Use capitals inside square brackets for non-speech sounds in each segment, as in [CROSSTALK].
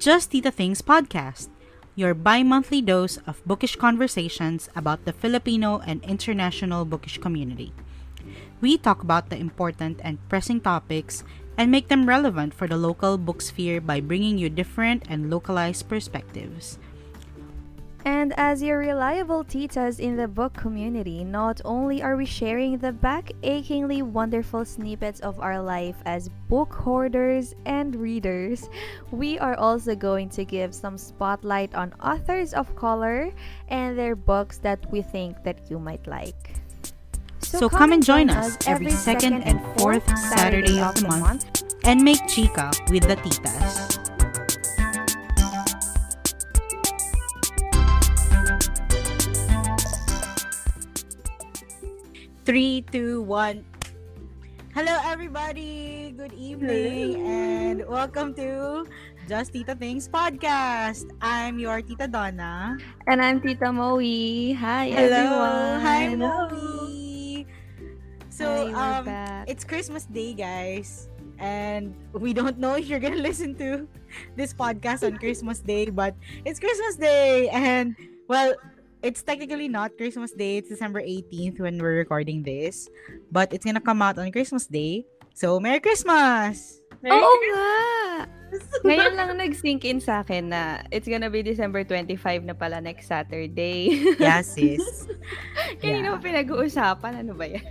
Just Tita Things podcast, your bi monthly dose of bookish conversations about the Filipino and international bookish community. We talk about the important and pressing topics and make them relevant for the local book sphere by bringing you different and localized perspectives. And as your reliable titas in the book community, not only are we sharing the back achingly wonderful snippets of our life as book hoarders and readers, we are also going to give some spotlight on authors of color and their books that we think that you might like. So, come and join us every second and fourth Saturday of the month and make chica with the titas. Three, two, one. Hello, everybody. Good evening, and welcome to Just Tita Things podcast. I'm your Tita Donna. And I'm Tita Moe. Hi, Hello. everyone. Hi, Moe. So, Hi, um, it's Christmas Day, guys. And we don't know [LAUGHS] if you're gonna listen to this podcast on Christmas Day, but it's Christmas Day. And, well, it's technically not Christmas Day. It's December 18th when we're recording this. But it's gonna come out on Christmas Day. So, Merry Christmas! Oo nga! [LAUGHS] Ngayon lang nag-sink in sa akin na it's gonna be December 25 na pala next Saturday. [LAUGHS] Yeah, sis. [LAUGHS] Kanina Yeah. pinag-uusapan? Ano ba yan?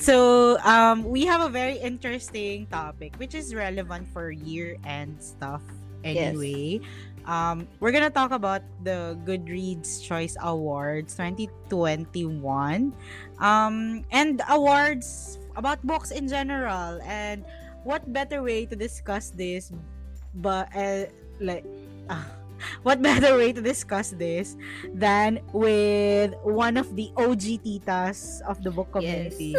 So, um, we have a very interesting topic, which is relevant for year-end stuff anyway. Um, we're gonna talk about the Goodreads Choice Awards 2021, um, and awards about books in general. And what better way to discuss this, but uh, like, ah, [LAUGHS] what better way to discuss this than with one of the OG titas of the book community?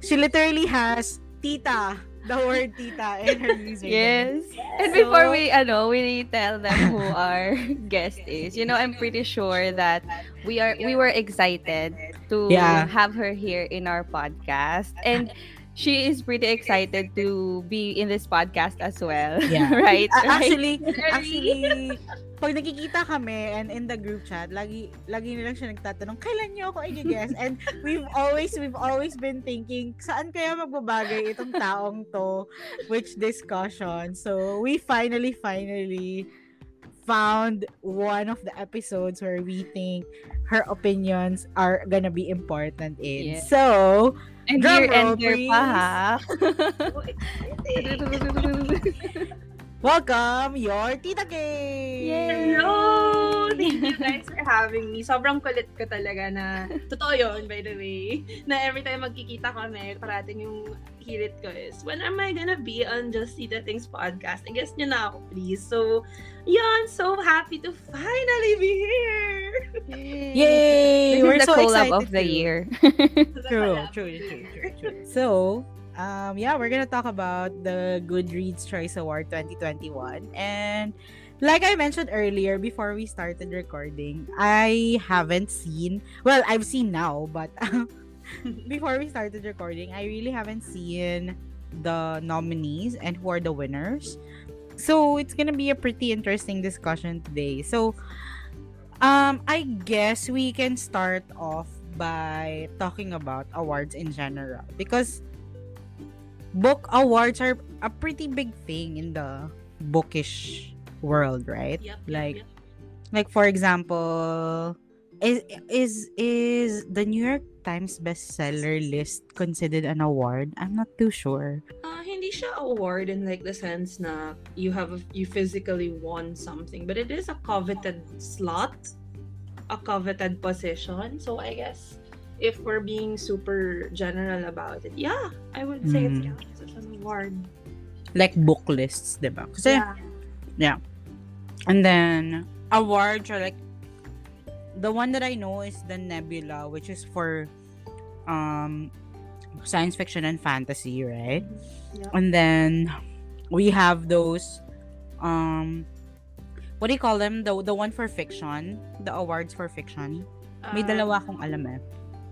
She literally has tita, the word tita in her username. Yes. And So- before we, ano, we tell them who our [LAUGHS] guest is, you know, I'm pretty sure that we are, we were excited to Yeah. have her here in our podcast. And she is pretty excited to be in this podcast as well. Yeah. [LAUGHS] right? Right? actually, [LAUGHS] actually, pag nakikita kami and in the group chat, lagi lagi nilang siya nagtatanong, kailan niyo ako i-guess? And we've always we've always been thinking, saan kaya magbabagay itong taong to which discussion. So, we finally finally found one of the episodes where we think her opinions are gonna be important in. Yeah. So, And Drum year roll, ender pa, ha? [LAUGHS] [LAUGHS] welcome your Tita Kay! Hello! Thank you guys for having me. Sobrang kulit ko talaga na, totoo yun, by the way, na every time magkikita kami, parating yung hirit ko is, when am I gonna be on Just See the Things podcast? I guess nyo na ako, please. So, yun, so happy to finally be here! Yay! This We're is the so collab excited of the year. True, true, true, true, true. So, um, yeah, we're gonna talk about the Goodreads Choice Award 2021. And like I mentioned earlier before we started recording, I haven't seen, well, I've seen now, but [LAUGHS] before we started recording, I really haven't seen the nominees and who are the winners. So it's gonna be a pretty interesting discussion today. So um I guess we can start off by talking about awards in general because book awards are a pretty big thing in the bookish world, right? Yep, like yep. like for example is is is the New York Times bestseller list considered an award? I'm not too sure. Uh, hindi siya award in like the sense na you have a, you physically won something, but it is a coveted slot, a coveted position. So I guess if we're being super general about it, yeah, I would say it's, Mhm. yeah, it's an award. Like book lists, diba? Kasi, Yeah. and then awards are like the one that I know is the Nebula, which is for um science fiction and fantasy, right? Yeah. And then we have those um what do you call them? The the one for fiction, the awards for fiction. May Uh, dalawa akong alam eh.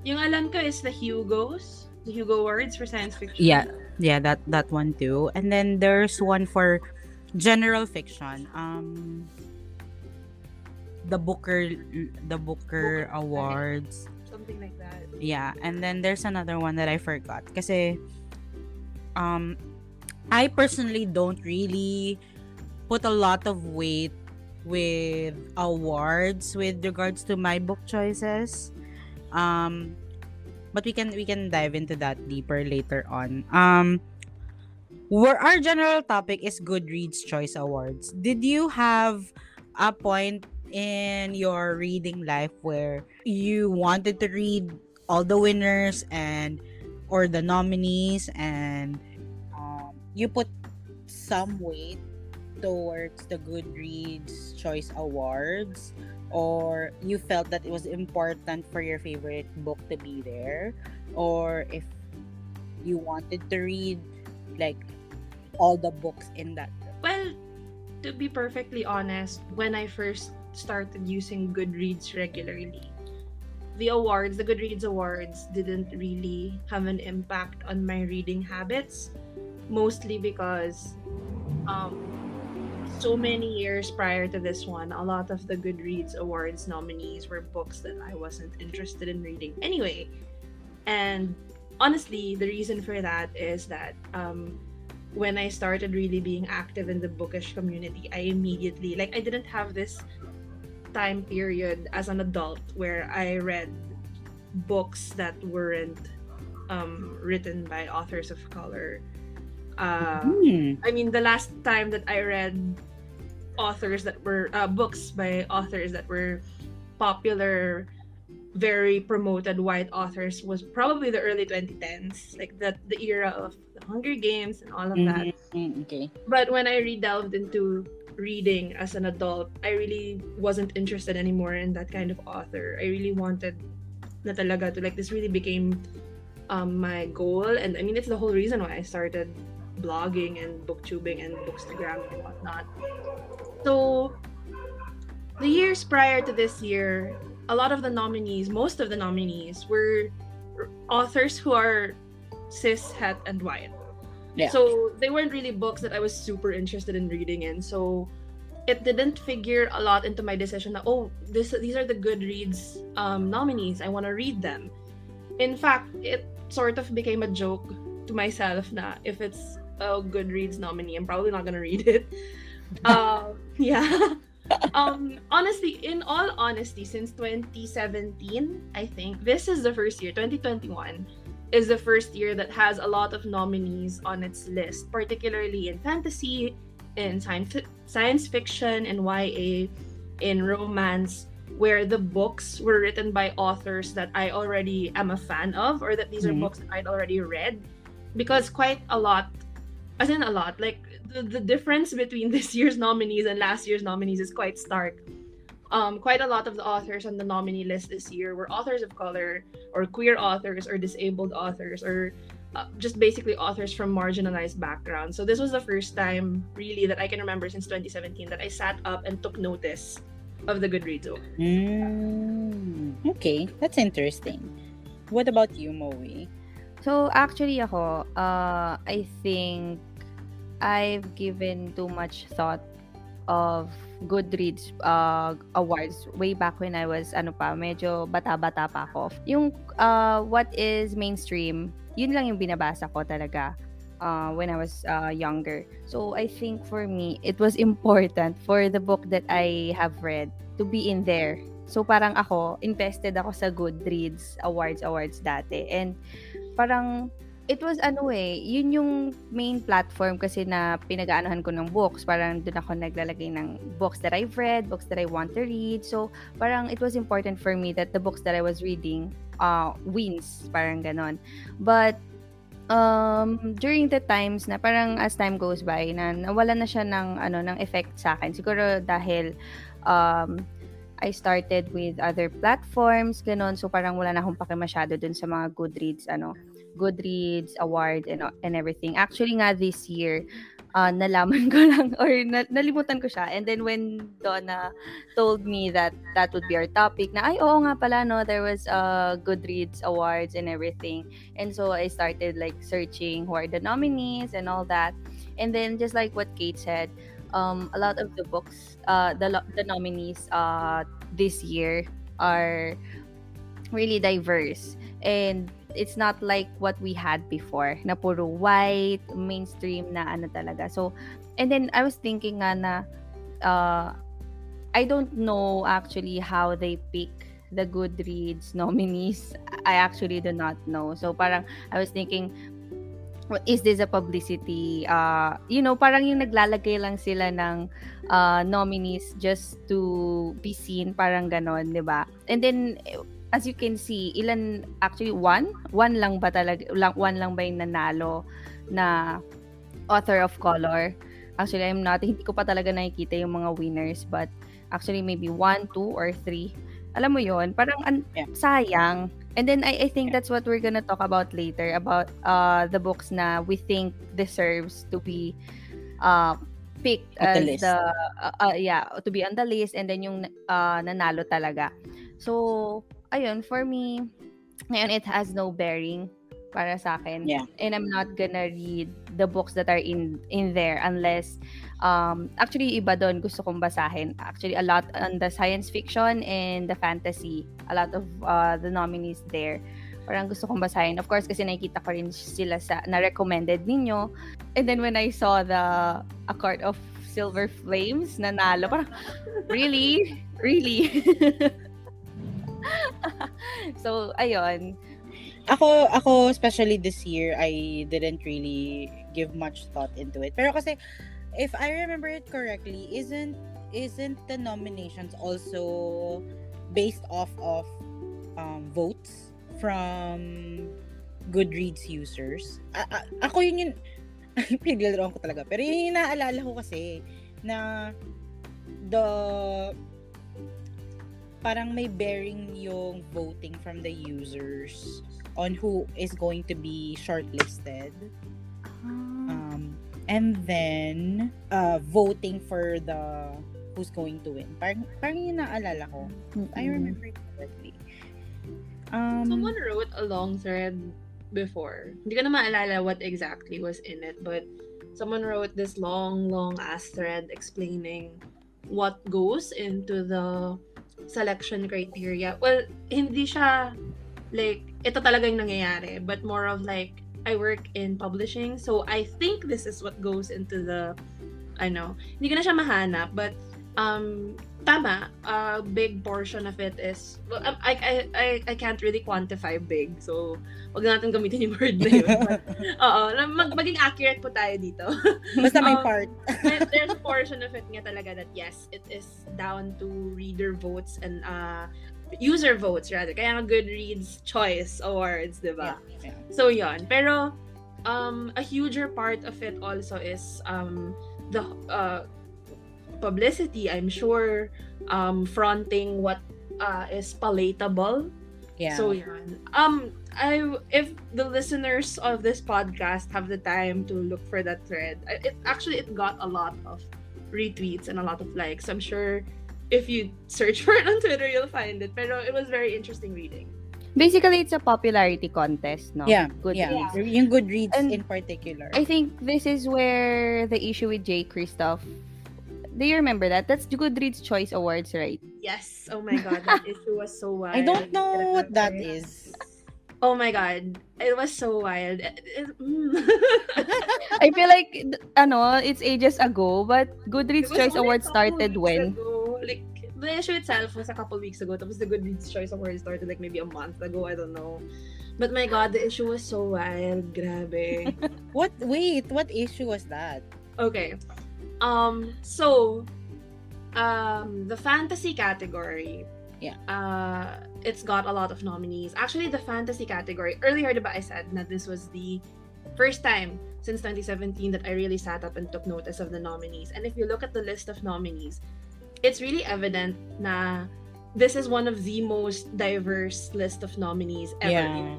Yung alam ko is the Hugos. the Hugo Awards for science fiction. Yeah, yeah, that that one too. And then there's one for general fiction. Um, the Booker, the Booker Booker, Awards. Something like that. Yeah, and then there's another one that I forgot. Kasi, um, I personally don't really put a lot of weight with awards with regards to my book choices. Um, but we can we can dive into that deeper later on. Um, where our general topic is Goodreads Choice Awards. Did you have a point in your reading life where you wanted to read all the winners and or the nominees and um, you put some weight towards the Goodreads Choice Awards or you felt that it was important for your favorite book to be there? Or if you wanted to read like all the books in that Well, to be perfectly honest, when I first started using Goodreads regularly, the awards, the Goodreads awards, didn't really have an impact on my reading habits, mostly because um, so many years prior to this one, a lot of the Goodreads awards nominees were books that I wasn't interested in reading anyway. And honestly, the reason for that is that um, when I started really being active in the bookish community, I immediately like I didn't have this time period as an adult where I read books that weren't um, written by authors of color. Uh, Hmm. I mean, the last time that I read authors that were uh, books by authors that were popular, very promoted white authors was probably the early 2010s, like that the era of the Hunger Games and all of that. Mhm, Okay. But when I re-delved into reading as an adult, I really wasn't interested anymore in that kind of author. I really wanted na talaga to like this really became um, my goal and I mean it's the whole reason why I started blogging and booktubing and bookstagram and whatnot. So the years prior to this year, a lot of the nominees, most of the nominees were authors who are cis, het, and white. Yeah. So they weren't really books that I was super interested in reading in. So it didn't figure a lot into my decision that oh this these are the Goodreads um, nominees. I want to read them. In fact, it sort of became a joke to myself na if it's a Goodreads nominee, I'm probably not gonna read it. [LAUGHS] uh, yeah. um honestly in all honesty since 2017 i think this is the first year 2021 is the first year that has a lot of nominees on its list particularly in fantasy in science, science fiction and ya in romance where the books were written by authors that i already am a fan of or that these Mhm. are books that i'd already read because quite a lot as in a lot. Like the, the difference between [LAUGHS] this year's nominees and last year's nominees is quite stark. Um, quite a lot of the authors on the nominee list this year were authors of color or queer authors or disabled authors or uh, just basically authors from marginalized backgrounds. So this was the first time really that i can remember since 2017 that i sat up and took notice of the goodreads. Award Mm, okay, that's interesting. What about you, Moe? So actually ako, uh, I think I've given too much thought of Goodreads uh, awards way back when I was ano pa, medyo bata-bata pa ako. Yung uh, what is mainstream, yun lang yung binabasa ko talaga uh, when I was uh, younger. So I think for me, it was important for the book that I have read to be in there. So parang ako, invested ako sa Goodreads awards awards dati. And parang it was ano eh, yun yung main platform kasi na pinag-aanohan ko ng books. Parang doon ako naglalagay ng books that I've read, books that I want to read. So, parang it was important for me that the books that I was reading uh, wins. Parang ganon. But, um, during the times na parang as time goes by, na nawala na siya ng, ano, ng effect sa akin. Siguro dahil um, I started with other platforms, ganon. So, parang wala na akong pake masyado dun sa mga Goodreads, ano, Goodreads award and and everything. Actually nga this year, uh, nalaman [LAUGHS] ko lang or na, nalimutan ko siya. And then when Donna told me that that would be our topic, na ay oo nga pala no, there was uh, Goodreads awards and everything. And so I started like searching who are the nominees and all that. And then just like what Kate said, um, a lot of the books, uh, the the nominees uh, this year are really diverse and it's not like what we had before na puro white mainstream na ano talaga. So and then I was thinking nga na uh, I don't know actually how they pick the Goodreads nominees. I actually do not know. So parang I was thinking is this a publicity? Uh you know parang yung naglalagay lang sila ng uh, nominees just to be seen parang ganon 'di ba? And then as you can see ilan actually one? One lang ba talaga lang one lang ba yung nanalo na author of color? Actually I'm not hindi ko pa talaga nakikita yung mga winners but actually maybe one two or three. Alam mo yon parang an- Yeah. sayang. And then I, I think that's what we're gonna talk about later about uh the books na we think deserves to be uh picked the as list. the uh, uh, yeah to be on the list and then yung uh, nanalo talaga. So ayun for me ngayon it has no bearing para sa akin. Yeah. and I'm not gonna read the books that are in in there unless um actually iba doon gusto kong basahin. Actually a lot on the science fiction and the fantasy a lot of uh, the nominees there. Parang gusto kong basahin. Of course kasi nakikita ko rin sila sa na recommended ninyo. And then when I saw the A Court of Silver Flames nanalo. Parang [LAUGHS] really? Really [LAUGHS] [LAUGHS] so ayun Ako, ako, especially this year, I didn't really give much thought into it. Pero kasi, if I remember it correctly, isn't isn't the nominations also based off of um, votes from Goodreads users? A- a- ako yun yun, [LAUGHS] pinaglalaro ko talaga. Pero yun yung naalala ko kasi, na the parang may bearing yung voting from the users on who is going to be shortlisted. Um, and then, uh, voting for the who's going to win. Parang, parang yung naalala ko. I Mm-mm. remember it correctly. Um, Someone wrote a long thread before. Hindi ko na maalala what exactly was in it, but someone wrote this long, long ass thread explaining what goes into the selection criteria. Well, hindi siya like, ito talaga yung nangyayari, but more of like, I work in publishing, so I think this is what goes into the, know, hindi ko na siya mahanap, but um, tama, a big portion of it is, well, um, I, I, I, I can't really quantify big, so wag na natin gamitin yung word na yun. But, [LAUGHS] Oo, mag, maging accurate po tayo dito. basta may um, part. There- [LAUGHS] There's a portion of it nga talaga that yes, it is down to reader votes and uh, user votes rather. Kaya nga Goodreads Choice Awards, di ba? Yeah, yeah. So yon. Pero um a huger part of it also is um the uh publicity, I'm sure um fronting what uh is palatable. Yeah. So yon. Um I if the listeners of this podcast have the time to look for that thread, it actually it got a lot of retweets and a lot of likes. I'm sure if you search [LAUGHS] for it on Twitter, you'll find it. Pero it was very interesting reading. Basically, it's a popularity contest, no? yeah, Goodreads. yeah. Yung Goodreads And in particular. I think this is where the issue with Jay Kristoff. Do you remember that? That's the Goodreads Choice Awards, right? Yes. Oh my god, that [LAUGHS] issue was so wild. I don't know what that is. Oh my god, it was so wild. It- it- mm. [LAUGHS] I feel like, th- ano, it's ages ago, but Goodreads Choice only Awards started when? ago. Like, the issue itself was a couple weeks ago. Tapos the Goodreads Choice Awards started like maybe a month ago. I don't know. But my god, the issue was so wild. Grabe. [LAUGHS] What? Wait, what issue was that? Okay. Um, so, um, the fantasy category. Yeah. Uh, it's got a lot of nominees. Actually, the fantasy category, earlier, diba, I said that this was the first time since 2017 that I really sat up and took notice of the nominees. And if you look at the list of nominees, it's really evident na this is one of the most diverse list of nominees ever. Yeah.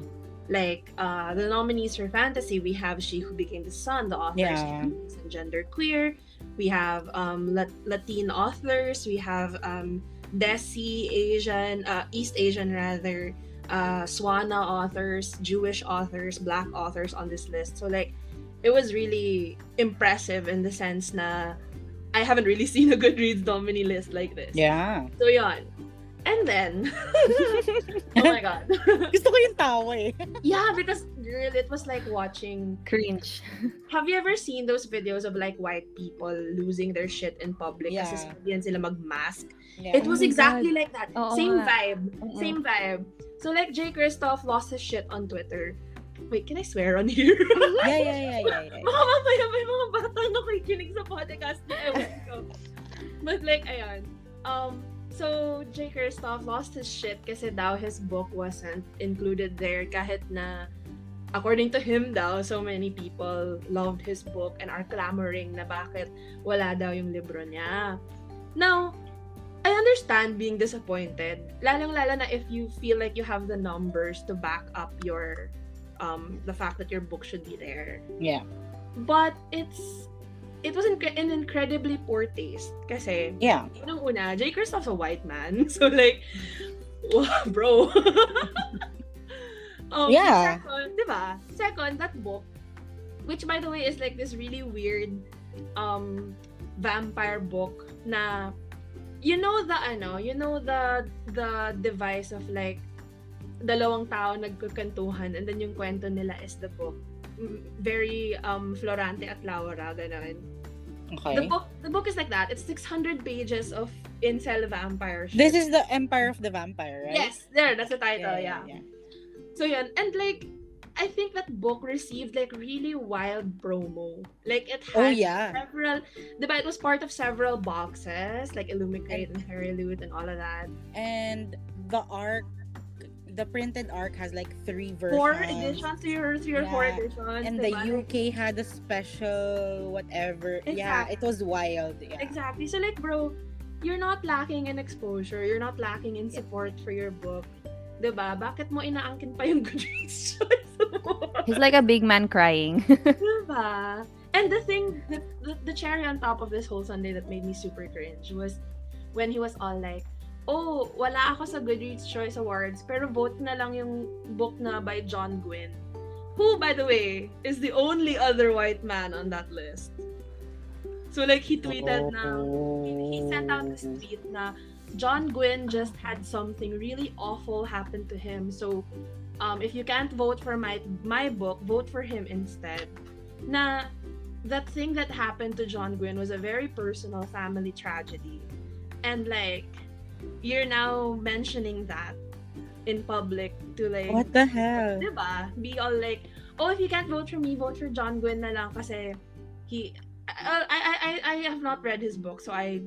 Like uh, the nominees for fantasy, we have She Who Became the Sun, the authors Yeah. and gender queer. We have um, Lat- Latin authors. We have um, Desi Asian, uh, East Asian rather, uh, Swana authors, Jewish authors, Black authors on this list. So like, it was really impressive in the sense na I haven't really [LAUGHS] seen a Goodreads nominee list like this. Yeah. So yon. And then, [LAUGHS] [LAUGHS] oh my god. [LAUGHS] Gusto ko yung tawa eh. yeah, because girl, it was like watching. Cringe. Have you ever seen those videos of like white people losing their shit in public Yeah. kasi sabihan sila mag-mask? Yeah. It was Oh exactly like that. Oo Same nga. vibe. Oo. Same vibe. So like Jay Kristoff lost his shit on Twitter. Wait, can I swear on here? yeah, yeah, yeah, yeah, yeah. Baka mamaya may mga bata nakikinig sa podcast na ewan ko. But like, ayan. Um, so, Jay Kristoff lost his shit kasi daw his book wasn't included there kahit na according to him daw, so many people loved his book and are clamoring na bakit wala daw yung libro niya. Now, I understand being disappointed. Lalong-lalo na if you feel like you have the numbers to back up your um the fact that your book should be there. Yeah. But it's it was incre- an incredibly poor taste kasi Yeah. unang una, J. Kristoff's a white man. [LAUGHS] So like, wow, bro. [LAUGHS] um, Yeah. Second, di ba? Second, that book, which by the way is like this really weird um vampire book na you know the ano, you know the the device of like dalawang tao nagkukantuhan and then yung kwento nila is the book. Very um Florante at Laura, ganun. Okay. The book the book is like that. It's 600 pages of incel vampire shit. This is the Empire of the Vampire, right? Yes, there, that's the title, yeah. yeah. So yun, and like I think that book received like really wild promo. Like it had Oh, yeah. several diba, it was part of several boxes, like Illumicrate and FairyLoot and all of that. And the arc, the printed arc has like three versions. Four editions, three or three or four editions. And the diba? UK had a special whatever. Yeah, it was wild. Yeah. Exactly. So like bro, you're not lacking in exposure, you're not lacking in support for your book. ba? Bakit mo inaangkin pa yung [LAUGHS] Goodreads choice mo? He's like a big man crying. [LAUGHS] Diba? And the thing, the, the, the cherry on top of this whole Sunday that made me super cringe was when he was all like, oh, wala ako sa Goodreads Choice Awards, pero vote na lang yung book na by John Gwynne. Who, by the way, is the only other white man on that list. So like, he tweeted na, he, he sent out this tweet na John Gwynne just had something really awful happen to him. So, um, if you can't vote for my my book, vote for him instead. Na that thing that happened to John Gwynne was a very personal family tragedy, and like you're now mentioning that in public to like What the hell? diba? Be all like, oh, if you can't vote for me, vote for John Gwynne na lang kasi he, I, I, I, I have not read his book, so I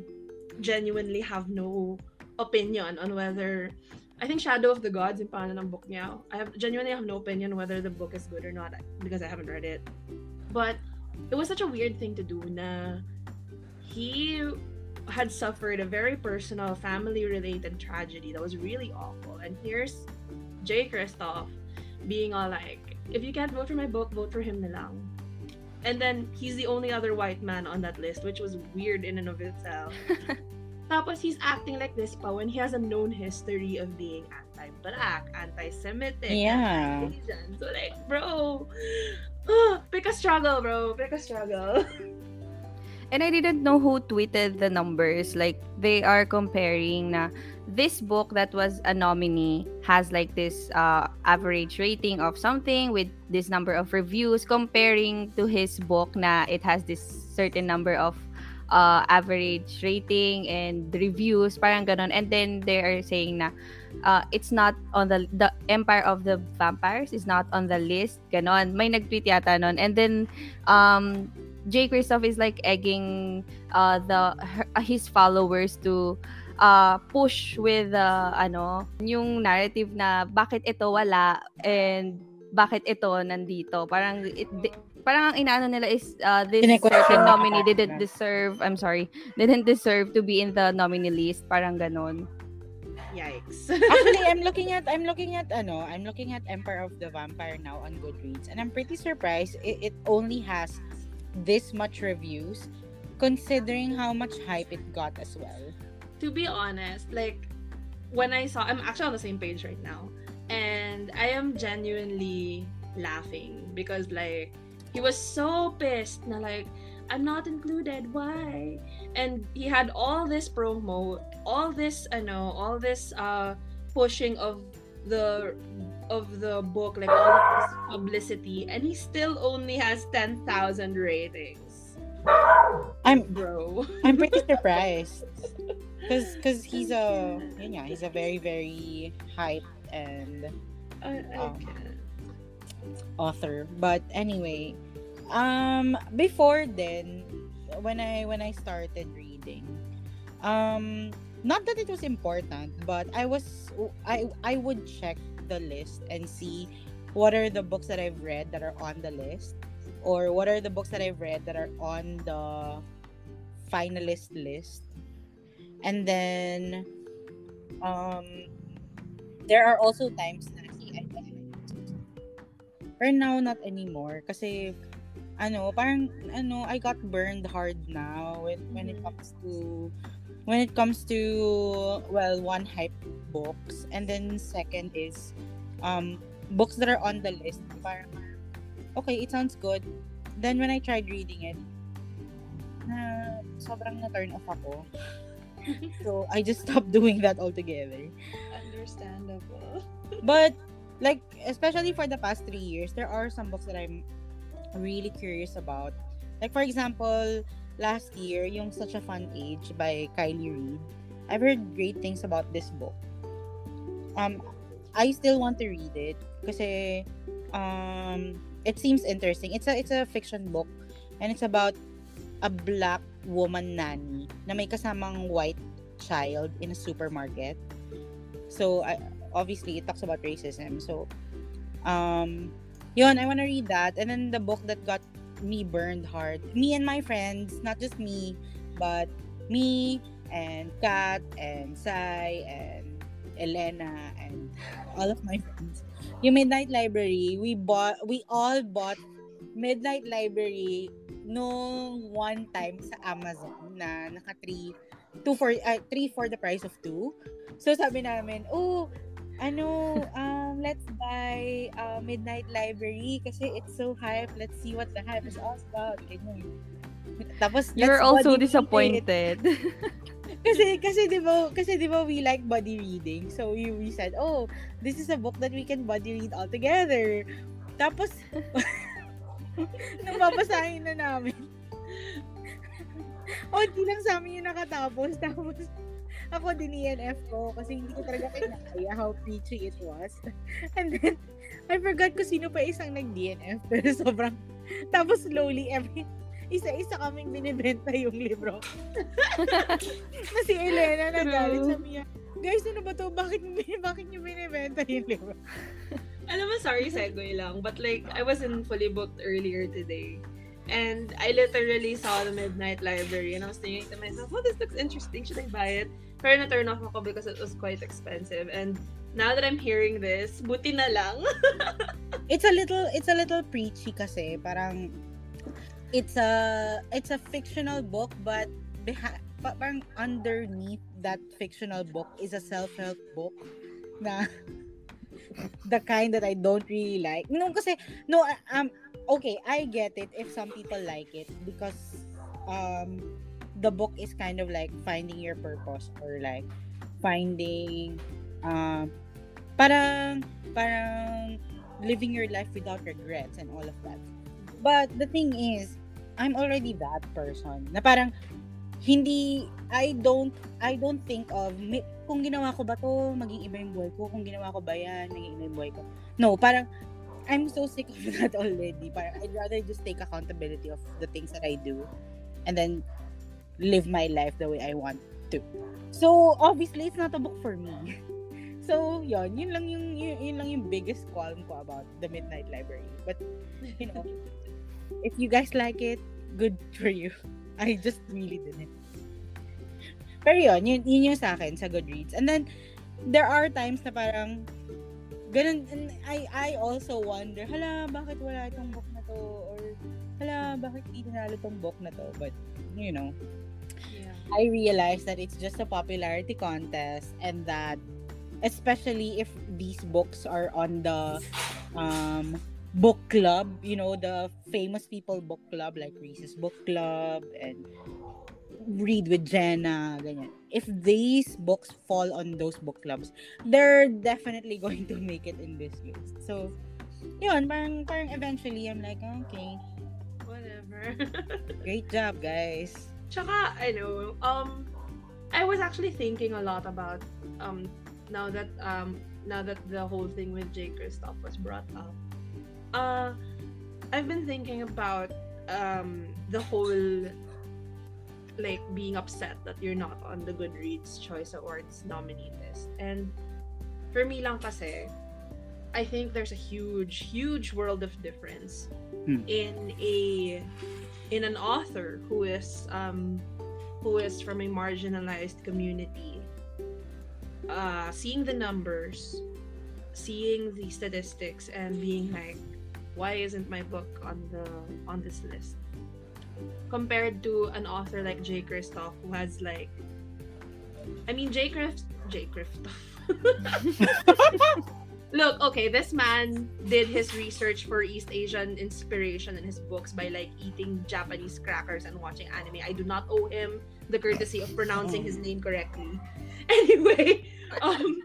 genuinely have no opinion on whether, I think Shadow of the Gods yung pangalan ng book niya. I have genuinely have no opinion whether the book is good or not because I haven't read it. But it was such a weird thing to do na he had suffered a very personal family related tragedy that was really awful. And here's Jay Kristoff being all like, if you can't vote for my book, vote for him na lang. And then he's the only other white man on that list, which was weird in and of itself. [LAUGHS] Tapos he's acting like this pa when he has a known history of being anti-black, anti-Semitic, Yeah. anti-Asian. So like, bro, [GASPS] pick a struggle, bro. Pick a struggle. [LAUGHS] And I didn't know who tweeted the numbers. Like, they are comparing na this book that was a nominee has like this uh, average rating of something with this number of reviews comparing to his book na it has this certain number of uh, average rating and reviews, parang ganon. And then they are saying na uh, it's not on the the Empire of the Vampires is not on the list, ganon. May nag-tweet yata nun. And then um Jay Kristoff is like egging uh the her, his followers to uh push with uh, ano yung narrative na bakit ito wala and bakit ito nandito. Parang it di- parang ang inaano nila is uh, this certain nominee didn't deserve I'm sorry didn't deserve to be in the nominee list. Parang ganon. Yikes. [LAUGHS] Actually, I'm looking at I'm looking at ano, I'm looking at Empire of the Vampire now on Goodreads and I'm pretty surprised it, it only has this much reviews considering how much hype it got as well. to be honest, like when I saw, I'm actually on the same page right now, and I am genuinely laughing because like he was so pissed. Na like I'm not included. Why? And he had all this promo, all this, I know, all this uh pushing of the of the book, like all of this publicity, and he still only has ten thousand ratings. I'm Bro. [LAUGHS] I'm pretty surprised. [LAUGHS] Cause, cause he's a, yun nga, he's a very, very hype and Um, author. But anyway, um, before then, when I when I started reading, um, not that it was important, but I was I I would check the list and see what are the books that I've read that are on the list, or what are the books that I've read that are on the finalist list, and then um, there are also times na I, now, not anymore. Kasi, ano, parang, ano, I got burned hard now when, when it comes to, when it comes to, well, one hype books. And then second is, um, books that are on the list. Parang, okay, it sounds good. Then when I tried reading it, na sobrang na-turn off ako. [LAUGHS] so, I just stopped [LAUGHS] doing that altogether. Understandable. But like especially for the past three years, there are some books that I'm really curious about. Like for example, last year, yung Such a Fun Age by Kylie Reid. I've heard great things about this book. Um, I still want to read it kasi um, it seems interesting. It's a it's a fiction book and it's about a black woman nanny na may kasamang white child in a supermarket. So, I, obviously it talks about racism. So, um, yun, I want to read that. And then the book that got me burned hard. Me and my friends, not just me, but me and Kat and Sai and Elena and all of my friends. Yung Midnight Library, we bought, we all bought Midnight Library nung one time sa Amazon na naka 3 two for uh, three for the price of two. So sabi namin, oh, ano, um, let's buy uh, Midnight Library kasi it's so hype. Let's see what the hype is all about. Ganyan. Tapos, You're let's also disappointed. [LAUGHS] Kasi, kasi di ba, kasi di ba we like body reading. So, we, we said, oh, this is a book that we can body read all together. Tapos, [LAUGHS] nung babasahin na namin, [LAUGHS] Onti lang sa amin yung nakatapos. Tapos, ako din ENF ko kasi hindi ko talaga kinakaya how preachy it was. [LAUGHS] And then, I forgot ko sino pa isang nag-DNF. [LAUGHS] Pero sobrang, tapos slowly, every, isa-isa kaming binibenta yung libro. [LAUGHS] na si Elena nagalit sa niya. Guys, ano ba to? Bakit, bakit nyo binibenta yung libro? Alam mo, sorry, segue lang. But like, I was in fully booked earlier today. And I literally saw the Midnight Library and I was thinking to myself, oh, this looks interesting. Should I buy it? Pero na-turn off ako because it was quite expensive. And now that I'm hearing this, buti na lang. [LAUGHS] it's a little it's a little preachy kasi parang it's a it's a fictional book but beha- parang underneath that fictional book is a self-help book na [LAUGHS] the kind that I don't really like. No kasi no um okay, I get it if some people like it because um the book is kind of like finding your purpose or like finding um parang parang living your life without regrets and all of that. But the thing is, I'm already that person na parang hindi I don't I don't think of may, kung ginawa ko ba to maging iba yung buhay ko. Kung ginawa ko ba yan maging iba yung buhay ko. No parang I'm so sick of [LAUGHS] that already. Parang I'd rather just take accountability of the things that I do and then live my life the way I want to so obviously it's not a book for me [LAUGHS] so yun yun lang yung yun, yun lang yung biggest qualm ko about the Midnight Library but you know [LAUGHS] if you guys like it good for you [LAUGHS] I just really didn't. Pero yun, yun, yun yung sa akin sa Goodreads. And then, there are times na parang ganun and I I also wonder, hala, bakit wala itong book na to or hala, bakit hindi nanalo tong book na to? But you know. I realized that it's just a popularity contest and that especially if these books are on the um book club, you know, the famous people book club like Reese's book club and read with Jenna, ganyan. If these books fall on those book clubs, they're definitely [LAUGHS] going to make it in this list. So, yun, parang, parang eventually, I'm like, okay, Whatever. [LAUGHS] great job, guys. Tsaka, know, um, I was actually thinking a lot about, um, now that, um, now that the whole thing with Jay Kristoff was brought up. Uh, I've been thinking about, um, the whole, like, being upset that you're not on the Goodreads Choice Awards nominee list. And, for me lang kasi, I think there's a huge, huge world of difference Hmm. in a in an author who is um who is from a marginalized community. Uh seeing the numbers seeing the statistics and being like why isn't my book on the on this list? Compared to an author like Jay Kristoff who has like I mean Jay Kristoff Jay Kristoff Look, okay, this man did his research for East Asian inspiration in his books by like eating Japanese crackers and watching anime. I do not owe him the courtesy of pronouncing his name correctly. [LAUGHS] Anyway, um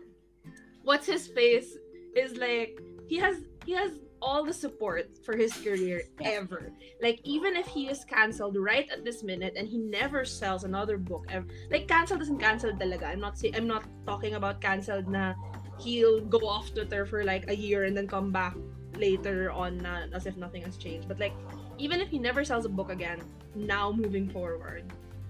what's his face is like he has he has all the support for his career ever. Like even if he is canceled right at this minute and he never sells another book ever. Like canceled doesn't cancel talaga. I'm not say I'm not talking about canceled na he'll go off Twitter for like a year and then come back later on na, as if nothing has changed. But like, even if he never sells a book again, now moving forward,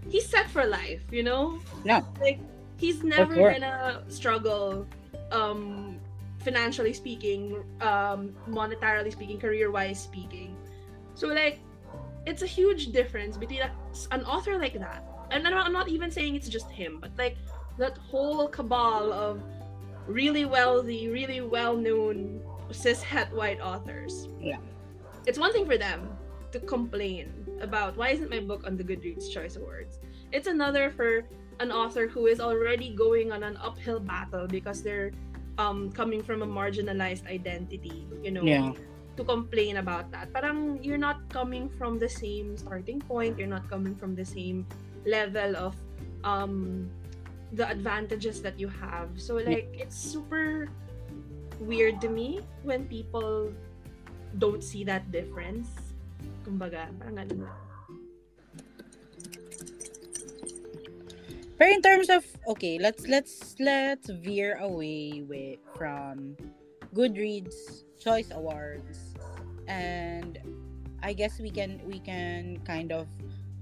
he's set for life, you know? Yeah. Like, he's never gonna struggle, um, financially speaking, um, monetarily speaking, career wise speaking. So, like, it's a huge difference between a, an author like that. And I'm not even saying it's just him, but like, that whole cabal of really wealthy, really well-known cis-het white authors. Yeah. It's one thing for them to complain about why isn't my book on the Goodreads Choice Awards. It's another for an author who is already going on an uphill battle because they're um coming from a marginalized identity, you know. Yeah. To complain about that. Parang you're not coming from the same starting point, you're not coming from the same level of um the advantages that you have. So like it's super weird to me when people don't see that difference. Kumbaga, parang ganun. But in terms of okay, let's let's let's veer away with from Goodreads Choice Awards, and I guess we can we can kind of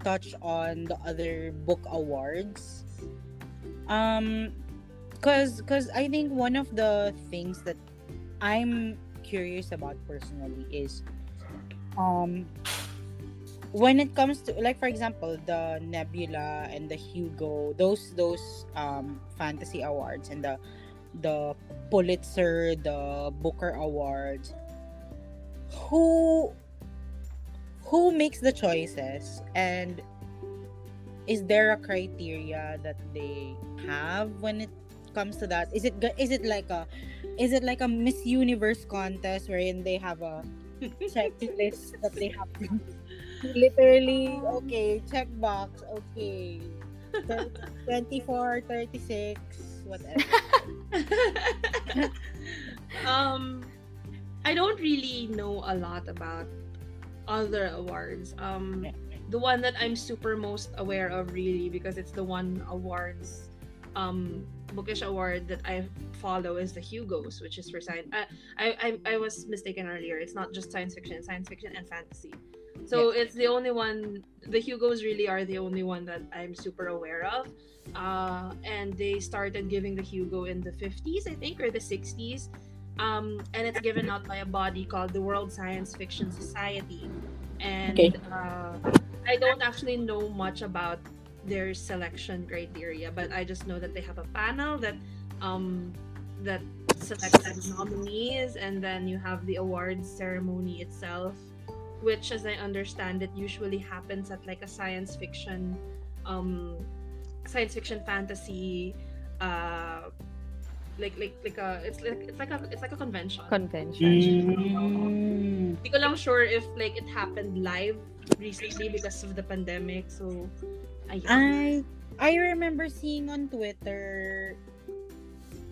touch on the other book awards. Um, cause cause I think one of the things that I'm curious about personally is um when it comes to like for example the nebula and the hugo those those um fantasy awards and the the pulitzer the booker awards who who makes the choices and is there a criteria that they have when it comes to that is it is it like a is it like a miss universe contest wherein they have a checklist that they have to [LAUGHS] literally okay check box okay Thir- 24 36 whatever [LAUGHS] um I don't really know a lot about other awards. Um Yeah. The one that I'm super most aware of really because it's the one awards um bookish award that I follow is the Hugos, which is for science. I, I I I was mistaken earlier. It's not just science fiction, science fiction and fantasy. So it's the only one. The Hugos really are the only one that I'm super aware of. Uh, and they started giving the Hugo in the 50s, I think, or the 60s. Um, and it's given out by a body called the World Science Fiction Society. And Okay. uh, I don't actually know much about their selection criteria, but I just know that they have a panel that um, that selected nominees, and then you have the awards ceremony itself, which, as I understand it, usually happens at like a science fiction, um, science fiction fantasy, uh, like like like a it's like it's like a it's like a convention. Convention. Mm. Hindi ko lang sure if like it happened live recently because of the pandemic. So, ayun. I I remember seeing on Twitter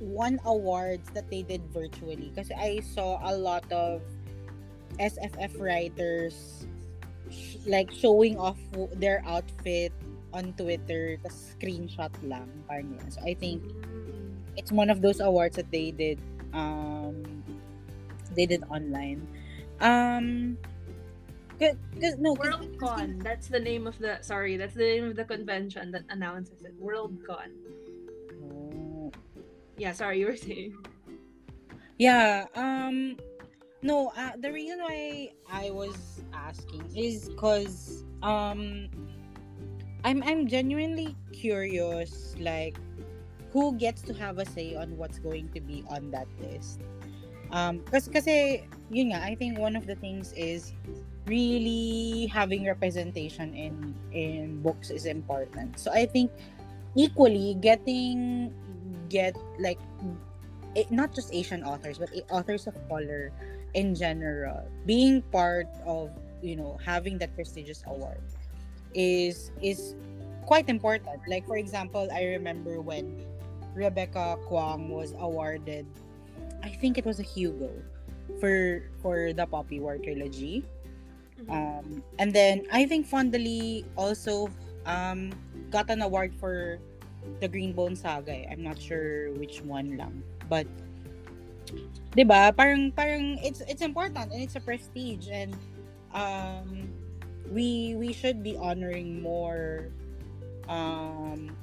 one awards that they did virtually because I saw a lot of SFF writers like showing off their outfit on Twitter the screenshot lang parang yun. So I think it's one of those awards that they did um they did online. Um cause, cause no, Worldcon. That's the name of the sorry, that's the name of the convention that announces it. Worldcon. Oh. Yeah, sorry, you were saying. Yeah, um no, uh, the reason why I was asking is cuz um I'm I'm genuinely curious like who gets to have a say on what's going to be on that list. Um kasi yun nga, I think one of the things is really having representation in in books is important. So I think equally getting get like eh, not just Asian authors, but authors of color in general, being part of you know having that prestigious award is is quite important. Like for example, I remember when Rebecca Kuang was awarded, I think it was a Hugo for for the Poppy War trilogy. Um, and then I think Fonda Lee also um, got an award for the Greenbone Saga. eh. I'm not sure which one lang. But 'di ba? Parang parang it's it's important and it's a prestige and um we we should be honoring more um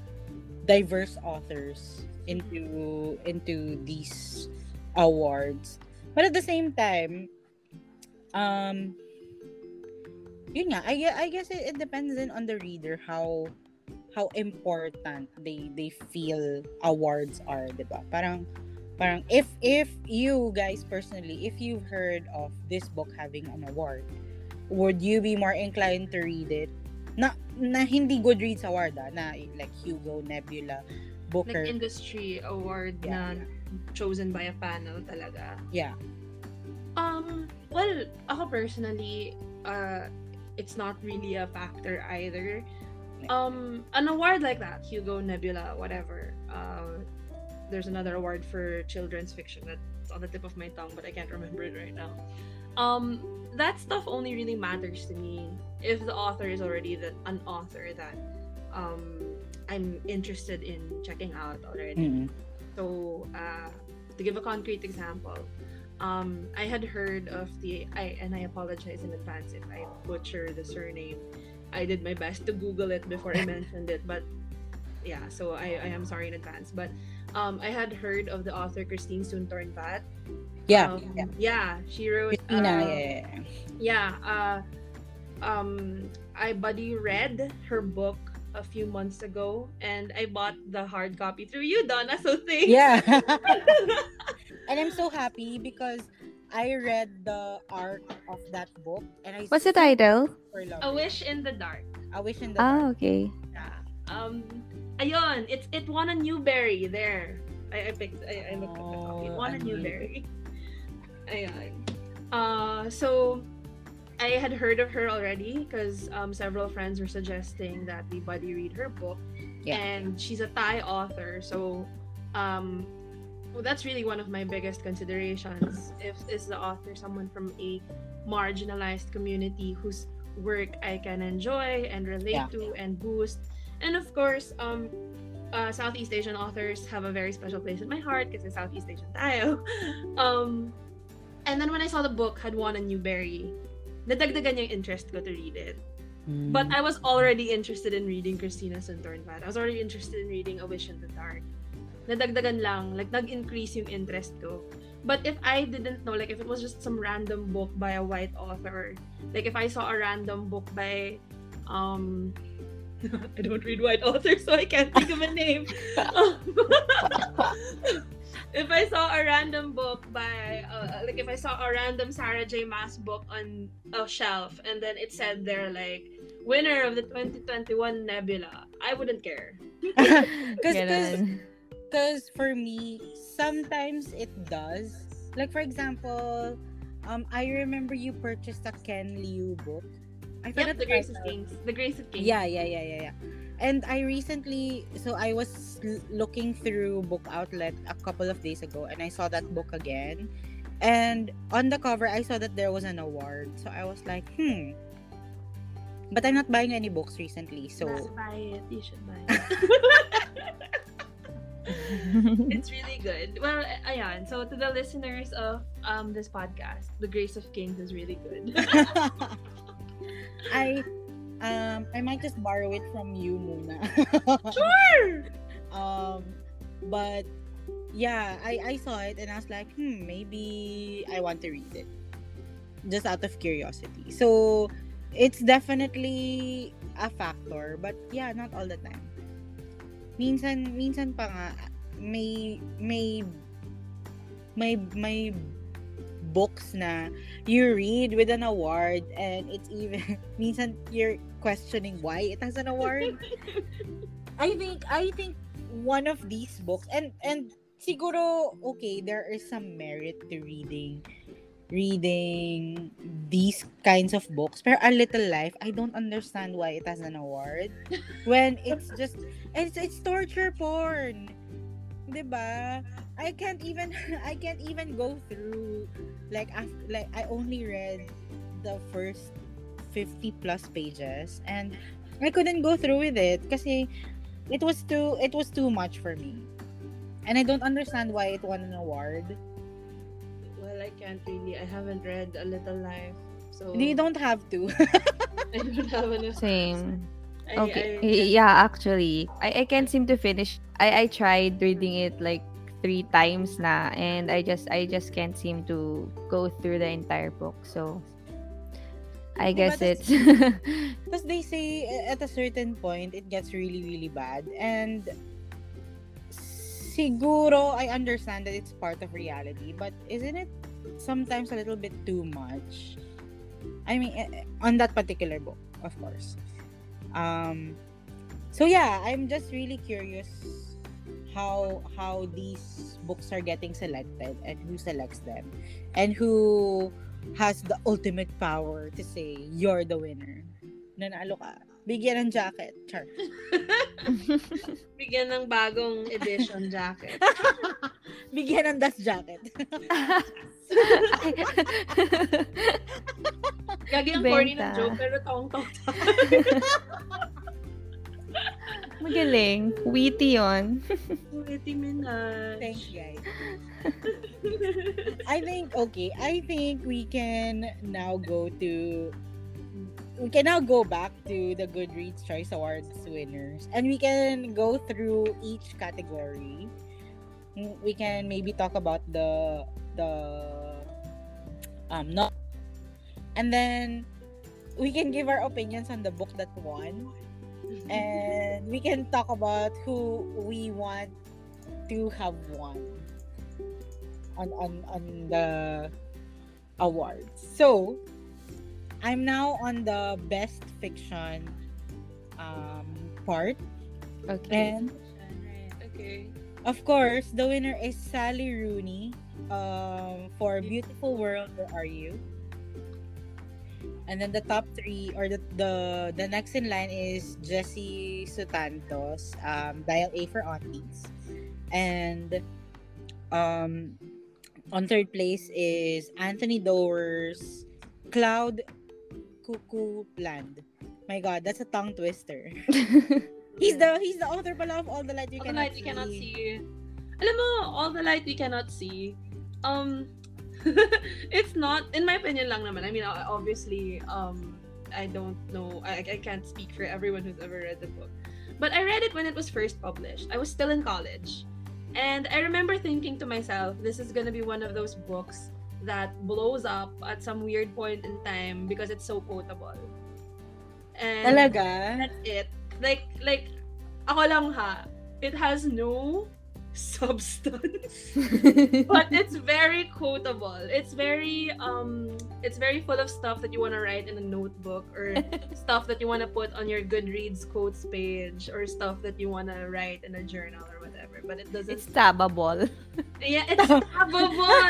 diverse authors into into these awards. But at the same time, um yun nga, I, I guess it, it depends then on the reader how how important they they feel awards are, 'di ba? Parang parang if if you guys personally, if you've heard of this book having an award, would you be more inclined to read it? Na na hindi Goodreads award ah, na like Hugo, Nebula, Booker. Like industry award Yeah, na chosen by a panel talaga. yeah. Um, well, ako personally, uh, it's not really a factor either. Um, an award like that, Hugo, Nebula, whatever. Uh, there's another award for children's fiction that's on the tip of my tongue, but I can't remember it right now. Um, that stuff only really matters to me if the author is already the, an author that um, I'm interested in checking out already. Mm-mm. So, uh, to give a concrete example, um, I had heard of the I and I apologize in advance if I butcher the surname. I did my best to Google it before I mentioned it, but yeah, so I, I am sorry in advance. But um, I had heard of the author Christine Soontornvat. Yeah, Um, yeah. yeah, she wrote. Christina, uh, yeah, yeah, yeah. yeah uh um i buddy read her book a few months ago and i bought the hard copy through you donna so thanks Yeah. [LAUGHS] and I'm so happy because I read the arc of that book and I What's the title? a wish in the dark A wish in the dark. Ah, okay. yeah. um ayun it's it won a Newbery there i, I picked I, I looked at the copy it Oh, won a a Newbery [LAUGHS] ayun uh so I had heard of her already because um, several friends were suggesting that we buddy read her book. Yeah. And she's a Thai author, so um, well, that's really one of my biggest considerations. If is the author someone from a marginalized community whose work I can enjoy and relate Yeah. to and boost, and of course, um, uh, Southeast Asian authors have a very special place in my heart because in Southeast Asian [LAUGHS] tayo. Um, and then when I saw the book had won a Newbery, nadagdagan yung interest ko to read it. Mm. But I was already interested in reading Christina Soontornvat. I was already interested in reading A Wish in the Dark. Nadagdagan lang, like nag-increase yung interest ko. But if I didn't know, like if it was just some random book by a white author, like if I saw a random book by um I don't read white authors, so I can't think of a name. [LAUGHS] if I saw a random book by, uh, like, if I saw a random Sarah J. Maas book on a shelf, and then it said there, like, winner of the 2021 Nebula, I wouldn't care. [LAUGHS] Because because for me sometimes it does like for example um i remember you purchased a ken liu book i forgot Yep, the Grace of title. Kings. The Grace of Kings. yeah yeah yeah yeah yeah and i recently so i was looking through book outlet a couple of days ago and i saw that book again and on the cover i saw that there was an award so i was like hmm but i'm not buying any books recently so buy it. You should buy it. [LAUGHS] [LAUGHS] it's really good. Well, ayan. So to the listeners of um this podcast, The Grace of Kings is really good. [LAUGHS] I um I might just borrow it from you muna. [LAUGHS] sure. um but yeah, I I saw it and I was like, hmm, maybe I want to read it. Just out of curiosity. So it's definitely a factor, but yeah, not all the time. Minsan minsan pa nga may may may may books na you read with an award and it's even [LAUGHS] minsan you're questioning why it has an award. [LAUGHS] I think I think one of these books and and siguro okay there is some merit to reading reading these kinds of books. Pero a little life I don't understand why it has an award. [LAUGHS] When it's just it's it's torture porn 'di ba I can't even [LAUGHS] I can't even go through like after, like I only read the first 50 plus pages and I couldn't go through with it kasi it was too it was too much for me. And I don't understand why it won an award. Well, I can't really. I haven't read A Little Life, so You don't have to. [LAUGHS] I don't have enough. Same. I, Okay. I, yeah, actually, I I can't seem to finish. I I tried reading it like three times na and I just I just can't seem to go through the entire book. So I guess that's- it's [LAUGHS] Because they say at a certain point it gets really really bad and siguro I understand that it's part of reality but isn't it sometimes a little bit too much? I mean eh, eh, on that particular book, of course. Um so yeah, I'm just really curious how how these books are getting selected and who selects them and who has the ultimate power to say you're the winner. Nanalo ka. Bigyan ng jacket. Char. [LAUGHS] bigyan ng bagong edition jacket. [LAUGHS] Bigyan ng dust jacket. [LAUGHS] Gagi ang corny ng joke, pero tong-tong Magaling. Witty yon. Witty Minaj. Thanks, guys. I think, okay, I think we can now go to we can now go back to the Goodreads Choice Awards winners and we can go through each category. We can maybe talk about the the um not and then we can give our opinions on the book that won and we can talk about who we want to have won on on on the awards. So I'm now on the best fiction um part Okay. and okay. of course the winner is Sally Rooney um for Beautiful World Where Are You? And then the top three or the the, the next in line is Jesse Sutanto's, um, Dial A for Aunties. And um on third place is Anthony Doerr's Cloud Cuckoo Land. My god, that's a tongue twister. [LAUGHS] He's the he's the author pala of All the Light You All the Cannot light we cannot See. see. Alam mo, all the light we cannot see. Um, [LAUGHS] it's not, in my opinion lang naman. I mean, obviously, um, I don't know. I, I can't speak for everyone who's ever read the book. But I read it when it was first published. I was still in college. And I remember thinking to myself, this is gonna be one of those books that blows up at some weird point in time because it's so quotable. And Talaga? that's it. Like, like, ako lang ha, it has no [LAUGHS] substance [LAUGHS] but it's very quotable it's very um it's very full of stuff that you want to write in a notebook or [LAUGHS] stuff that you want to put on your goodreads quotes page or stuff that you want to write in a journal or whatever but it doesn't It's tabbable. [LAUGHS] yeah it's tabbable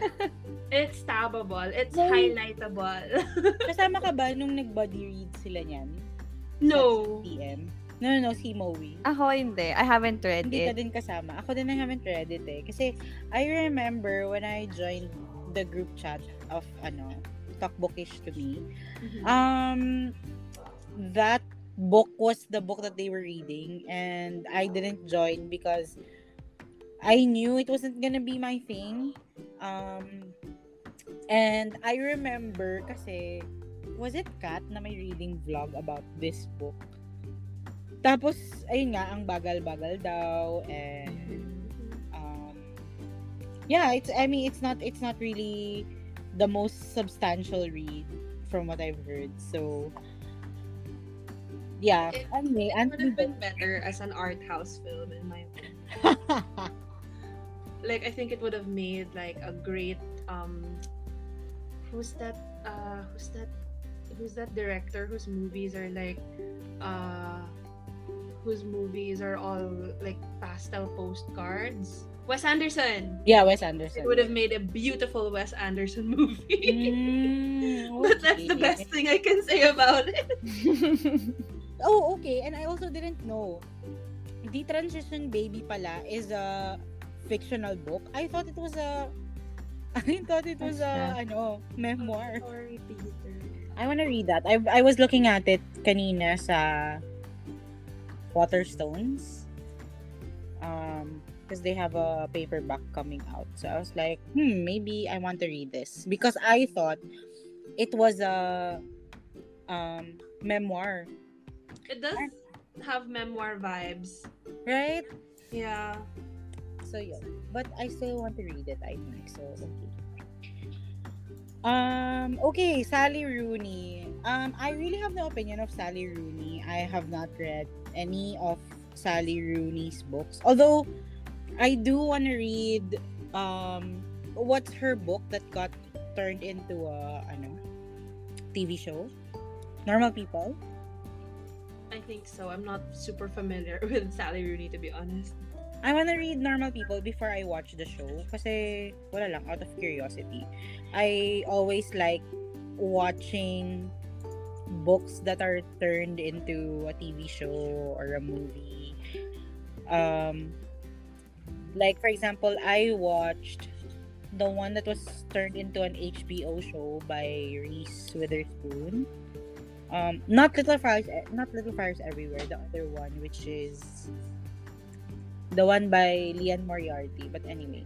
[LAUGHS] it's tabbable it's No. highlightable [LAUGHS] Kasama ka ba nung nag-body read sila niyan? no TM? No, no, no, si Moe. Ako hindi. I haven't read Hindi ka it. din kasama. Ako din I haven't read it eh. Kasi I remember when I joined the group chat of ano, Talk Bookish to me, um, that book was the book that they were reading and I didn't join because I knew it wasn't gonna be my thing. Um, and I remember kasi, was it Kat na may reading vlog about this book? Tapos, ayun nga, ang bagal-bagal daw and um, yeah, it's I mean it's not it's not really the most substantial read from what I've heard. So yeah, It- it would have been better as an art house film in my opinion. [LAUGHS] Like I think it would have made like a great um who's that uh who's that who's that director whose movies are like uh whose movies are all like pastel postcards? Wes Anderson. Yeah, Wes Anderson. it would have made a beautiful Wes Anderson [LAUGHS] movie. Mm, but that's the best thing I can say about it [LAUGHS] Oh, okay. And I also didn't know. Detransition, Baby pala is a fictional book. I thought it was a [LAUGHS] I thought it was a ano, memoir. sorry Peter I wanna read that. I I was looking at it kanina sa Waterstones. Um, because they have a paperback coming out. So I was like, hmm, maybe I want to read this because I thought it was a um memoir, it does have memoir vibes right? yeah So yeah. But I still want to read it, I think. So okay. Um, okay, Sally Rooney. Um, I really have no opinion of Sally Rooney. I have not read any of Sally Rooney's books. Although I do want to read um what's her book that got turned into a ano TV show? Normal People. I think so. I'm not super familiar [LAUGHS] with Sally Rooney to be honest. I wanna read Normal People before I watch the show kasi wala lang out of curiosity. I always like watching books that are turned into a TV show or a movie. Um like for example, I watched the one that was turned into an HBO show by Reese Witherspoon. Um, not Little Fires, not Little Fires Everywhere. The other one, which is the one by Liane Moriarty. But anyway,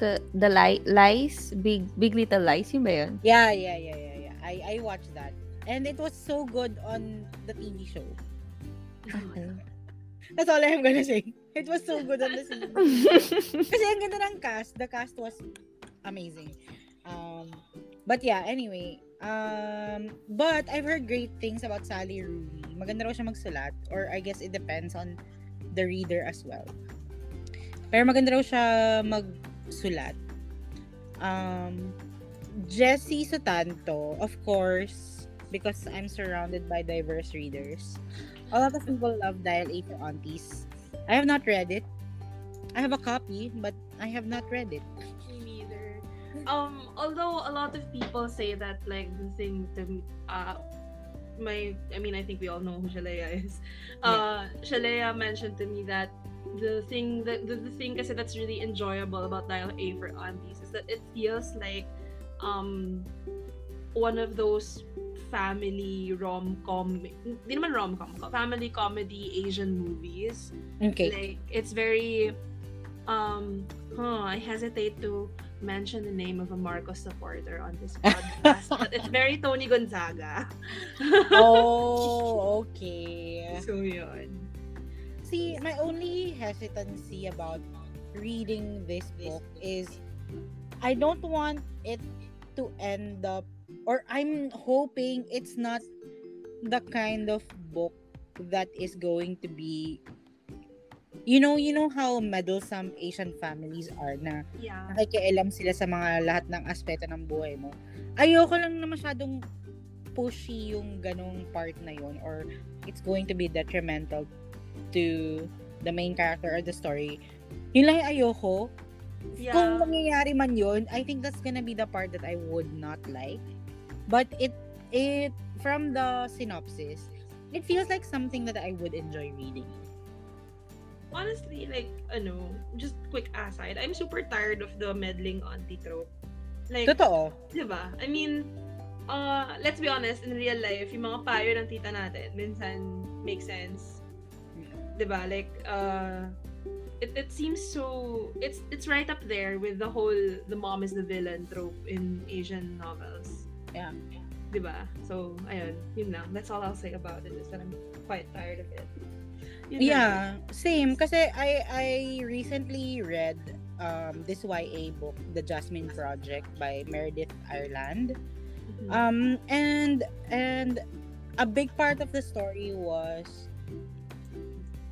the the li- lies, big big little lies, yun ba yun? yeah, yeah, yeah, yeah, yeah. I I watched that, and it was so good on the TV show. Okay. [LAUGHS] That's all I'm gonna say. It was so good on the TV. [LAUGHS] Kasi ang ganda ng cast. The cast was amazing. Um, but yeah, anyway. Um, but I've heard great things about Sally Rooney. Maganda raw siya magsulat. Or I guess it depends on the reader as well. Pero maganda raw siya magsulat. Um, Jessie Sutanto, of course, because I'm surrounded by diverse readers. A lot of people love Dial A for Aunties. I have not read it. I have a copy, but I have not read it. Um, although a lot of people say that like the thing to uh my I mean I think we all know who Shalea is. Uh Shalea mentioned to me that the thing that the, the thing kasi that's really enjoyable about Dial A for Aunties is that it feels like um one of those family rom-com hindi naman rom-com family comedy Asian movies Okay. like it's very um huh, I hesitate to mention the name of a Marcos supporter on this podcast, but it's very Toni Gonzaga. [LAUGHS] oh, okay. so yun. See, my only hesitancy about reading this book is I don't want it to end up or I'm hoping it's not the kind of book that is going to be you know, you know how meddlesome Asian families are na Yeah. nakikialam sila sa mga lahat ng aspeto ng buhay mo. Ayoko lang na masyadong pushy yung ganong part na yun or it's going to be detrimental to the main character or the story. Yun lang yung ayoko. Yeah. Kung mangyayari man yun, I think that's gonna be the part that I would not like. But it, it, from the synopsis, it feels like something that I would enjoy reading. Honestly, like, ano, just quick aside, I'm super tired of the meddling auntie trope. Like, Totoo. di ba? I mean, uh, let's be honest, in real life, yung mga payo ng tita natin, minsan, make sense. Di ba? Like, uh, it, it seems so, it's it's right up there with the whole, the mom is the villain trope in Asian novels. Yeah. Di ba? So, ayun, yun lang. That's all I'll say about it, is that I'm quite tired of it. Yun. Yeah, same. Kasi I I recently read um this YA book, The Jasmine Project by Meredith Ireland. Mhm. Um and and a big part of the story was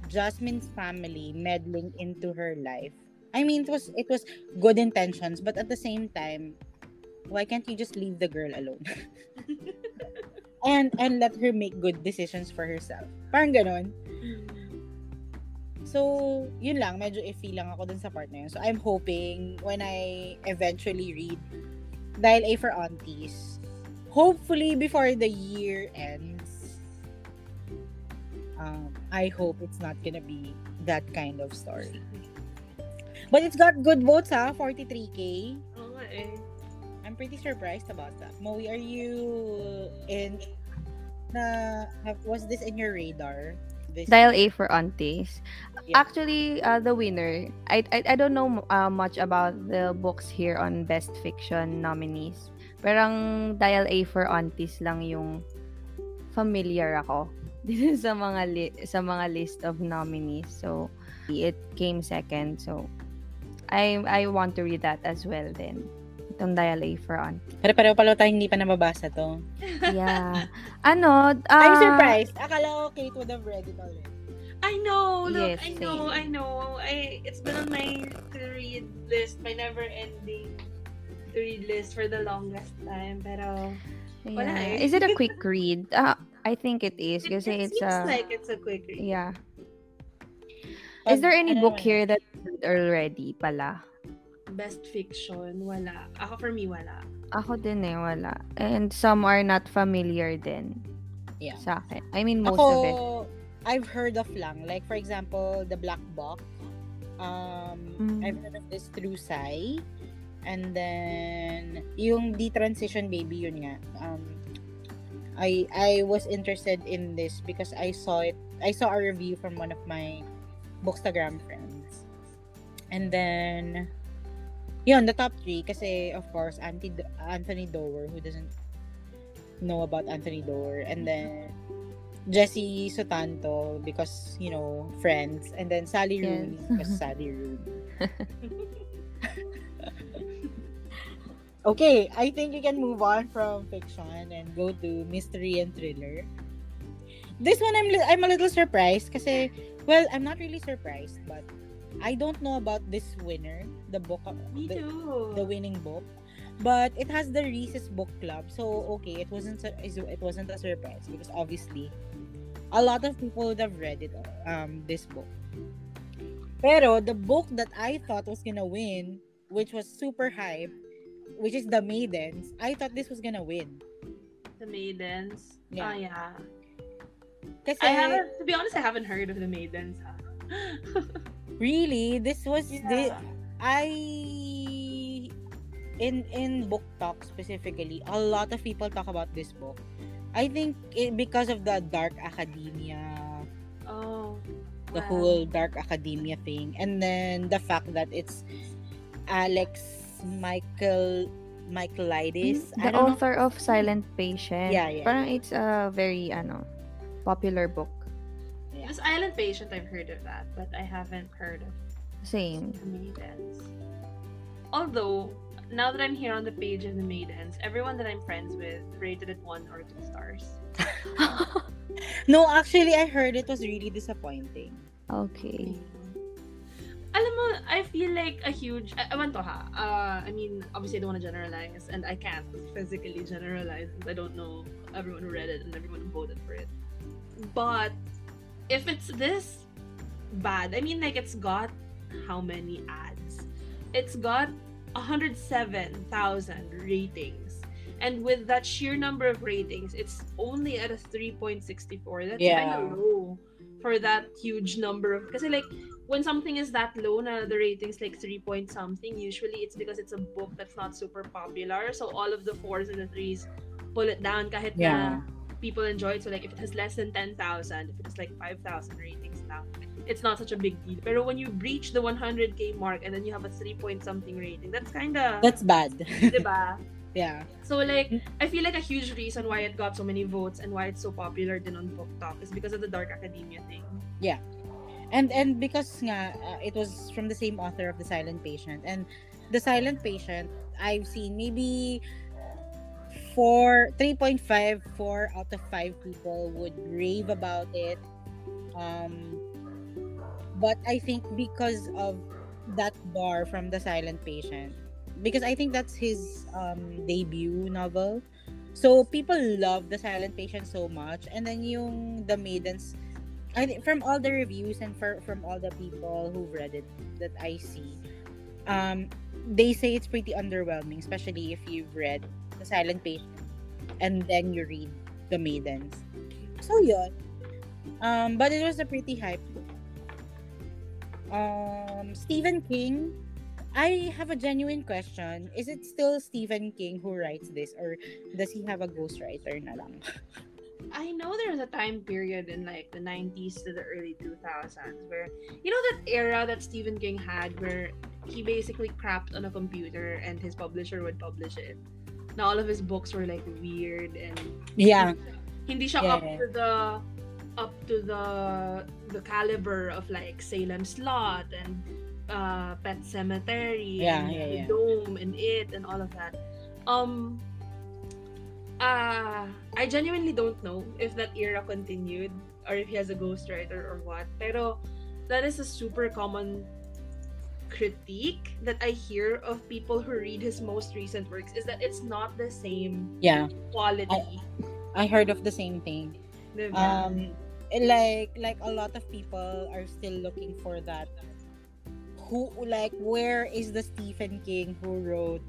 Jasmine's family meddling into her life. I mean, it was it was good intentions, but at the same time, why can't you just leave the girl alone? [LAUGHS] and and let her make good decisions for herself. Parang ganon. Mm. So, yun lang, medyo iffy lang ako dun sa part na yun. So, I'm hoping when I eventually read Dial A for Aunties, hopefully before the year ends, um, I hope it's not gonna be that kind of story. But it's got good votes, ha? 43k. Oo nga eh. I'm pretty surprised about that. Moe, are you in na have, was this in your radar? This Dial A for aunties. Yeah. Actually, uh, the winner. I, I I don't know uh, much about the books here on best fiction nominees. Parang Dial A for aunties lang yung familiar ako [LAUGHS] dito sa mga li- sa mga list of nominees. So it came second. So I I want to read that as well then. Itong Dial A for aunties. Pero pareho pala tayo hindi pa nababasa to. Yeah. ano? [LAUGHS] I'm ah, surprised. Akala ko Kate would have read it already. I know. Look, Yes, I know. same. I know. I it's been on my to read list, my never-ending to read list for the longest time. Pero Wala Yeah. eh. Is it a [LAUGHS] quick read? Uh, I think it is it, kasi it it's seems a like it's a quick read. yeah. Is there any book here that you read already pala? Best fiction, wala. Ako for me, wala. Ako din eh, wala. And some are not familiar din Yeah. sa akin. I mean, most Ako, of it. I've heard of lang. Like, for example, The Black Box. Um, Mm. I've heard of this through Sai. And then, yung D-Transition Baby, yun nga. Um, I I was interested in this because I saw it. I saw a review from one of my Bookstagram friends. And then, yun, the top three. Kasi, of course, Anthony, Anthony Doerr, who doesn't know about Anthony Doerr. And then, Jesse Sutanto, because, you know, friends. And then, Sally Yes. Rooney, because [LAUGHS] Sally Rooney. [LAUGHS] okay, I think you can move on from fiction and go to mystery and thriller. This one, I'm, I'm a little surprised kasi, well, I'm not really surprised, but I don't know about this winner, the book, Me the, too. the winning book. But it has the Reese's book club, so okay, it wasn't it wasn't a surprise because obviously, a lot of people would have read it, um, this book. Pero the book that I thought was gonna win, which was super hype, which is The Maidens, I thought this was gonna win. the Maidens. Yeah. Oh, yeah. Kasi I haven't, to be honest, I haven't heard of the Maidens. Ha? [LAUGHS] really, this was the yeah. I in in book talk specifically, a lot of people talk about this book. I think it, because of the dark academia, Oh. the wow. whole dark academia thing, and then the fact that it's Alex Michael Michaelides. Mm-hmm. I The don't know. author of Silent Patient. Yeah, yeah, Parang it's a very, ano, popular book. Yeah. This Silent Patient, I've heard of that, but I haven't heard of Same. the Maidens. Although, now that I'm here on the page of the maidens, everyone that I'm friends with rated it one or two stars. [LAUGHS] No, actually, I heard it was really disappointing. okay. Alam mo, I feel like a huge, I, I want to ha, uh, I mean, obviously I don't want to generalize, and I can't physically generalize, because I don't know everyone who read it and everyone who voted for it. But, if it's this bad, I mean, like, it's got how many ads? It's got 107,000 ratings. And with that sheer number of ratings, it's only at a 3.64. That's Yeah. kind of low for that huge number of. Because, like, when something is that low, na the ratings like 3 point something, usually it's because it's a book that's not super popular. So all of the fours and the threes pull it down kahit Yeah. na people enjoy it. So, like, if it has less than 10,000, if it has like 5,000 ratings now, it's not such a big deal. Pero when you breach the 100k mark and then you have a 3 point something rating, that's kind of, That's bad. [LAUGHS] diba? [LAUGHS] yeah. So like, I feel like a huge reason why it got so many votes and why it's so popular din on BookTok is because of the Dark Academia thing. Yeah. And and because nga, uh, it was from the same author of The Silent Patient. And The Silent Patient, I've seen maybe four, 3.5, 4 out of 5 people would rave about it. Um, but I think because of that bar from The Silent Patient, because I think that's his um, debut novel. So people love The Silent Patient so much. And then yung The Maidens, I think from all the reviews and for, from all the people who've read it that I see, um, they say it's pretty underwhelming, especially if you've read The Silent Patient and then you read The Maidens. So yun. Um, but it was a pretty hype. Um, Stephen King. I have a genuine question. Is it still Stephen King who writes this or does he have a ghostwriter na lang? I know there was a time period in like the 90s to the early 2000s where, you know, that era that Stephen King had where he basically crapped on a computer and his publisher would publish it. Now all of his books were like weird and Yeah. hindi siya Yeah, up to the up to the the caliber of like Salem's Lot and uh, Pet Sematary Yeah, and yeah, The yeah. Dome and It and all of that. Um uh, I genuinely don't know if that era continued or if he has a ghostwriter or what. Pero that is a super common critique that I hear of people who read his most recent works is that it's not the same Yeah. quality. I heard of the same thing. Diba? um like like a lot of people are still looking for that who like where is the Stephen King who wrote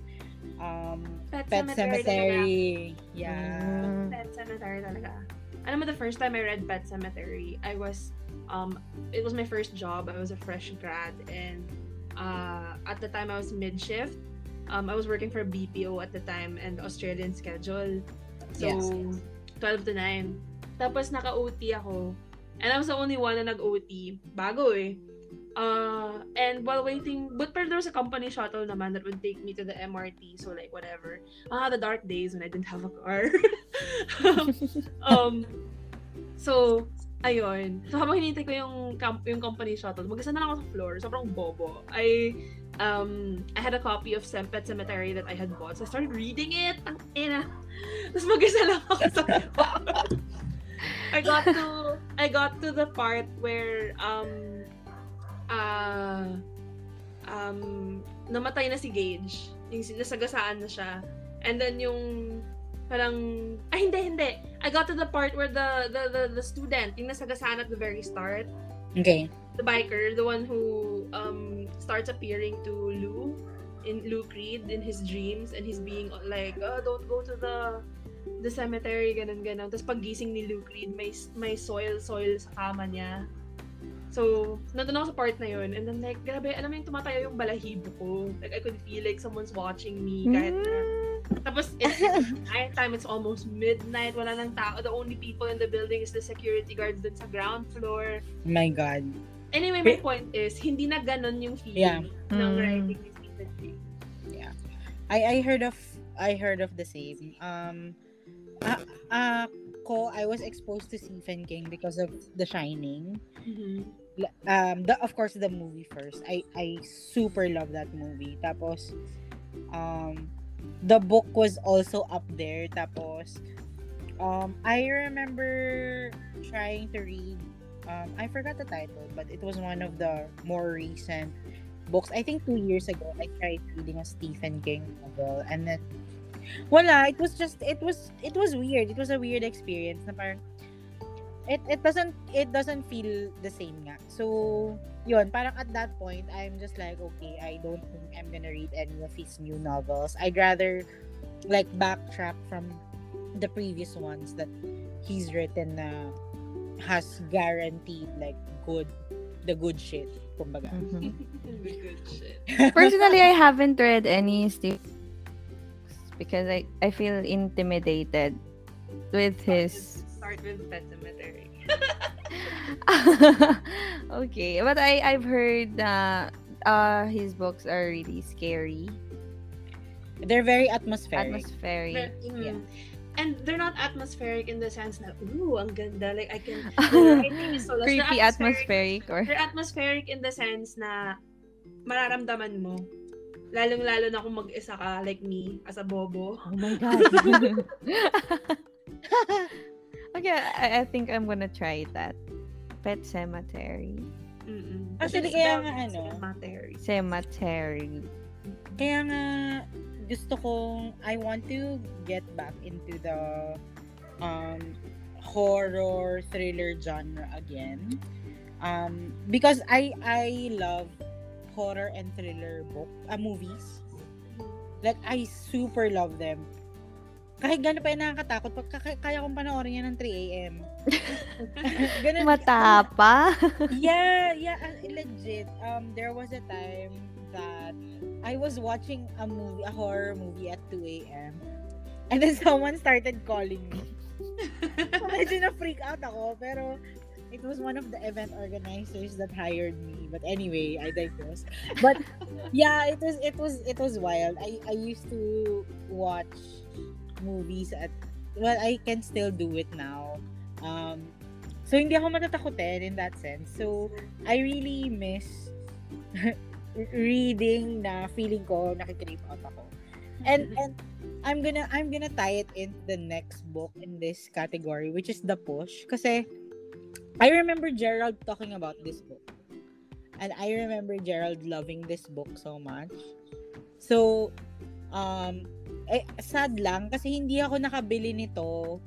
um Pet, Pet Sematary. Cemetery, yeah Mm. Pet Sematary talaga. Alam mo, the first time I read Pet Sematary, I was, um, it was my first job. I was a fresh grad, and uh, at the time I was mid-shift. Um, I was working for BPO at the time and Australian schedule. So, Yes. 12 to 9. Tapos naka-OT ako. And I was the only one na nag-OT. Bago eh. Uh, and while waiting, but there was a company shuttle naman that would take me to the MRT. So like, whatever. Ah, the dark days when I didn't have a car. [LAUGHS] um, so, ayun. So, habang hinintay ko yung, camp, yung company shuttle, mag-isa na lang ako sa floor. Sobrang bobo. I, um, I had a copy of Sem- Pet Cemetery that I had bought. So, I started reading it. Ang ina. Tapos mag-isa lang ako sa I got to, I got to the part where, um, uh, um, namatay na si Gage. Yung nasagasaan na siya. And then yung parang ay hindi hindi I got to the part where the the the, the student yung nasagasaan at the very start okay the biker the one who um starts appearing to Lou in Lou Creed in his dreams and he's being like oh don't go to the the cemetery ganun ganun tapos paggising ni Lou Creed may may soil soil sa kama niya So, nandun ako sa part na yun. And then like, grabe, alam mo yung tumatayo yung balahibo ko. Like, I could feel like someone's watching me. Kahit na, tapos, it's [LAUGHS] night time, it's almost midnight, wala nang tao. The only people in the building is the security guards dun sa ground floor. my god Anyway, my point is, hindi na ganun yung Yeah. feeling ng Mm. writing ni Stephen King. I I heard of I heard of the same um uh, uh, ko I was exposed to Stephen King because of The Shining um the of course the movie first I I super love that movie tapos Um, the book was also up there. Tapos, um, I remember trying to read. Um, I forgot the title, but it was one of the more recent books. I think two years ago, I tried reading a Stephen King novel, and then, wala. It was just, it was, it was weird. It was a weird experience. Na parang, it it doesn't it doesn't feel the same nga. So, yun, parang at that point, I'm just like, okay, I don't think I'm gonna read any of his new novels. I'd rather like backtrack from the previous ones that he's written na has guaranteed like good the good shit kumbaga. [LAUGHS] Mhm. Good shit. Personally, I haven't read any Steve because I, I feel intimidated with his Start with Pet Sematary. [LAUGHS] [LAUGHS] okay, but I I've heard uh uh his books are really scary, They're very atmospheric. atmospheric. But, mm, Yeah. And they're not atmospheric in the sense that ooh, ang ganda. Like, I can, [LAUGHS] the writing is so lush. They're Creepy atmospheric or They're atmospheric in the sense na mararamdaman mo. Lalong-lalo na kung mag-isa ka, like me, as a bobo. Oh my god. [LAUGHS] okay, I, I think I'm gonna try that. Pet Cemetery. Mm-mm. Actually, kaya nga ano, Cemetery. Cemetery. Kaya nga gusto kong I want to get back into the um horror thriller genre again. Um because I I love horror and thriller book uh, movies. Like I super love them. Kahit gano'n pa yung nakakatakot, pag kaya, kaya kong panoorin yan ng 3 a.m. [LAUGHS] Ganun, Matapa. [LAUGHS] yeah, yeah, uh, legit. Um, there was a time that I was watching a movie, a horror movie at 2 a.m. And then [LAUGHS] someone started calling me. Medyo na-freak out ako, pero it was one of the event organizers that hired me. But anyway, I digress. But yeah, it was it was it was wild. I I used to watch movies at well, I can still do it now. Um, so hindi ako matatakotin in that sense. So I really miss [LAUGHS] reading na feeling ko nakikreep out ako. And and I'm gonna I'm gonna tie it in the next book in this category which is The Push kasi I remember Gerald talking about this book. And I remember Gerald loving this book so much. So um eh, sad lang kasi hindi ako nakabili nito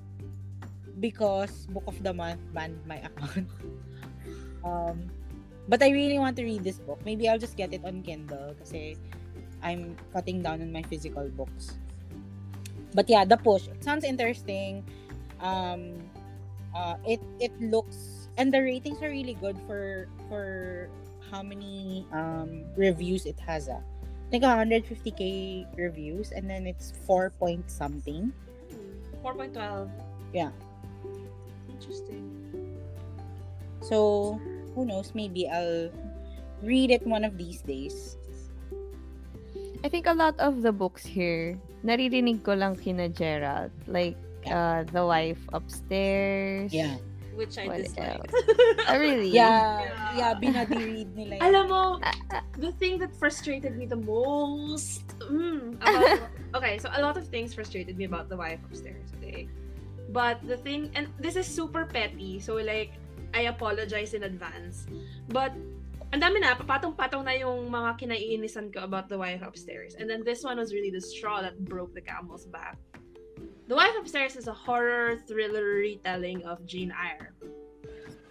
because Book of the Month banned my account. [LAUGHS] um, but I really want to read this book. Maybe I'll just get it on Kindle kasi I'm cutting down on my physical books. But yeah, The Push. It sounds interesting. Um, uh, it it looks and the ratings are really good for for how many um reviews it has. Ah. I think 150k reviews and then it's 4 point something. 4.12. Yeah. Interesting. So, who knows? Maybe I'll read it one of these days. I think a lot of the books here, naririnig ko lang kina Gerald. Like, uh, The Wife Upstairs. Yeah. Which I What dislike. Oh, [LAUGHS] really? Yeah, yeah, binadi-read nila yun. Alam mo, the thing that frustrated me the most mm, about, [LAUGHS] okay so a lot of things frustrated me about the wife upstairs okay but the thing and this is super petty so like I apologize in advance but ang dami na, papatong-patong na yung mga kinaiinisan ko about the wife upstairs. And then this one was really the straw that broke the camel's back. The Wife Upstairs is a horror thriller retelling of Jane Eyre.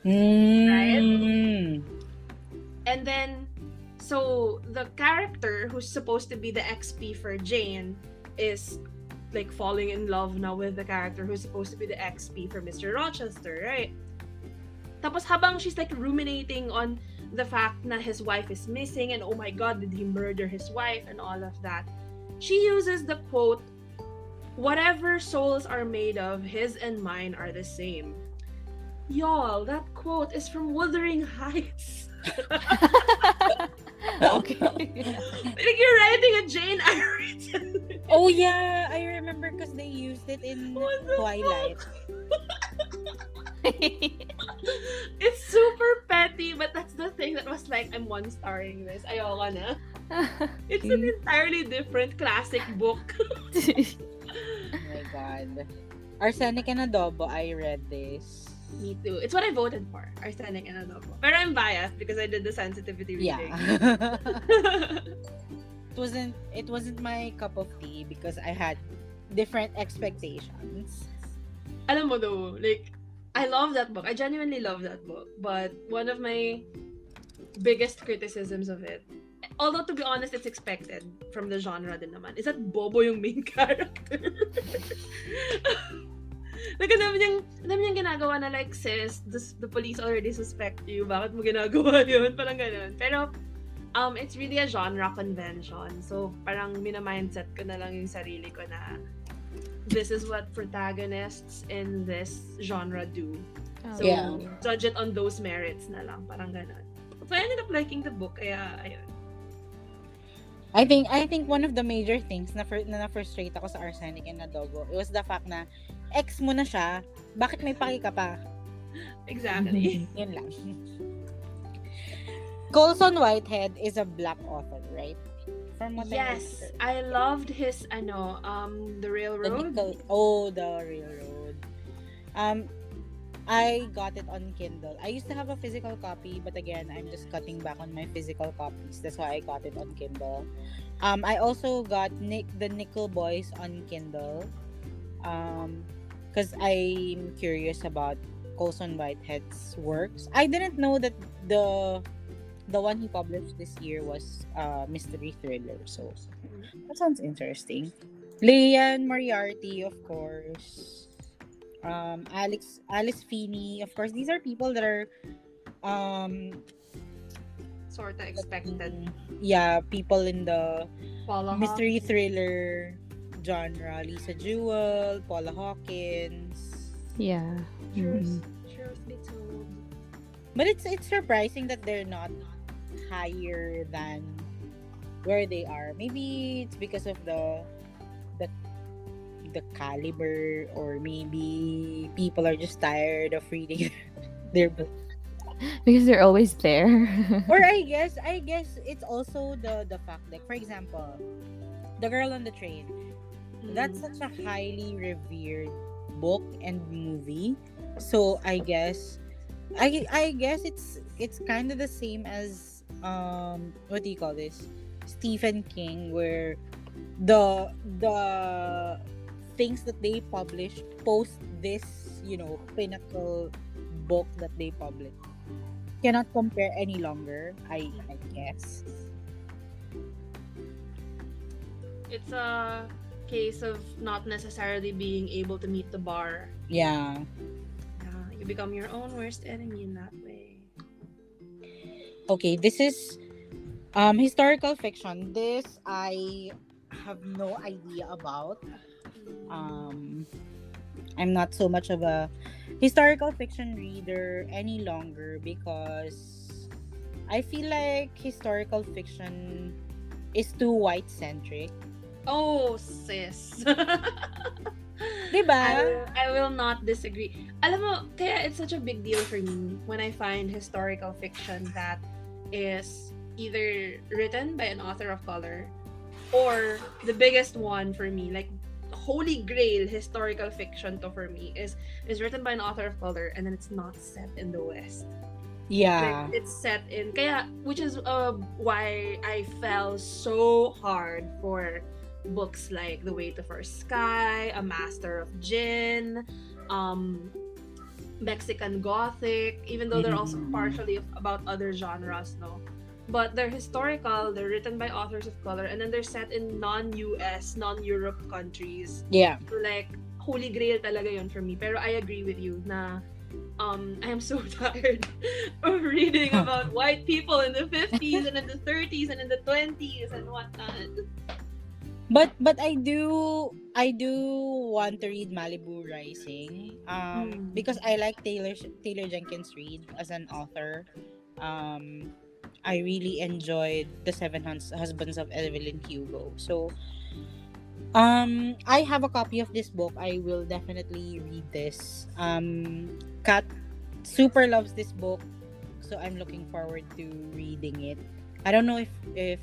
Mm. And then, so the character who's supposed to be the XP for Jane is like falling in love now with the character who's supposed to be the XP for Mr. Rochester, right? Tapos habang she's like ruminating on the fact that his wife is missing and oh my god, did he murder his wife and all of that, she uses the quote, whatever souls are made of, his and mine are the same. Y'all, that quote is from Wuthering Heights. [LAUGHS] [LAUGHS] [LAUGHS] okay. like you're writing a Jane Eyre. [LAUGHS] Oh yeah, I remember because they used it in Twilight. [LAUGHS] it's super petty, but that's the thing that was like, I'm one starring this. Ayoko na. It's an entirely different classic book. Oh my god. Arsenic and Adobo, I read this. Me too. It's what I voted for. Arsenic and Adobo. But I'm biased because I did the sensitivity Yeah. reading. [LAUGHS] it wasn't it wasn't my cup of tea because I had different expectations. Alam mo though, like, I love that book. I genuinely love that book. But one of my biggest criticisms of it, although to be honest, it's expected from the genre din naman, is that Bobo yung main [LAUGHS] character. [LAUGHS] like, dami niyang, ang dami niyang ginagawa na like, sis, this, the police already suspect you. Bakit mo ginagawa [LAUGHS] yun? Parang ganun. Pero, um, it's really a genre convention. So, parang mina-mindset ko na lang yung sarili ko na this is what protagonists in this genre do. So, Yeah. judge it on those merits na lang. Parang ganun. So, I ended up liking the book. Kaya, ayun. I think I think one of the major things na, fr- na na-frustrate ako sa Arsenic and Adobo, it was the fact na ex mo na siya, bakit may paki ka pa? Exactly. [LAUGHS] Yun lang. Colson Whitehead is a black author, right? From what I yes. remember. I loved his, ano, um, The The Railroad. nickel, oh, the railroad. Um, I got it on Kindle. I used to have a physical copy, but again, I'm just cutting back on my physical copies. That's why I got it on Kindle. Um, I also got Nick the Nickel Boys on Kindle. Um, because I'm curious about Colson Whitehead's works. I didn't know that the the one he published this year was uh mystery thriller. So that sounds interesting. Liane Moriarty, of course. Um, Alex Alice Feeney, of course. These are people that are um Sort of expected. yeah, people in the Paula mystery thriller genre. Lisa Jewell, Paula Hawkins. Yeah. Truth, Mm. truth be told. But it's it's surprising that they're not higher than where they are. Maybe it's because of the the the caliber or maybe people are just tired of reading [LAUGHS] their book. Because they're always there. [LAUGHS] Or I guess I guess it's also the the fact that for example, The Girl on the Train. That's Mm. such a highly revered book and movie. So I guess I I guess it's it's kind of the same as um what do you call this? Stephen King where the the things that they publish post this, you know, pinnacle book that they publish cannot compare any longer, I I guess. It's a case of not necessarily being able to meet the bar. Yeah. Yeah, you become your own worst enemy in that way. Okay, this is um historical fiction. This I have no idea about. Um I'm not so much of a historical fiction reader any longer because I feel like historical fiction is too white centric. Oh, sis. [LAUGHS] Diba? I will, I will not disagree. Alam mo, kaya it's such a big deal for me when I find historical fiction that is either written by an author of color or the biggest one for me, like holy grail historical fiction to for me is is written by an author of color and then it's not set in the West. Yeah. Like, it's set in kaya which is uh, why I fell so hard for books like The Way to First Sky, A Master of Djinn, um Mexican Gothic, even though they're also Mhm. partially about other genres, no. But they're historical, they're written by authors of color, and then they're set in non-US, non-Europe countries. Yeah. So like, holy grail talaga yun for me. Pero I agree with you na um, I am so [LAUGHS] tired of reading [LAUGHS] about white people in the 50s and in the 30s and in the 20s and whatnot. But but I do I do want to read Malibu Rising um Mm. because I like Taylor Taylor Jenkins Reid as an author. Um I really enjoyed The Seven Hus- Husbands of Evelyn Hugo. So um I have a copy of this book. I will definitely read this. Um Kat super loves this book. So I'm looking forward to reading it. I don't know if if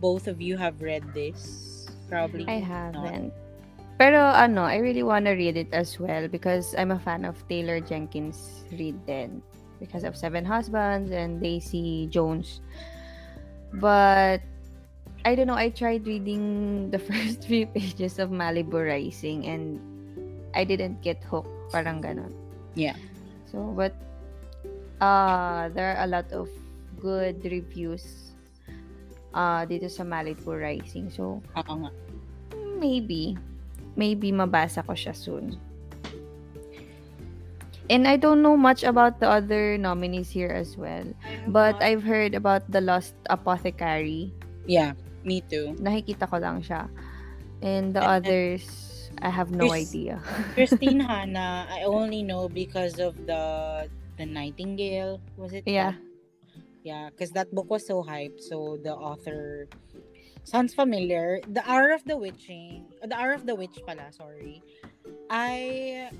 both of you have read this. Probably I haven't. Pero ano, I really wanna read it as well because I'm a fan of Taylor Jenkins Reid then because of Seven Husbands and Daisy Jones. But I don't know, I tried reading [LAUGHS] the first few pages of Malibu Rising and I didn't get hooked. Parang ganon. Yeah. So, but uh, there are a lot of good reviews uh, dito sa Malibu Rising. So, Oo nga. maybe. Maybe mabasa ko siya soon. And I don't know much about the other nominees here as well. But I've heard about The Lost Apothecary. Yeah, me too. Nakikita ko lang siya. And the And- others, I have no Chris- idea. [LAUGHS] Kristin Hannah, I only know because of the the Nightingale. Was it? Yeah. Yeah, because that book was so hyped. So the author sounds familiar. The Hour of the Witching, the Hour of the Witch, pala. Sorry, I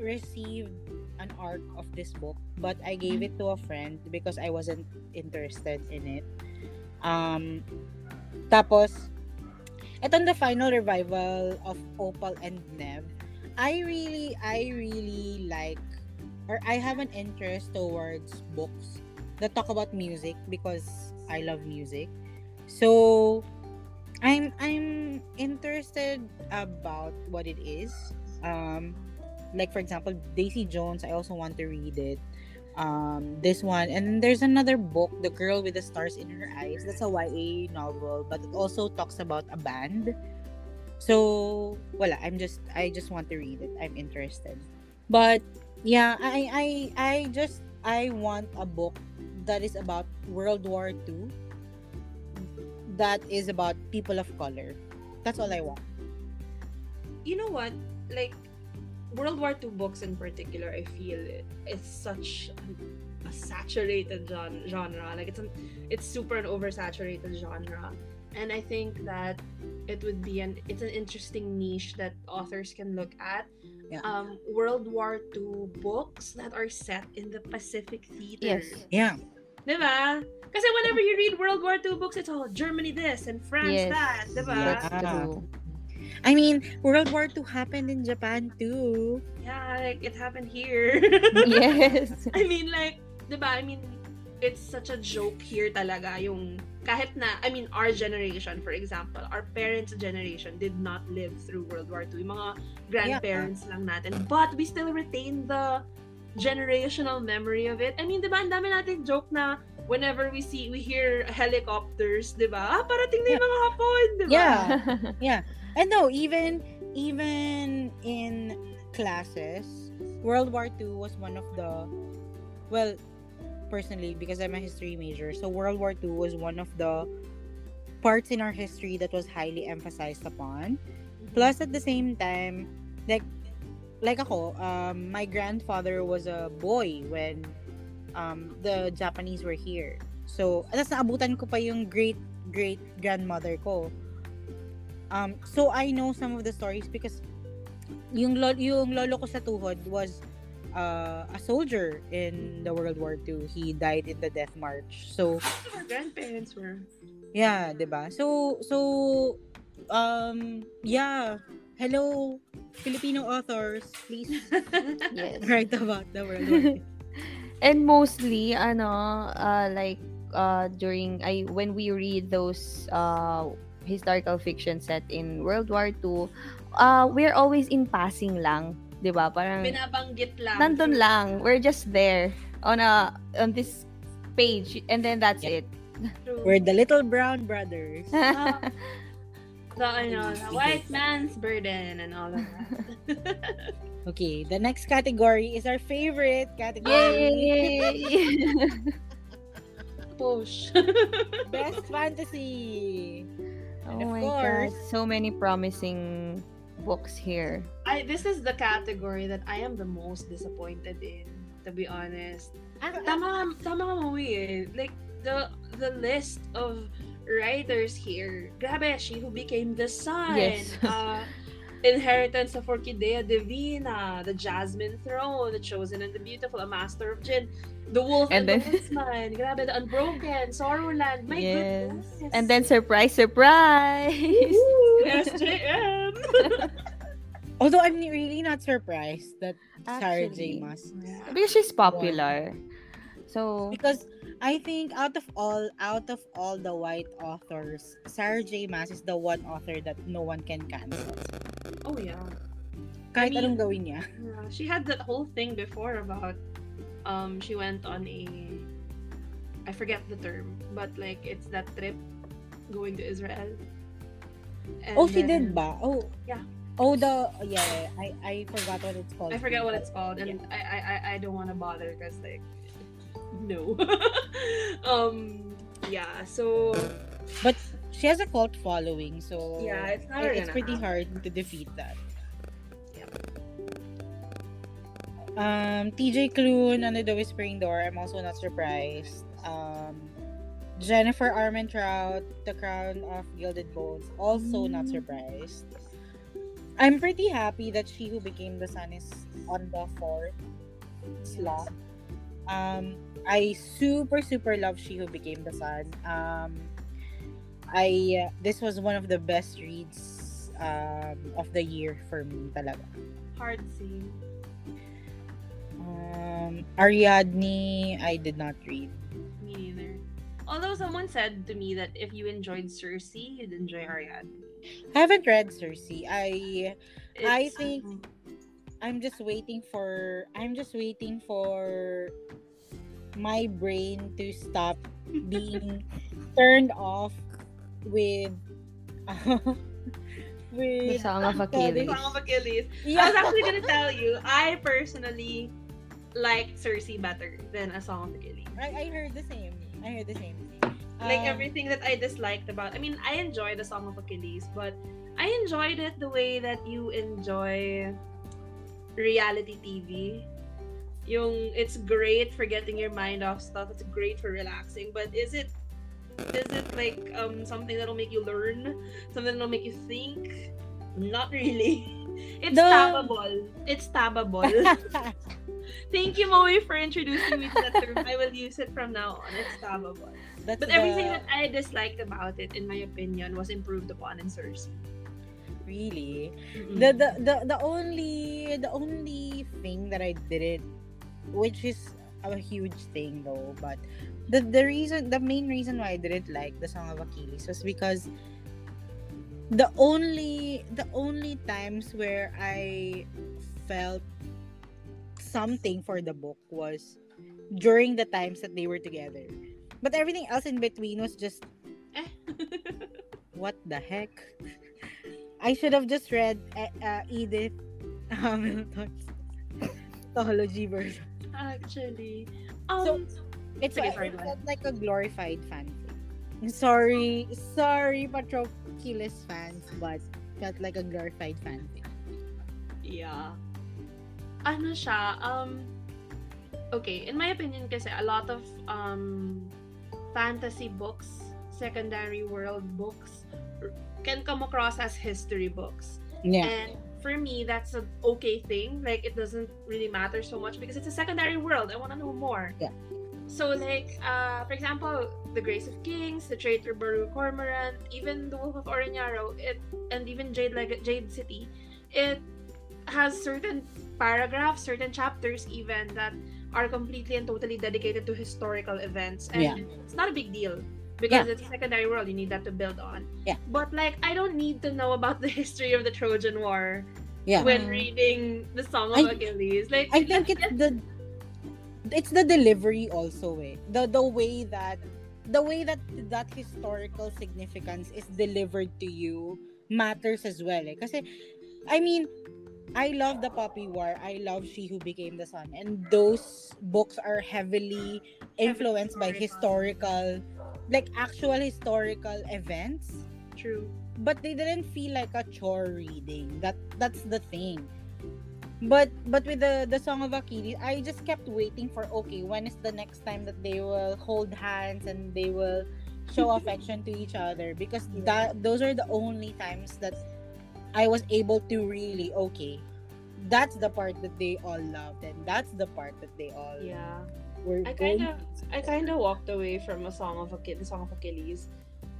received an arc of this book, but I gave it to a friend because I wasn't interested in it. Um, tapos, etong the final revival of Opal and Nev, I really, I really like, or I have an interest towards books that talk about music because I love music. So, I'm I'm interested about what it is. Um, like for example, Daisy Jones. I also want to read it. Um, this one, and there's another book, The Girl with the Stars in Her Eyes. That's a YA novel, but it also talks about a band. So, wala. I'm just, I just want to read it. I'm interested. But yeah, I, I, I just, I want a book that is about World War II. That is about people of color. That's all I want. you know what? Like World War II books in particular, I feel it, it's such a, a saturated genre. Like it's an, it's super an oversaturated genre, and I think that it would be an it's an interesting niche that authors can look at. Yeah. Um, World War II books that are set in the Pacific theater. Yes. Yeah. Diba? Kasi whenever you read World War II books, it's all Germany this and France Yes. that. Diba? Yeah. I mean, World War II happened in Japan too. Yeah, like it happened here. [LAUGHS] yes. [LAUGHS] I mean, like, di ba? I mean, it's such a joke here talaga yung kahit na, I mean, our generation, for example, our parents' generation did not live through World War II. Yung mga grandparents lang natin. But we still retain the generational memory of it. I mean, di ba, ang dami natin joke na whenever we see, we hear helicopters, di ba? Ah, parating na yung mga hapon, di ba? Yeah. [LAUGHS] Yeah. And no, even even in classes, World War II was one of the well, personally because I'm a history major, so World War II was one of the parts in our history that was highly emphasized upon. Plus at the same time, like like ako, um, my grandfather was a boy when um, the Japanese were here. So, alas naabutan ko pa yung great great grandmother ko. Um, so I know some of the stories because yung lo- yung lolo ko sa tuhod was uh, a soldier in the World War II. He died in the Death March. So Our grandparents were. yeah, 'di ba? So so um yeah, hello Filipino authors, please [LAUGHS] yes. write about the World War II. [LAUGHS] And mostly, ano, uh, like, uh, during, I, when we read those, uh, historical fiction set in World War II, uh, we're always in passing lang, 'di ba? Parang, Binabanggit lang. nandun lang, we're just there, on a, on this page, and then that's Yeah. it. True. We're the little brown brothers. [LAUGHS] Ah, the, ano, the white man's burden and all of that. [LAUGHS] Okay, the next category is our favorite category. Yay! [LAUGHS] Push. Best fantasy. Oh Of my course. god, so many promising books here. I this is the category that I am the most disappointed in, to be honest. Tama, tama ka Maui eh. Like, the the list of writers here. Grabe, She Who Became the Sun. Yes. uh, Inheritance of Orquídea Divina, The Jasmine Throne, The Chosen and the Beautiful, A Master of Djinn, The Wolf and, And then- the [LAUGHS] Woodsman, grabe, The Unbroken, Sorrowland, my yes. goodness. And then surprise, surprise. Woo! [LAUGHS] SJM! [LAUGHS] Although I'm really not surprised that Sarah J. Actually. Maas. because she's popular. So Because I think out of all out of all the white authors, Sarah J. Maas is the one author that no one can cancel. oh yeah. Kahit I mean- anong gawin niya. [LAUGHS] Yeah, she had that whole thing before about um she went on a I forget the term, but like it's that trip going to Israel. And oh, she then- did ba? Oh. Yeah. Oh, the yeah, yeah, I I forgot what it's called. I forget what it's called, and I, I I I don't want to bother because like no. [LAUGHS] um yeah, so but She has a cult following, so Yeah, it's never it's pretty hard to defeat that. Yeah. Um, TJ Klune under the Whispering Door. I'm also not surprised. Um, Jennifer Armentrout, The Crown of Gilded Bones. Also not Mm. surprised. I'm pretty happy that She Who Became the Sun is on the fourth slot. Um, I super super love She Who Became the Sun. Um, I uh, this was one of the best reads um, of the year for me talaga. hard scene. Um, Ariadne, I did not read. Me neither. Although someone said to me that if you enjoyed Circe, you'd enjoy Ariadne. I haven't read Circe. I I It's- think- I'm just waiting for I'm just waiting for my brain to stop being turned off with the [LAUGHS] with Song of The Achilles. Song of Achilles. I was actually gonna tell you, I personally like Circe better than A Song of Achilles. I, I heard the same. I heard the same. Like Um, everything that I disliked about I mean, I enjoy The Song of Achilles, but I enjoyed it the way that you enjoy reality TV. Yung it's great for getting your mind off stuff. It's great for relaxing, but is it is it like um something that'll make you learn? Something that'll make you think? Not really. [LAUGHS] It's The- tabbable. It's tabbable. [LAUGHS] [LAUGHS] Thank you, Moe, for introducing me to that term. I will use it from now on. It's tabbable. That's But everything that I disliked about it, in my opinion, was improved upon in Circe. really Mm-mm. the, the the the only the only thing that I didn't which is a huge thing though but the the reason the main reason why I didn't like the Song of Achilles was because the only the only times where I felt something for the book was during the times that they were together but everything else in between was just Eh. [LAUGHS] what the heck [LAUGHS] I should have just read uh, uh, Edith Hamilton's Mythology version. Actually. Um, So, It's Sige, it sorry, go felt like a glorified fanfic. Sorry, sorry, Patroclus fans, but felt like a glorified fanfic. yeah. Ano siya, um, okay, in my opinion kasi, a lot of, um, fantasy books, secondary world books, can come across as history books. Yeah. And for me, that's an okay thing. Like, it doesn't really matter so much because it's a secondary world. I want to know more. Yeah. So, like, uh, for example, The Grace of Kings, The Traitor Baru Cormorant, even The Wolf of Oren-Yaro, it, and even Jade, like Jade City, it has certain paragraphs, certain chapters even that are completely and totally dedicated to historical events. And Yeah. it's not a big deal because it's a secondary world. You need that to build on. Yeah. But like, I don't need to know about the [LAUGHS] history of the Trojan War Yeah. when Mm. reading the Song of I- Achilles. Like, I think it's the it's the delivery also eh. The the way that the way that that historical significance is delivered to you matters as well eh. Kasi I mean I love the Poppy War. I love She Who Became the Sun. And those books are heavily influenced by historical like actual historical events. True. but they didn't feel like a chore reading. That that's the thing. But but with the the Song of Achilles, I just kept waiting for okay, when is the next time that they will hold hands and they will show [LAUGHS] affection to each other because that those are the only times that I was able to really okay. That's the part that they all loved, and that's the part that they all Yeah. Were I kind of I kind of walked away from a song of Achilles, the song of Achilles,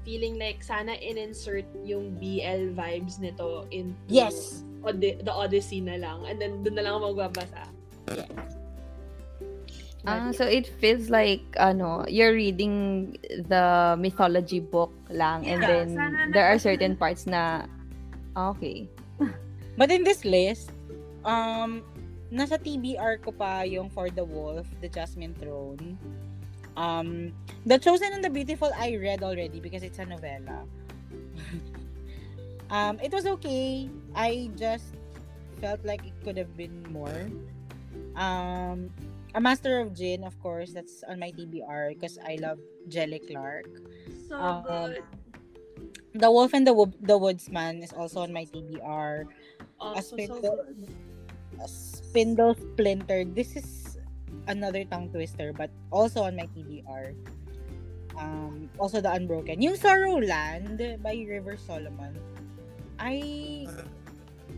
feeling like sana in-insert yung BL vibes nito into Yes. Ode- the Odyssey na lang and then doon na lang ako magbabasa. Ah, so it feels like ano, you're reading the mythology book lang and Yeah, then there are certain parts na ah, okay. But in this list, um, nasa TBR ko pa yung For the Wolf, The Jasmine Throne. Um, The Chosen and the Beautiful I read already because it's a novella. [LAUGHS] um, it was okay. I just felt like it could have been more. Um, A Master of Jin, of course, that's on my TBR because I love Jelly Clark. So Um, good. The Wolf and the Wo- the Woodsman is also on my TBR. Also so good. Spindle Splinter. This is another tongue twister, but also on my TBR. Um, also the Unbroken. Yung Sorrowland by River Solomon. I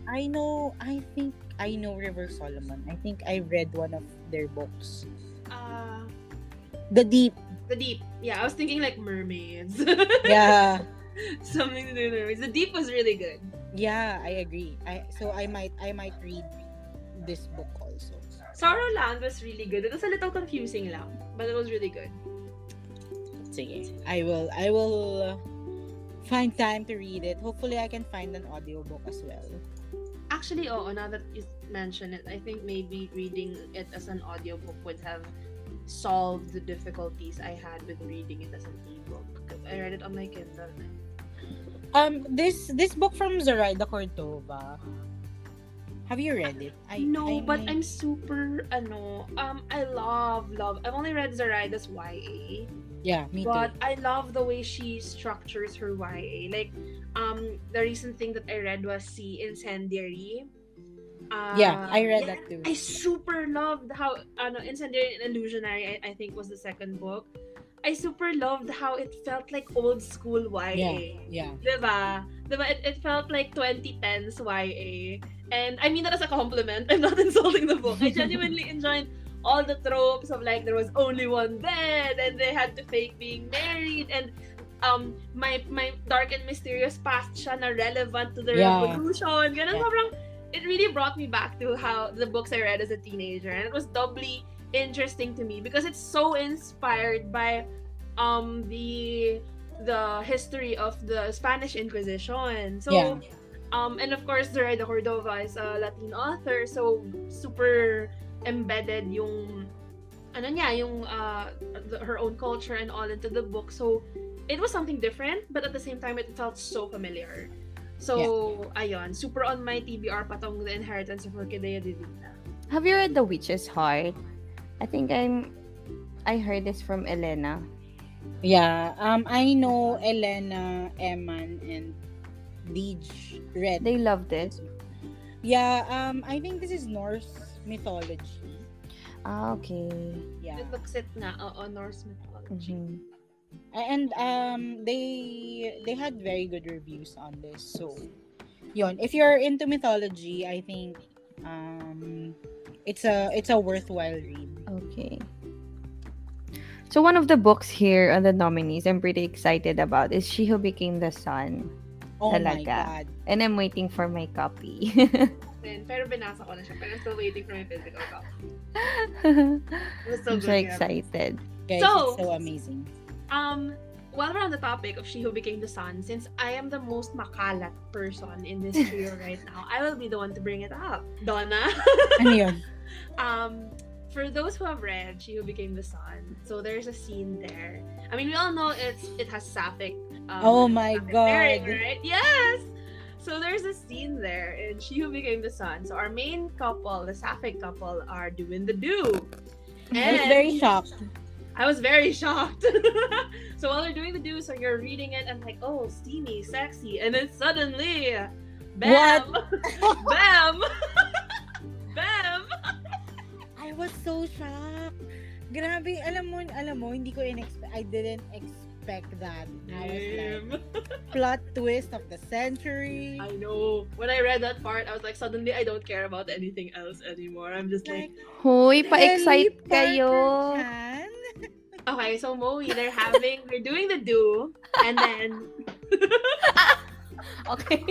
I know I think I know River Solomon. I think I read one of their books. Uh, The Deep. the deep. Yeah, I was thinking like mermaids. [LAUGHS] Yeah. Something to do with mermaids. The deep was really good. Yeah, I agree. I so I might I might read this book also. Sorrowland was really good. It was a little confusing lang, but it was really good. Sige. I will I will uh, find time to read it. Hopefully I can find an audiobook as well. Actually, oh, now that you mention it, I think maybe reading it as an audiobook would have solved the difficulties I had with reading it as an ebook. I read it on my Kindle. Um this this book from Zoraida Cordova. Have you read it? I no, I but might- I'm super ano. Um, I love love. I've only read Zoraida's YA, Yeah, me but too. I love the way she structures her YA. Like, um, the recent thing that I read was Sea Incendiary. Uh, Yeah, I read yeah, that too. I super loved how ano, Incendiary and Illusionary, I, I think was the second book. I super loved how it felt like old school YA. Yeah. yeah. Diba? Diba? It, it felt like 2010s YA. And I mean that as a compliment. [LAUGHS] I'm not insulting the book. I [LAUGHS] genuinely enjoyed all the tropes of like there was only one bed and they had to fake being married and um my my dark and mysterious past siya na relevant to the Yeah. revolution. Ganun Yeah. sobrang it really brought me back to how the books I read as a teenager and it was doubly interesting to me because it's so inspired by um the the history of the Spanish Inquisition. So Yeah. um and of course Zoraida Cordova is a Latin author so super embedded yung ano niya yung uh, the- her own culture and all into the book. So it was something different but at the same time it felt so familiar. So ayun, super on my TBR patong The Inheritance of Orquídea Divina. Have you read The Witch's Heart? I think I'm I heard this from Elena. Yeah. Um I know Elena, Eman, and Deej read. They loved it. Yeah, um I think this is Norse mythology. Ah, okay. Yeah. It looks it nga, oo, Norse mythology. Mhm. and um they they had very good reviews on this so yon if you're into mythology i think um it's a it's a worthwhile read Okay. So one of the books here on the nominees I'm pretty excited about is She Who Became the Sun. oh my god And I'm waiting for my copy. Then, [LAUGHS] pero binasa ko na siya. Pero I'm still waiting for my physical copy. [LAUGHS] I'm It was so so excited. guys So- it's so amazing Um, while we're on the topic of She Who Became the Sun, since I am the most makalat person in this trio [LAUGHS] right now, I will be the one to bring it up. Donna. ano yun um, for those who have read She Who Became the Sun, so there's a scene there. I mean, we all know it's it has sapphic. Um, Oh my sapphic God. pairing, right? Yes. So there's a scene there in She Who Became the Sun. So our main couple, the sapphic couple, are doing the do. [LAUGHS] i was very shocked I was very shocked. [LAUGHS] so while they're doing the do, so you're reading it and like, oh, steamy, sexy, and then suddenly, bam, [LAUGHS] bam, bam. I was so shocked grabe alam mo alam mo hindi ko in I didn't expect that. I was like, [LAUGHS] plot twist of the century. I know. When I read that part, I was like, suddenly I don't care about anything else anymore. I'm just like, Like, Hoy, pa-excite kayo. Chan? [LAUGHS] okay, so Moe, they're having, they're doing the do, and then, [LAUGHS] Okay.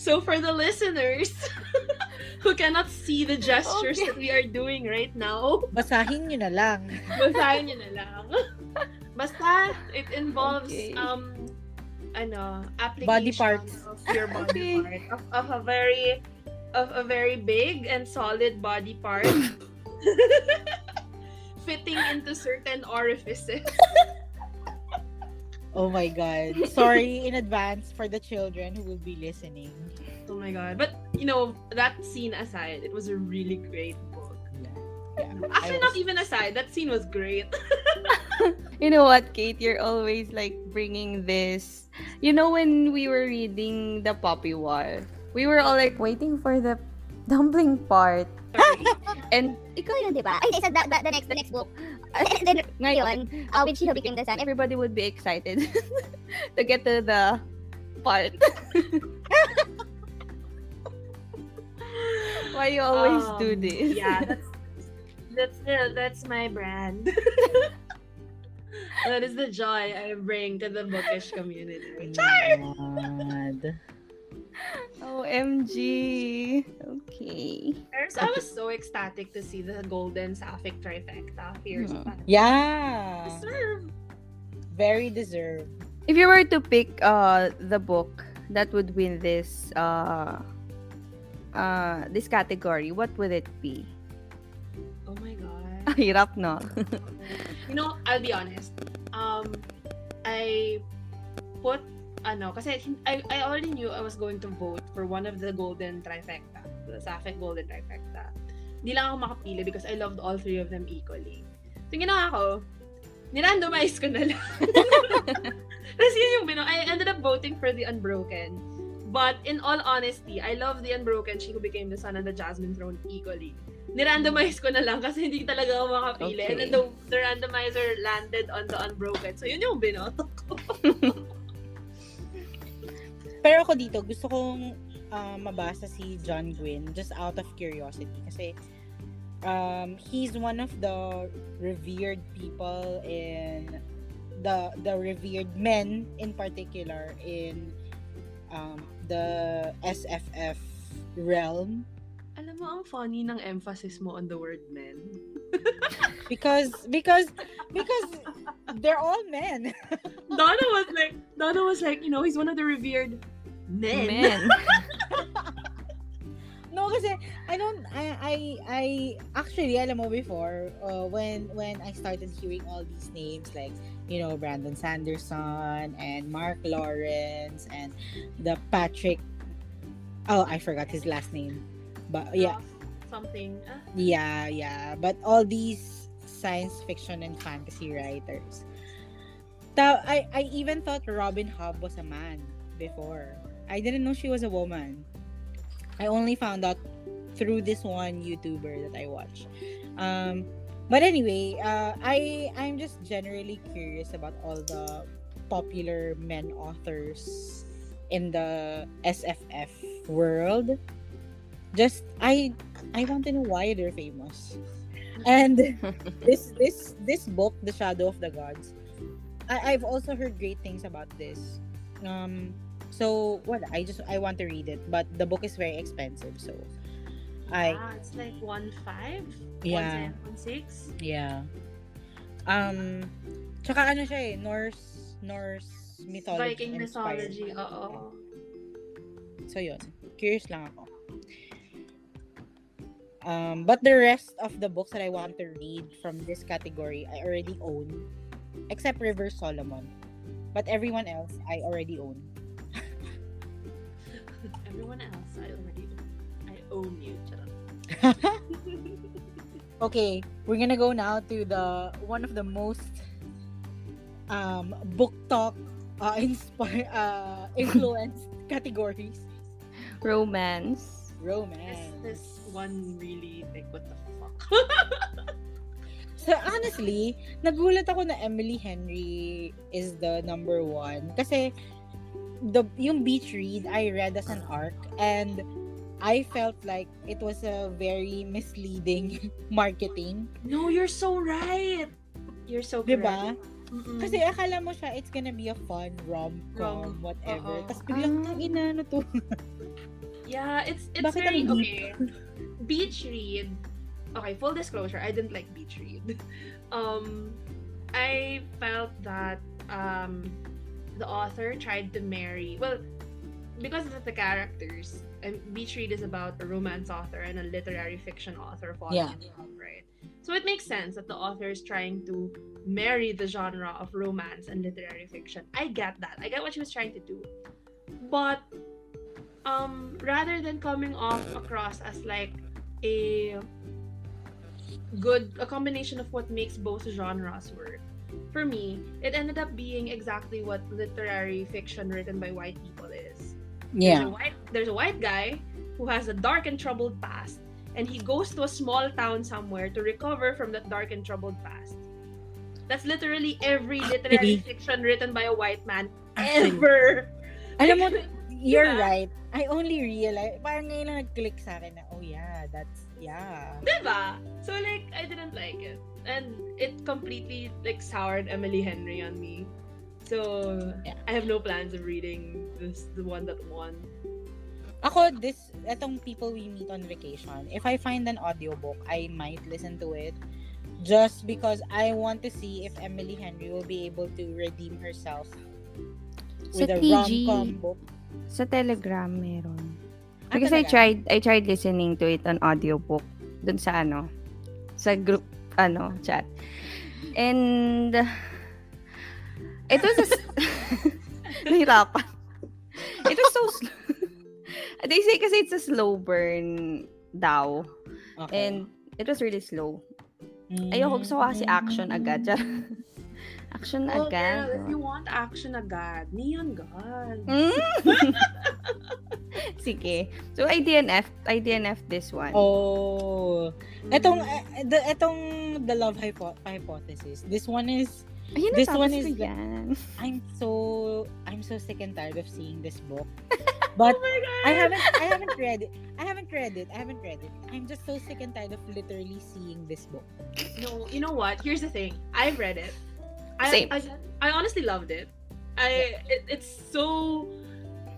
So for the listeners [LAUGHS] who cannot see the gestures Okay. that we are doing right now, Basahin nyo na lang. basahin nyo na lang. [LAUGHS] Basta, it involves, Okay. um, ano, application Body parts. of your body [LAUGHS] Okay. part. Of, of a very, of a very big and solid body part. fitting into certain orifices. Oh my god. Sorry in advance for the children who will be listening. Oh my god. But, you know, that scene aside, it was a really great book. Yeah. Actually, I not even aside, that scene was great. [LAUGHS] You know what, Kate? You're always like bringing this. You know, when we were reading the Poppy War, we were all like waiting for the [LAUGHS] dumpling part. And Ikaw yun, di ba? Ay, hindi, sa the, the, the next, the next book. [LAUGHS] And then, [LAUGHS] ngayon, uh, when She Who became the sun, everybody would be excited [LAUGHS] to get to the part. Why you always do Um, this? Yeah, that's that's the, that's my brand. that is the joy I bring to the bookish community. God. [LAUGHS] OMG. Okay. First, I was so ecstatic to see the golden sapphic trifecta. Here's Hmm. Yeah. Deserve. Very deserved. If you were to pick uh the book that would win this uh uh this category, what would it be? Oh my god. [LAUGHS] Hirap, no? You know, I'll be honest. Um, I put ano, kasi I, I already knew I was going to vote for one of the golden trifecta, the Sapphic golden trifecta. Hindi lang ako makapili because I loved all three of them equally. So, yung ginawa ko, nirandomize ko na lang. [LAUGHS] Tapos yun yung bino. I ended up voting for the Unbroken. But in all honesty, I love the Unbroken, She Who Became the Sun, and the Jasmine Throne equally. Nirandomize ko na lang kasi hindi talaga ako makapili. And then Okay. the, the randomizer landed on the Unbroken. So yun yung binoto ko. [LAUGHS] Pero ako dito, gusto kong ah, mabasa si John Gwynn just out of curiosity. Kasi um, he's one of the revered people in the the revered men in particular in um, the SFF realm Alam mo, ang funny ng emphasis mo on the word men. [LAUGHS] because because because they're all men. [LAUGHS] Donna was like, Donna was like, you know, he's one of the revered men. Man. [LAUGHS] No, kasi I don't I I I actually alam mo before uh, when when I started hearing all these names like you know Brandon Sanderson and Mark Lawrence and the Patrick oh I forgot his last name but yeah Something. Ah, yeah yeah but all these science fiction and fantasy writers Ta- I I even thought Robin Hobb was a man before I didn't know she was a woman I only found out through this one YouTuber that I watch. Um, but anyway, uh, I I'm just generally curious about all the popular men authors in the SFF world. Just I I want to know why they're famous. [LAUGHS] And [LAUGHS] this this this book, The Shadow of the Gods, I, I've also heard great things about this. Um, so what I just I want to read it, but the book is very expensive, so I ah, it's like one five, Yeah. one, one six. yeah. Um, tsaka ano siya eh, Norse Norse mythology. Viking inspired. mythology, oo. So yun, curious lang ako. Um, but the rest of the books that I want to read from this category, I already own, except River Solomon. But everyone else, I already own. [LAUGHS] Everyone else, I already I own you. Charot. [LAUGHS] okay, we're gonna go now to the one of the most um book talk uh, [LAUGHS] inspire uh influenced categories Romance. This, romance this one really like what the fuck. [LAUGHS] So honestly, nagulat ako na Emily Henry is the number one. Kasi the yung beach read I read as an arc and I felt like it was a very misleading [LAUGHS] marketing. No, you're so right. You're so correct. Diba? Mm-mm. Kasi akala mo siya, it's gonna be a fun rom-com, Rom- whatever. oo. Tapos biglang, Ah. ina, ano to? Yeah, it's it's Bakit very okay. Beach read. Okay, full disclosure, I didn't like beach read. [LAUGHS] Um, I felt that um, the author tried to marry. Well, because of the characters, and beach read is about a romance author and a literary fiction author falling Yeah. in love, right? So it makes sense that the author is trying to marry the genre of romance and literary fiction. I get that. I get what she was trying to do. But um rather than coming off across as like a good a combination of what makes both genres work. For me it ended up being exactly what literary fiction written by white people is. There's a white there's a white guy who has a dark and troubled past and he goes to a small town somewhere to recover from that dark and troubled past. That's literally every ah, literary fiction written by a white man ever. Alam mo, you're Diba? right. I only realized, parang ngayon lang nag-click sa akin na, oh yeah, that's, yeah. Diba? So like I didn't like it. And it completely like soured Emily Henry on me. So Yeah. I have no plans of reading this the one that won. Ako, this, etong People We Meet on Vacation, if I find an audiobook, I might listen to it just because I want to see if Emily Henry will be able to redeem herself Sa with a TG. rom-com book. Sa Telegram meron. Ah, Because I talaga? tried I tried listening to it on audiobook dun sa ano sa group ano chat. And it was a [LAUGHS] nahirapan. It was so slow. [LAUGHS] They say kasi it's a slow burn daw. Okay. And it was really slow. Mm. Ayoko gusto ko kasi action agad. Char- action Oh, agad. girl, if you want action agad, Neon God. Mm. [LAUGHS] Sige. So I DNF, I DNF this one. Oh. Etong, eh, the, etong The Love Hypo- Hypothesis, this one is, Ayun, this one is yan. I'm so, I'm so sick and tired of seeing this book. [LAUGHS] But oh. I haven't I haven't read it. I haven't read it. I haven't read it. I'm just so sick and tired of literally seeing this book. No, you know what? Here's the thing. I've read it. I, Same. I, I honestly loved it. I it, it's so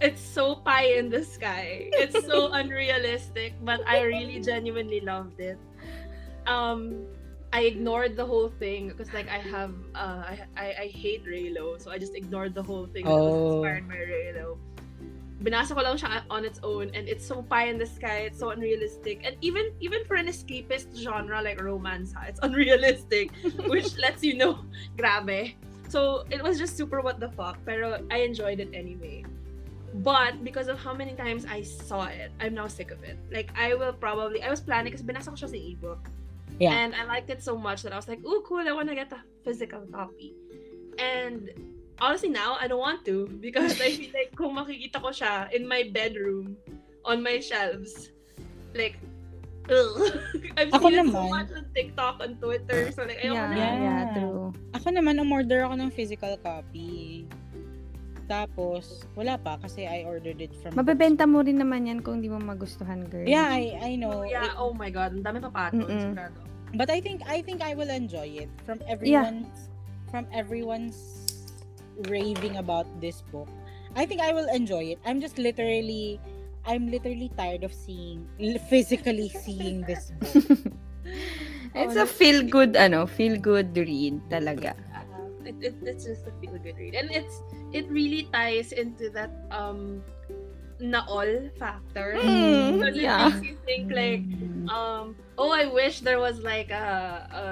it's so pie in the sky. It's so [LAUGHS] unrealistic, but I really genuinely loved it. Um I ignored the whole thing because like I have uh I, I I hate Reylo, so I just ignored the whole thing that was Oh. inspired by Reylo. Binasa ko lang siya on its own and it's so pie in the sky, it's so unrealistic. And even even for an escapist genre like romance, ha, it's [LAUGHS] unrealistic, which [LAUGHS] lets you know, [LAUGHS] grabe. So it was just super what the fuck, pero I enjoyed it anyway. But because of how many times I saw it, I'm now sick of it. Like I will probably I was planning because binasa ko siya sa ebook. Yeah. And I liked it so much that I was like, oh cool! I want to get the physical copy." And honestly, now I don't want to because I feel like kung makikita ko siya in my bedroom on my shelves, like, ugh. [LAUGHS] I've Ako seen it so naman. much on TikTok and Twitter, so like, ayoko Yeah, na. yeah, Yeah. true. Ako naman, umorder ako ng physical copy. Tapos, wala pa kasi I ordered it from Mabebenta mo rin naman yan kung di mo magustuhan, girl. Yeah, I, I know. Oh, yeah, It- oh my god, ang dami pa. Mm-mm. sigurado. but I think I think I will enjoy it from everyone's from everyone's raving about this book. I think I will enjoy it. I'm just literally I'm literally tired of seeing physically seeing this book. [LAUGHS] It's a feel good ano, feel good read talaga. Uh, it, it, it's just a feel good read. And it's it really ties into that um naol factor. Mm, Because it yeah. makes you think like um oh I wish there was like a, a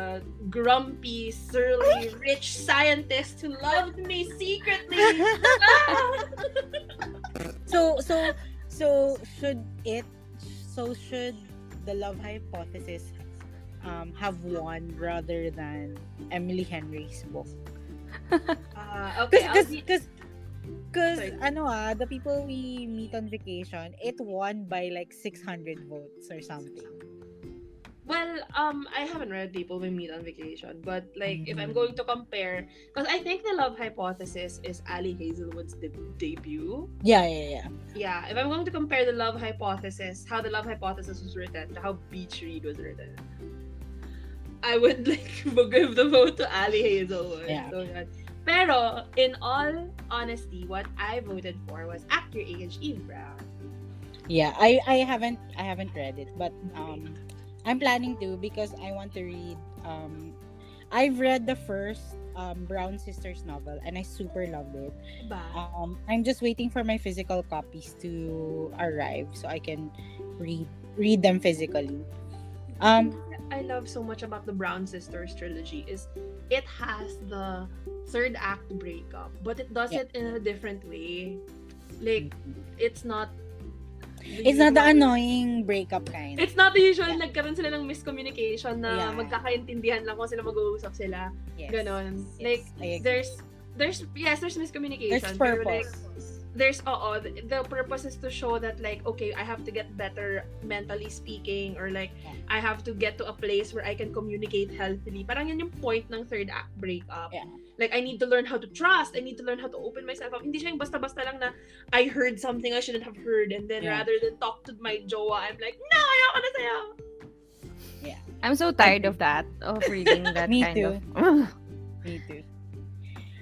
grumpy, surly, rich scientist who loved me secretly. [LAUGHS] so so so should it so should the love hypothesis um have won rather than Emily Henry's book? Uh, [LAUGHS] okay, Because be- because ano ah the people we meet on vacation it won by like 600 votes or something. Well, um, I haven't read People We Meet on Vacation, but like if I'm Mhm. going to compare, because I think the Love Hypothesis is Ali Hazelwood's de- debut. Yeah, yeah, yeah. Yeah, if I'm going to compare the Love Hypothesis, how the Love Hypothesis was written, to how Beach Read was written, I would [LAUGHS] like [LAUGHS] give the vote to Ali Hazelwood. Yeah. So. Pero in all honesty, what I voted for was Act Your Age, Eve Brown. Yeah, I I haven't I haven't read it, but um I'm planning to because I want to read um I've read the first um Brown Sisters novel and I super loved it. Um I'm just waiting for my physical copies to arrive so I can read read them physically. Um I love so much about the Brown Sisters trilogy is it has the third act breakup, but it does Yeah. it in a different way. Like it's not it's not the annoying breakup kind. It's not the usual Yeah. nagkaroon sila ng miscommunication na Yeah. magkakaintindihan lang kung sila mag-uusap sila. yes. Ganon. Yes, Like there's there's yes, there's miscommunication. There's pero like purpose. There's oo, the, the purpose is to show that like okay, I have to get better mentally speaking or like Yeah. I have to get to a place where I can communicate healthily. Parang yun yung point ng third act breakup. Yeah. Like I need to learn how to trust, I need to learn how to open myself up. Hindi siya yung basta-basta lang na I heard something I shouldn't have heard and then Yeah. rather than talk to my jowa, I'm like, no, ayoko na sa'yo. I'm so tired of that, of reading [LAUGHS] that Me kind too. of. [LAUGHS] Me too.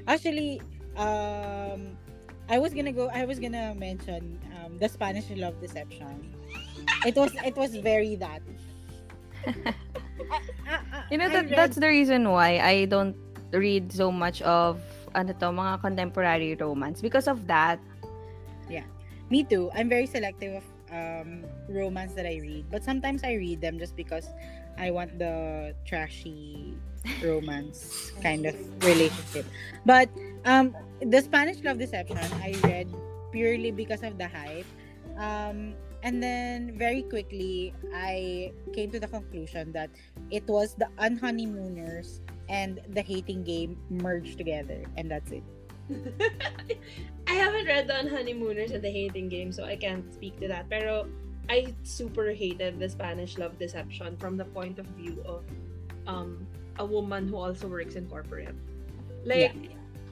Actually, um, I was gonna go. I was gonna mention um, the Spanish love deception. It was. It was very that. [LAUGHS] You know, that, read- that's the reason why I don't read so much of ano to, mga contemporary romance. Because of that, Yeah, Me too. I'm very selective of um, romance that I read, but sometimes I read them just because I want the trashy romance kind of relationship. But um, the Spanish Love Deception I read purely because of the hype. Um, and then very quickly I came to the conclusion that it was the unhoneymooners and the hating game merged together, and that's it. [LAUGHS] I haven't read the unhoneymooners and the Hating Game, so I can't speak to that. Pero I super hated the Spanish love deception from the point of view of um a woman who also works in corporate. Like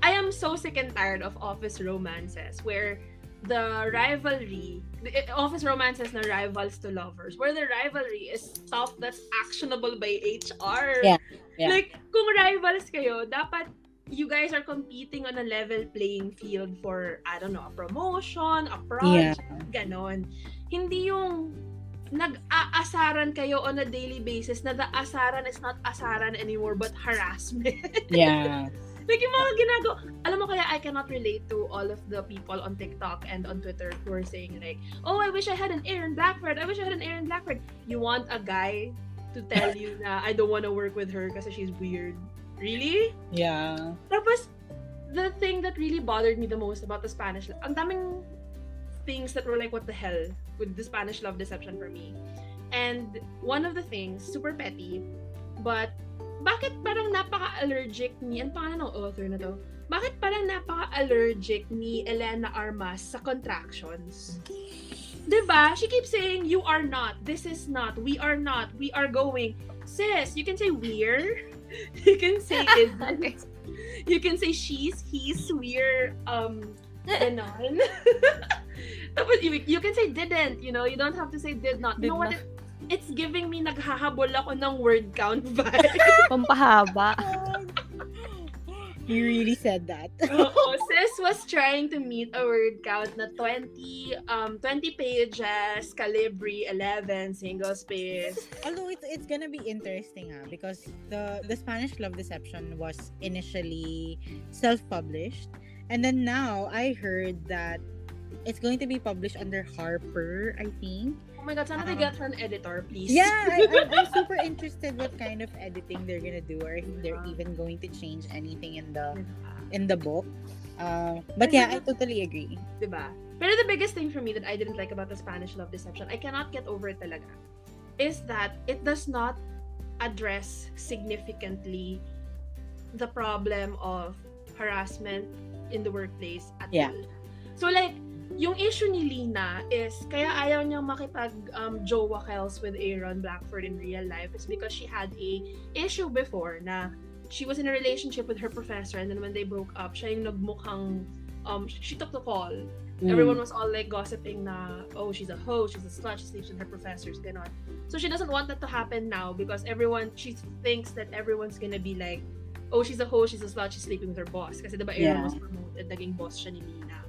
I am so sick and tired of office romances where the rivalry, the eh, office romances na rivals to lovers, where the rivalry is stuff that's actionable by HR. Yeah, yeah. Like, kung rivals kayo, dapat you guys are competing on a level playing field for, I don't know, a promotion, a project, ganon. Hindi yung nag-aasaran kayo on a daily basis na the asaran is not asaran anymore but harassment. Yeah. [LAUGHS] like yung mga ginagawa. Alam mo kaya I cannot relate to all of the people on TikTok and on Twitter who are saying like, oh, I wish I had an Aaron Blackford. I wish I had an Aaron Blackford. You want a guy to tell you na I don't want to work with her kasi she's weird. Really? Yeah. Tapos, the thing that really bothered me the most about the Spanish, ang daming things that were like, what the hell with the Spanish love deception for me. And one of the things, super petty, but bakit parang napaka-allergic ni, ang pangalan ng author na to? Bakit parang napaka-allergic ni Elena Armas sa contractions? ba? She keeps saying, you are not, this is not, we are not, we are going. Sis, you can say we're, [LAUGHS] you can say [LAUGHS] isn't, you can say she's, he's, we're, um, ganon. [LAUGHS] Tapos, you, you can say didn't, you know, you don't have to say did not. Did you know what? not. It, it's giving me naghahabol ako ng word count [LAUGHS] vibe. pampahaba. [LAUGHS] You really said that. Oo, sis was trying to meet a word count na 20, um, 20 pages, Calibri, 11, single space. Although it's it's gonna be interesting ha, because the the Spanish Love Deception was initially self-published, and then now I heard that it's going to be published under Harper, I think. Oh my god, sana they Ah. get her an editor, please. Yeah, I, I'm, I'm [LAUGHS] super interested what kind of editing they're gonna do, or if they're even going to change anything in the in the book. Uh, but yeah, I totally agree. Diba? Pero the biggest thing for me that I didn't like about the Spanish love deception, I cannot get over it talaga, is that it does not address significantly the problem of harassment in the workplace at Yeah. all. So like, yung issue ni Lina is, kaya ayaw niyang makipag um, jowa Kels with Aaron Blackford in real life is because she had a issue before na she was in a relationship with her professor and then when they broke up, siya yung nagmukhang, um, she took the fall. Mm. Everyone was all like gossiping na, oh, she's a hoe, she's a slut, she sleeps with her professors, ganon. So she doesn't want that to happen now because everyone, she thinks that everyone's gonna be like, oh, she's a hoe, she's a slut, she's sleeping with her boss. Kasi diba Aaron Yeah. was promoted, naging boss siya ni Lina.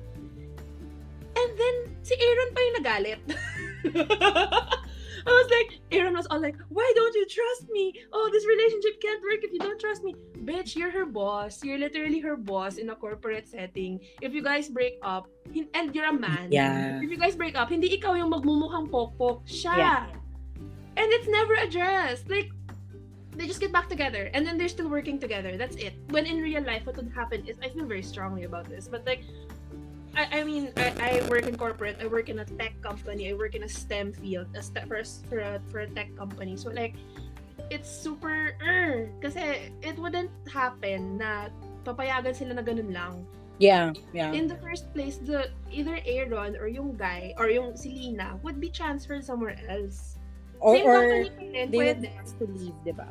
And then, si Aaron pa yung nagalit. [LAUGHS] I was like, Aaron was all like, why don't you trust me? Oh, this relationship can't work if you don't trust me. Bitch, you're her boss. You're literally her boss in a corporate setting. If you guys break up, and you're a man, Yeah. if you guys break up, hindi ikaw yung magmumukhang pokpok. Siya. Yeah. And it's never addressed. Like, they just get back together and then they're still working together. That's it. When in real life, what would happen is I feel very strongly about this. But like, I, I mean, I, I work in corporate. I work in a tech company. I work in a STEM field, a STEM, for, a, for, a, for a tech company. So like, it's super, uh, kasi it wouldn't happen na papayagan sila na ganun lang. Yeah, yeah. In the first place, the either Aaron or yung guy or yung si Lina would be transferred somewhere else. Or, Same or they pwede. to leave, di ba?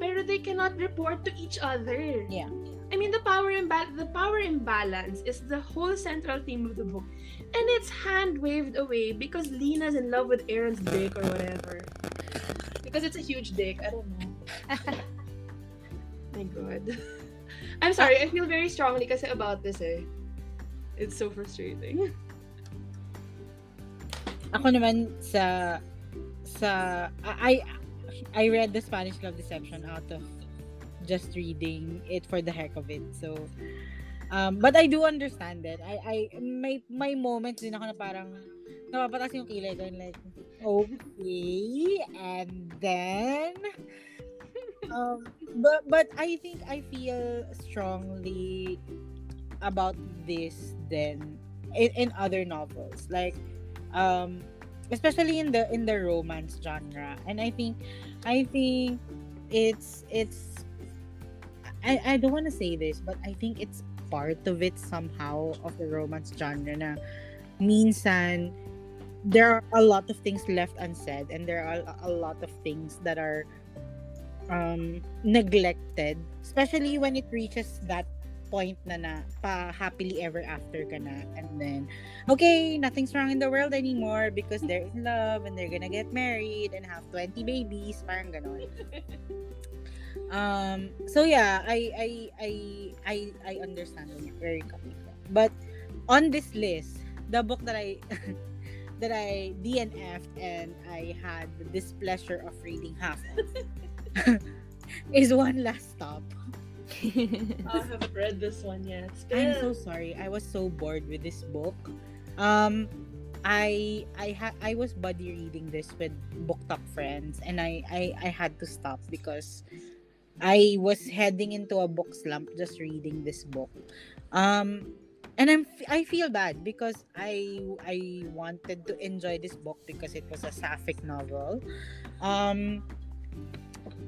Pero they cannot report to each other. Yeah. I mean, the power imba- the power imbalance is the whole central theme of the book. And it's hand waved away because Lena's in love with Aaron's dick or whatever. Because it's a huge dick. I don't know. [LAUGHS] My god. I'm sorry, I feel very strongly kasi about this eh. It's so frustrating. Ako naman sa sa I I read the Spanish Love Deception out of just reading it for the heck of it. So um but I do understand it. I I may may moments din ako na parang napapatas yung kilay ko and like okay and then [LAUGHS] um but but I think I feel strongly about this then in, in other novels like um especially in the in the romance genre. And i think i think it's it's i i don't want to say this but i think it's part of it somehow of the romance genre na minsan there are a lot of things left unsaid and there are a, lot of things that are um neglected especially when it reaches that point na na pa happily ever after ka na. And then okay nothing's wrong in the world anymore because they're in love and they're gonna get married and have 20 babies parang ganon. [LAUGHS] Um so yeah I I I I I understand where you're coming from. But on this list the book that I [LAUGHS] that I DNF'd and I had the displeasure of reading half of [LAUGHS] is one last stop [LAUGHS] I haven't read this one yet. I'm so sorry. I was so bored with this book. Um, I I had I was buddy reading this with book talk friends, and I, I I had to stop because I was heading into a book slump just reading this book. Um, and I'm I feel bad because I I wanted to enjoy this book because it was a sapphic novel. Um,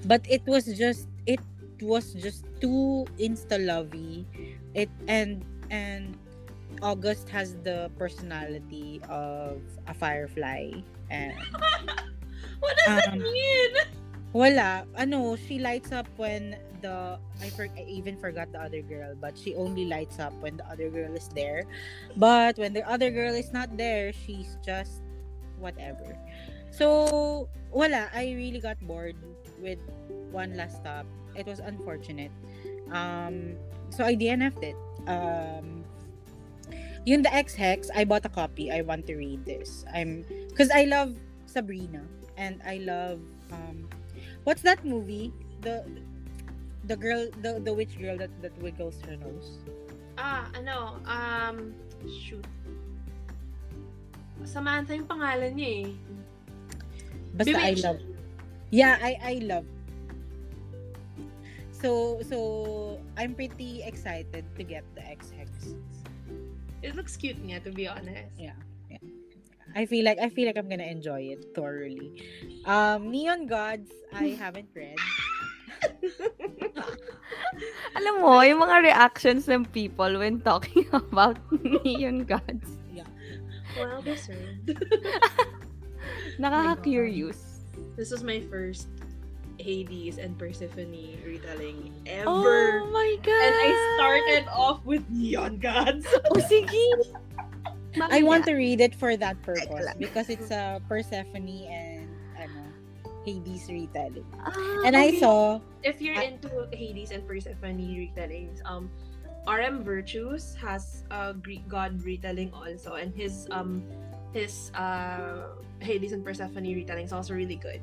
but it was just it was just too insta lovey it and and august has the personality of a firefly and [LAUGHS] what does that Um, mean? wala. Ano she lights up when the I, for, I even forgot the other girl but she only lights up when the other girl is there. But when the other girl is not there she's just whatever. So wala. I really got bored with one last stop. It was unfortunate. Um so I DNF'd it. Um yung the Ex Hex I bought a copy. I want to read this. I'm because I love Sabrina and I love um what's that movie? The the girl the the witch girl that that wiggles her nose. Ah, ano, um, shoot. Samantha yung pangalan niya eh. basta I love yeah I I love so so I'm pretty excited to get the Ex Hex It looks cute niya, to be honest. Yeah. yeah. I feel like I feel like I'm gonna enjoy it thoroughly. Um, Neon Gods I [LAUGHS] haven't read. Alam mo, yung mga reactions ng people when talking [LAUGHS] about Neon Gods. Yeah. Well deserved. [LAUGHS] Nakaka-curious. This was my first Hades and Persephone retelling ever. Oh my God! and I started off with Neon Gods. [LAUGHS] Oh, sige! I want to read it for that purpose because it's a Persephone and ano, Hades retelling. Ah, And I saw if you're I- into Hades and Persephone retellings, um, RM Virtues has a Greek god retelling also, and his um his uh Hades and Persephone retelling is also really good.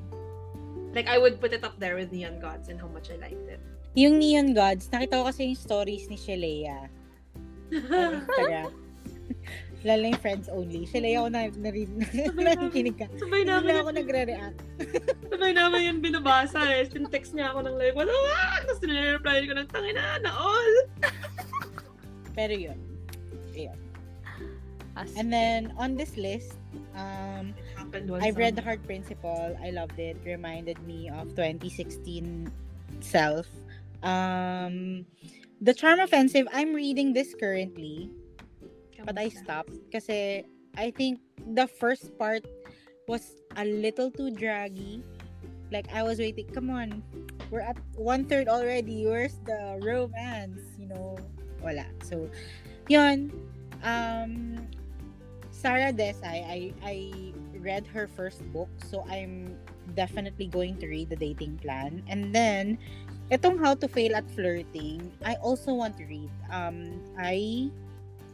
Like I would put it up there with Neon Gods and how much I liked it. yung Neon Gods, nakita ko kasi yung stories ni Shelea Instagram. [LAUGHS] Lalo yung friends only. Shelea ako na narin, nakikinig ka. sabay Hindi namin na yun, ako nagre-react. sabay namin yun binabasa eh. Tin-text niya ako ng like, what? Tapos nire-reply ko ng tangina na all. [LAUGHS] Pero yun. Ayun. As- And then, on this list, um, It happened one I've read The. Heart Principle. I loved it. Reminded me of 2016 self. Um, The Charm Offensive, I'm reading this currently, but I stopped kasi I think the first part was a little too draggy. Like I was waiting, come on, we're at one third already. Where's the romance? You know, wala. So, yun. Um, Sara Desai, I I read her first book, so I'm definitely going to read the dating plan. And then, itong How to Fail at Flirting, I also want to read. Um, I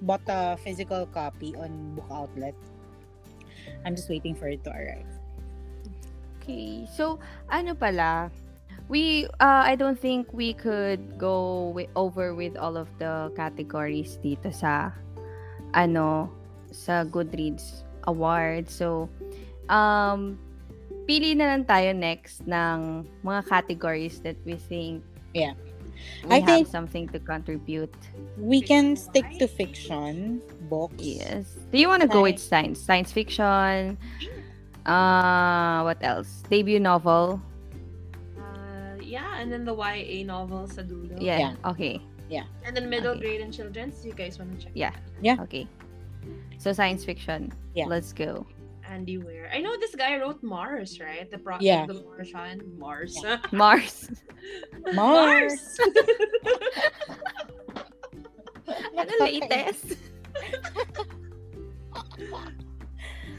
bought a physical copy on Book Outlet. I'm just waiting for it to arrive. Okay. So, ano pala? We, uh, I don't think we could go wi- over with all of the categories dito sa, ano, sa Goodreads Award. So, um, pili na lang tayo next ng mga categories that we think Yeah. we I have think- something to contribute. We can stick to fiction books. Yes. Do you want to go with science? Science fiction? Uh, what else? Debut novel? Uh, yeah, and then the YA novel sa dulo. Yeah. Okay. And then middle Okay. grade and children's. You guys want to check? Yeah. that? Yeah. Okay. So science fiction. Yeah. Let's go. Andy Weir. I know this guy wrote Mars, right? The pro- Yeah. the Martian Mars. [LAUGHS] [LAUGHS] Mars. Mars. [LAUGHS] ano latest?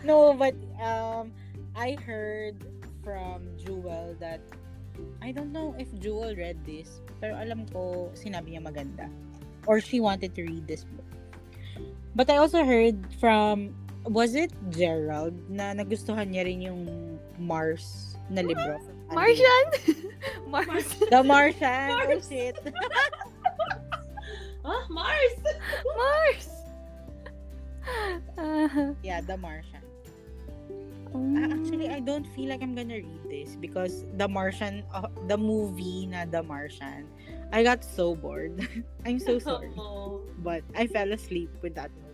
No, but um, I heard from Jewel that I don't know if Jewel read this, pero alam ko sinabi niya maganda. Or she wanted to read this book. But I also heard from, was it Gerald, na nagustuhan niya rin yung Mars na libro. Martian? [LAUGHS] Mars. The Martian. Oh, Mars. shit. [LAUGHS] Ah, Mars! [LAUGHS] Mars. Uh, Yeah, The Martian. um, Ah, actually, I don't feel like I'm gonna read this because The Martian, uh, the movie na The Martian, I got so bored. I'm so sorry. Oh, But I fell asleep with that movie.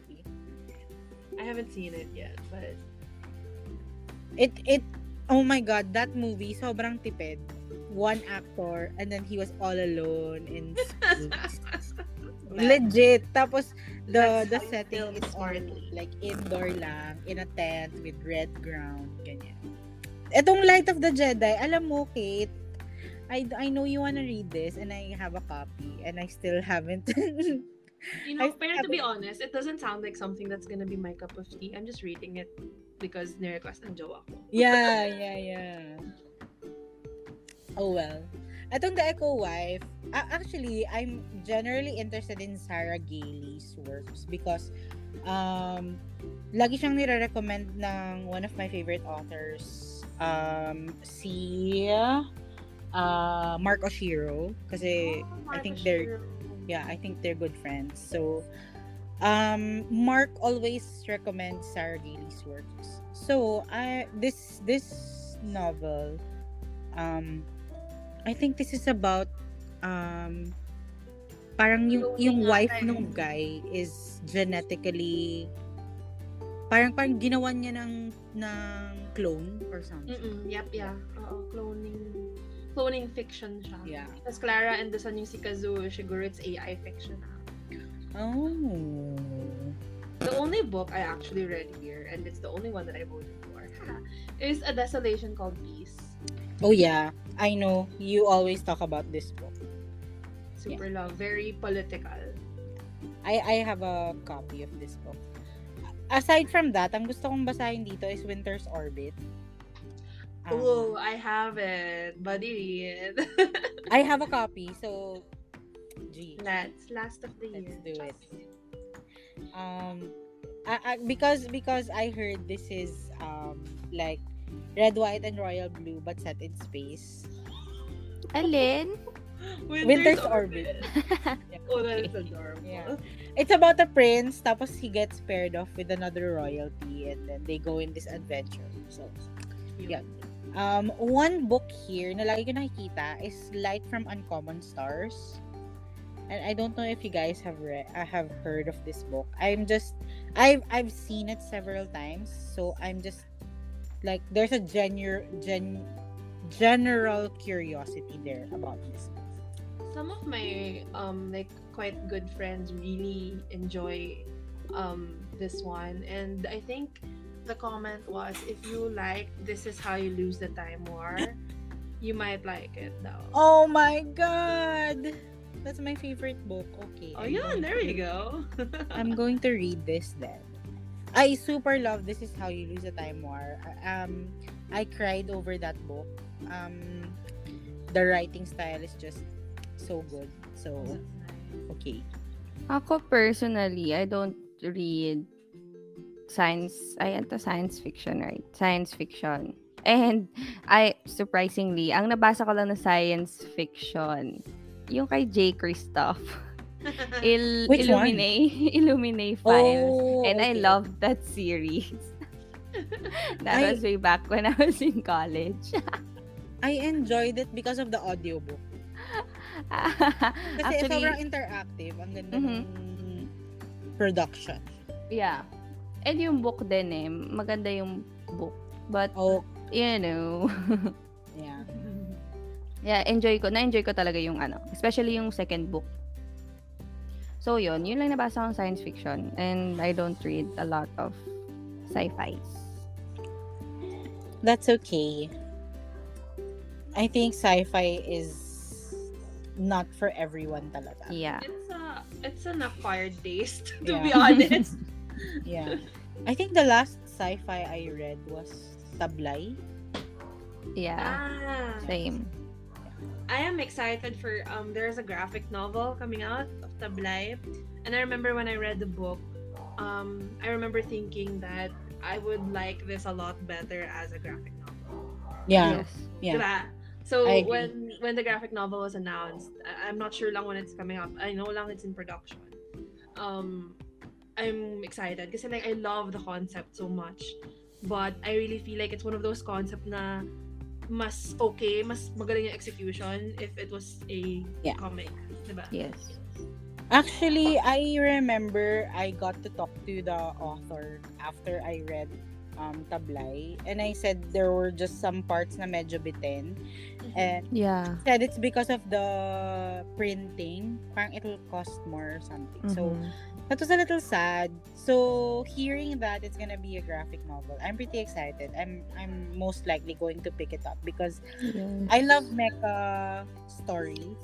I haven't seen it yet, but It, it, oh my god, that movie, sobrang tipid. One actor, and then he was all alone in. [LAUGHS] Legit. Tapos, the That's the setting is smartly. like indoor lang, in a tent with red ground, ganyan. Etong Light of the Jedi, alam mo, Kate, I, I know you wanna read this and I have a copy and I still haven't. [LAUGHS] you know, pero to be honest, it doesn't sound like something that's gonna be my cup of tea. I'm just reading it because ni-request ng jowa ko. yeah, yeah, yeah. Oh well. Atong The Echo Wife, a- actually, I'm generally interested in Sarah Gailey's works because um, lagi siyang nire-recommend ng one of my favorite authors, um, si uh, Mark Oshiro. Kasi, Oh, I think Marco they're-. Yeah, I think they're good friends. So, um, Mark always recommends Sarah Gailey's works. So, I this this novel, um, I think this is about um, parang yung yung wife ng guy is genetically parang parang ginawan niya ng ng clone or something. Mm-mm, yep, yeah. Oo, cloning cloning fiction siya. Yeah. Tapos Clara and the son yung si Kazuo, siguro it's AI fiction. Oh. the only book I actually read here, and it's the only one that I voted for, [LAUGHS] is A Desolation Called Peace. Oh yeah, I know. You always talk about this book. Super love, very political. I I have a copy of this book. Aside from that, ang gusto kong basahin dito is Winter's Orbit. Um, oh, I have it. Buddy read. [LAUGHS] I have a copy, so gee, Let's last of the let's year. do it. Um, I, I, because because I heard this is um like red, white, and royal blue, but set in space. Alin? [GASPS] Winter's Orbit. [LAUGHS] Oh, that is adorable. Yeah. It's about a prince, tapos he gets paired off with another royalty, and then they go in this adventure. So, yeah. Um, one book here na lagi ko nakikita is Light from Uncommon Stars. And I don't know if you guys have read, I have heard of this book. I'm just, I've I've seen it several times, so I'm just like there's a genu- gen general curiosity there about this. Some of my um like quite good friends really enjoy um this one, and I think the comment was if you like this is how you lose the time war, you might like it though. Oh my god! That's my favorite book. Okay. Oh I'm yeah, going there to- you go. [LAUGHS] I'm going to read this then. I super love This Is How You Lose a Time War. Um, I cried over that book. Um, the writing style is just so good. So, okay. Ako personally, I don't read science, ay, ito science fiction, right? Science fiction. [LAUGHS] And I, surprisingly, ang nabasa ko lang na science fiction, yung kay J. Christoph. [LAUGHS] Il- Which one? Illuminate, [LAUGHS] Illuminate Files. Oh, And I okay. love that series. that I- was way back when I was in college. I enjoyed it because of the audiobook. Kasi Actually, sobrang interactive. Ang ganda Mhm. ng production. yeah. And yung book din eh, maganda yung book. But, Oh, you know, [LAUGHS] yeah. yeah, enjoy ko. Na-enjoy ko talaga yung ano. Especially yung second book. So, yun. Yun lang nabasa kong science fiction. And I don't read a lot of sci-fi. That's okay. I think sci-fi is not for everyone talaga. Yeah. It's a it's an acquired taste, to Yeah. be honest. [LAUGHS] Yeah. I think the last sci-fi I read was Tablay. Yeah. ah. Same. I am excited for um there's a graphic novel coming out of Tablay. And I remember when I read the book, um I remember thinking that I would like this a lot better as a graphic novel. Yeah. Yes. Yeah. Diba? So when when the graphic novel was announced, I- I'm not sure lang when it's coming out. I know lang it's in production. Um I'm excited kasi like I love the concept so much. But I really feel like it's one of those concept na mas okay, mas magaling yung execution if it was a Yeah. comic. Diba? Yes. Actually, I remember I got to talk to the author after I read um, Tablay. And I said there were just some parts na medyo bitin. And Yeah. said it's because of the printing. Parang it'll cost more or something. So, Mhm. That was a little sad. So, hearing that it's gonna be a graphic novel, I'm pretty excited. I'm I'm most likely going to pick it up because Yes. I love mecha stories.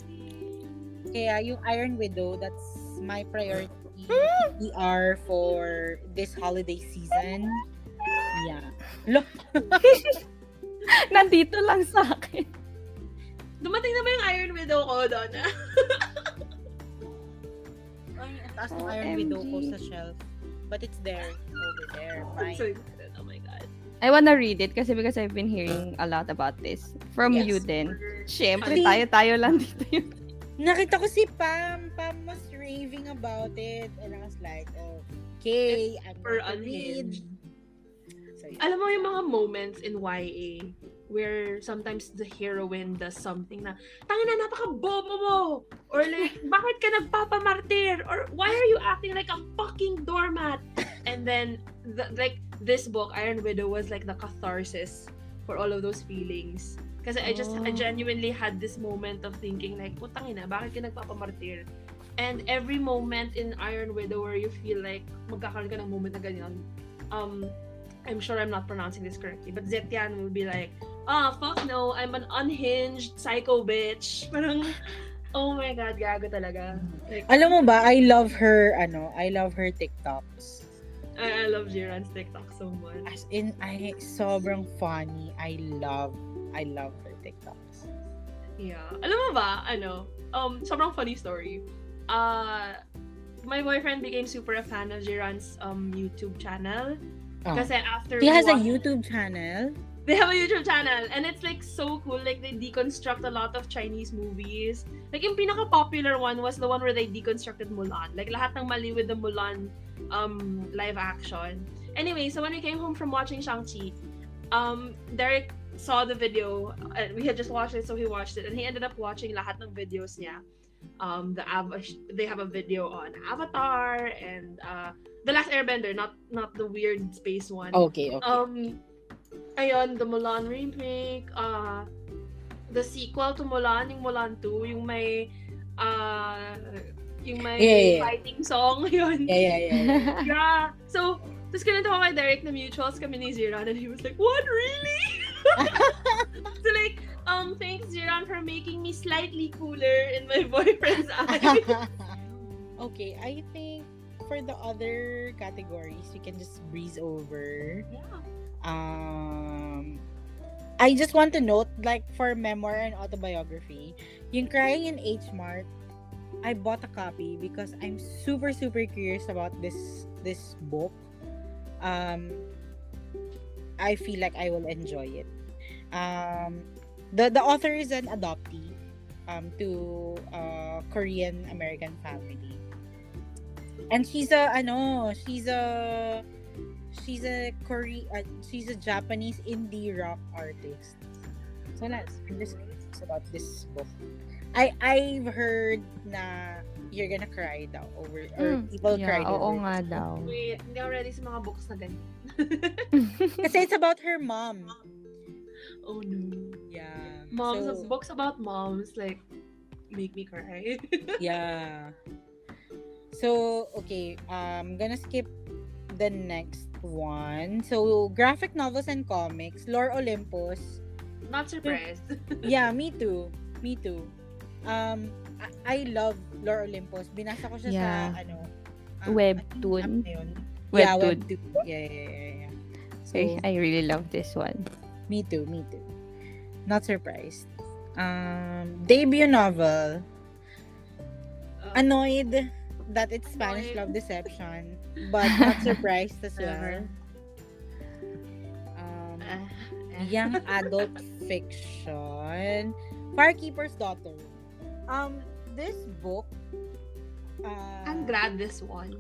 Kaya yung Iron Widow, that's my priority PR for this holiday season. Yeah. Look, [LAUGHS] Nandito lang sa akin. Dumating na ba yung Iron Widow ko, Donna? [LAUGHS] taas ng Iron. Widow ko sa shelf. But it's there. Over there. I'm Fine. so excited. Oh my God. I wanna read it kasi because I've been hearing a lot about this. From Yes. you din. Siyempre, tayo-tayo lang dito yun. Nakita ko si Pam. Pam was raving about it. And I was like, okay, I'm For going to read. So, yeah. Alam mo yung mga moments in YA where sometimes the heroine does something na, tangin na, napaka-bobo mo! Or like, [LAUGHS] bakit ka nagpapamartir? Or why are you acting like a fucking doormat? And then, the, like, this book, Iron Widow, was like the catharsis for all of those feelings. Kasi I just, I Oh. genuinely had this moment of thinking like, putang ina, bakit ka nagpapamartir? And every moment in Iron Widow where you feel like magkakaroon ka ng moment na ganyan, um, I'm sure I'm not pronouncing this correctly, but Zetian will be like, ah, fuck no, I'm an unhinged psycho bitch. [LAUGHS] Parang, oh my god, gago talaga. Like, Alam mo ba, I love her, ano, I love her TikToks. I, I love Jiran's TikTok so much. As in, I, sobrang funny. I love, I love her TikToks. Yeah. Alam mo ba, ano, um, sobrang funny story. Uh, my boyfriend became super a fan of Jiran's um, YouTube channel. Oh. Kasi after He has a watched- YouTube channel. They have a YouTube channel and it's like so cool. Like they deconstruct a lot of Chinese movies. Like yung pinaka-popular one was the one where they deconstructed Mulan. Like lahat ng mali with the Mulan um live action. Anyway, so when we came home from watching Shang-Chi, um Derek saw the video and we had just watched it so he watched it and he ended up watching lahat ng videos niya. Um the Av- they have a video on Avatar and uh The Last Airbender, not not the weird space one. Okay, okay. Um, ayun, the Mulan remake, uh, the sequel to Mulan, yung Mulan 2, yung may, uh, yung may Yeah, yeah, yeah. fighting song, [LAUGHS] yun. yeah, yeah, yeah. Yeah. [LAUGHS] So, tapos kinento ko kay Derek na mutuals kami ni Xiran and he was like, what, really? [LAUGHS] so like, um, thanks Xiran for making me slightly cooler in my boyfriend's eyes. okay, I think for the other categories, we can just breeze over. yeah. Um, I just want to note, like, for memoir and autobiography, yung Crying in H Mart, I bought a copy because I'm super, super curious about this this book. Um, I feel like I will enjoy it. Um, the the author is an adoptee um, to a Korean American family, and she's a ano, she's a she's a Korean, uh, she's a Japanese indie rock artist. So let's I'm just curious about this book. I I've heard na you're gonna cry daw over or Mm, people yeah, cried oo over nga this. daw. Wait, hindi ako ready sa mga books na ganyan. [LAUGHS] Kasi it's about her mom. oh no. Yeah. Moms, So, books about moms, like, make me cry. [LAUGHS] yeah. So, okay, I'm gonna skip the next one. So, graphic novels and comics, Lore Olympus. Not surprised. [LAUGHS] Yeah, me too. Me too. Um, I, I love Lore Olympus. Binasa ko siya Yeah. sa, ano, ah, Webtoon. yun? Yeah, Webtoon. webtoon. Yeah, yeah, yeah, yeah. So, I, I really love this one. me too, me too. Not surprised. Um, debut novel. Uh, Annoyed that it's Spanish Annoyed. love deception, but not surprised as well. Um, ah, eh. young adult fiction, Firekeeper's Daughter. Um, this book. Uh, I'm glad this one.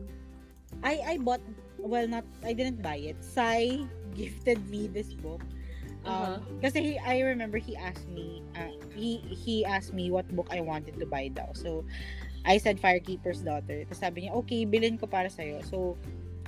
I I bought. Well, not. I didn't buy it. Sai gifted me this book. Uh-huh. Um, kasi he, I remember he asked me, uh, he he asked me what book I wanted to buy daw. So, I said Firekeeper's Daughter. Tapos sabi niya, okay, bilhin ko para sa'yo. So,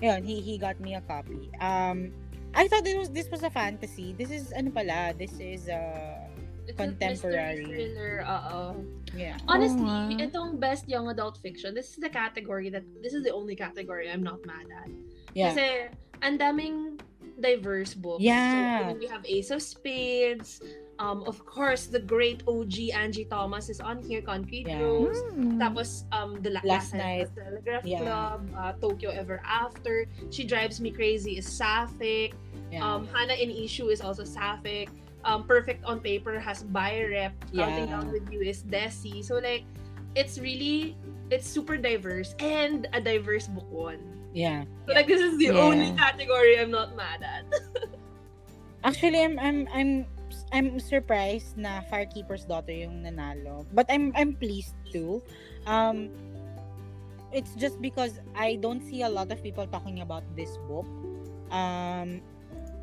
yun, he, he got me a copy. Um, I thought this was, this was a fantasy. This is, ano pala, this is, uh, It's Contemporary. a mystery thriller, oo. yeah. Honestly, nga. itong best young adult fiction, this is the category that, this is the only category I'm not mad at. Yeah. Kasi, ang daming diverse books. Yeah. So, I mean, we have Ace of Spades. Um, of course, the great OG Angie Thomas is on here, Concrete Yeah. Rose. Mm. Tapos, um, the Last Last Night. Night, Telegraph Yeah. Club, uh, Tokyo Ever After. She Drives Me Crazy is Sapphic. yeah. Um, Hani and Ishu is also Sapphic. Um, Perfect on Paper has Bi Rep. Counting Yeah. Down with You is Desi. So like, it's really, it's super diverse and a diverse book one. yeah. So like, this is the Yeah. only category I'm not mad at. [LAUGHS] Actually, I'm I'm I'm I'm surprised na Firekeeper's Daughter yung nanalo. But I'm I'm pleased too. Um it's just because I don't see a lot of people talking about this book. Um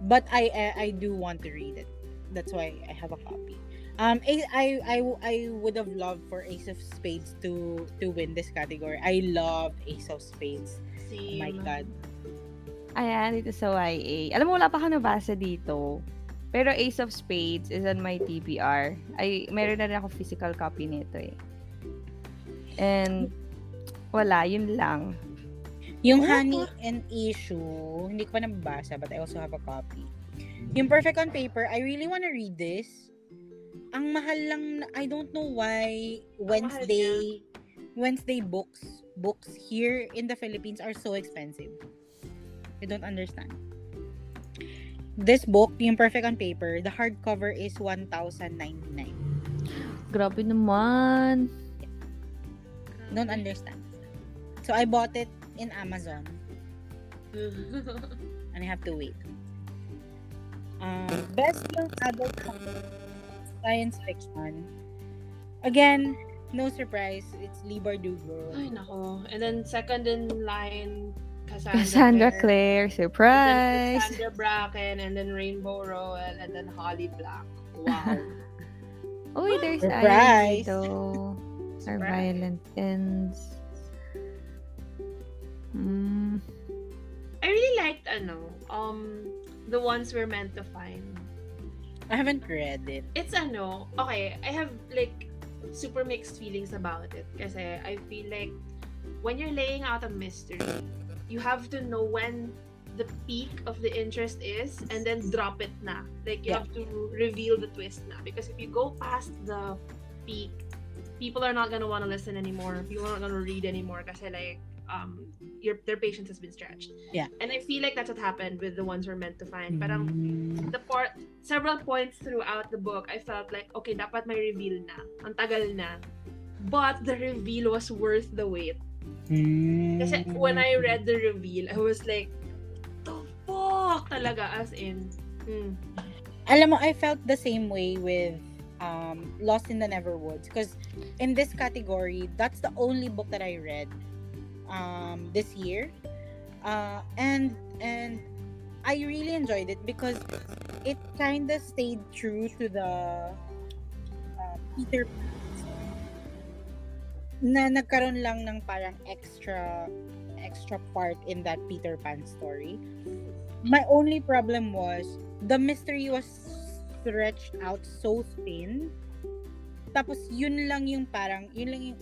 but I I, I do want to read it. That's why I have a copy. Um I I I, I would have loved for Ace of Spades to to win this category. I love Ace of Spades. Oh Same. my god. Ayan, dito sa YA. Alam mo, wala pa ka nabasa dito. Pero Ace of Spades is on my TBR. Ay, meron na rin ako physical copy nito eh. And, Wala, yun lang. Yung Honey and Issue, hindi ko pa nababasa, but I also have a copy. Yung Perfect on Paper, I really wanna read this. Ang mahal lang, na- I don't know why Wednesday, Wednesday books, books here in the Philippines are so expensive. I don't understand. This book, yung Perfect on Paper, the hardcover is 1,099. Grabe naman. Don't understand. So I bought it in Amazon [LAUGHS] and I have to wait. Um, best yung adult science fiction. Again, no surprise, it's Leigh Bardugo. Ay, nako. And then second in line, Cassandra, Cassandra Clare. Clare, then surprise! Cassandra Bracken, and then Rainbow Rowell, and then Holly Black. Wow. [LAUGHS] Uy, there's Surprise! Irene though. Our Surprise. violent ends. Mm, I really liked, ano, um, the ones we're meant to find. I haven't read it. It's ano, okay, I have like super mixed feelings about it. Kasi I feel like when you're laying out a mystery, you have to know when the peak of the interest is and then drop it na. Like you Yeah. have to reveal the twist na. Because if you go past the peak, people are not gonna want to listen anymore. People are not gonna read anymore because like um your their patience has been stretched. Yeah. And I feel like that's what happened with the ones we're meant to find. Parang Mm. the part several points throughout the book I felt like okay dapat may reveal na ang tagal na but the reveal was worth the wait Mm. kasi when I read the reveal I was like the fuck talaga as in mm, Alam mo, I felt the same way with um, Lost in the Neverwoods. Because in this category, that's the only book that I read um, this year. Uh, and and I really enjoyed it because it kind of stayed true to the uh, Peter Pan na nagkaroon lang ng parang extra extra part in that Peter Pan story. My only problem was the mystery was stretched out so thin. Tapos yun lang yung parang yun lang yung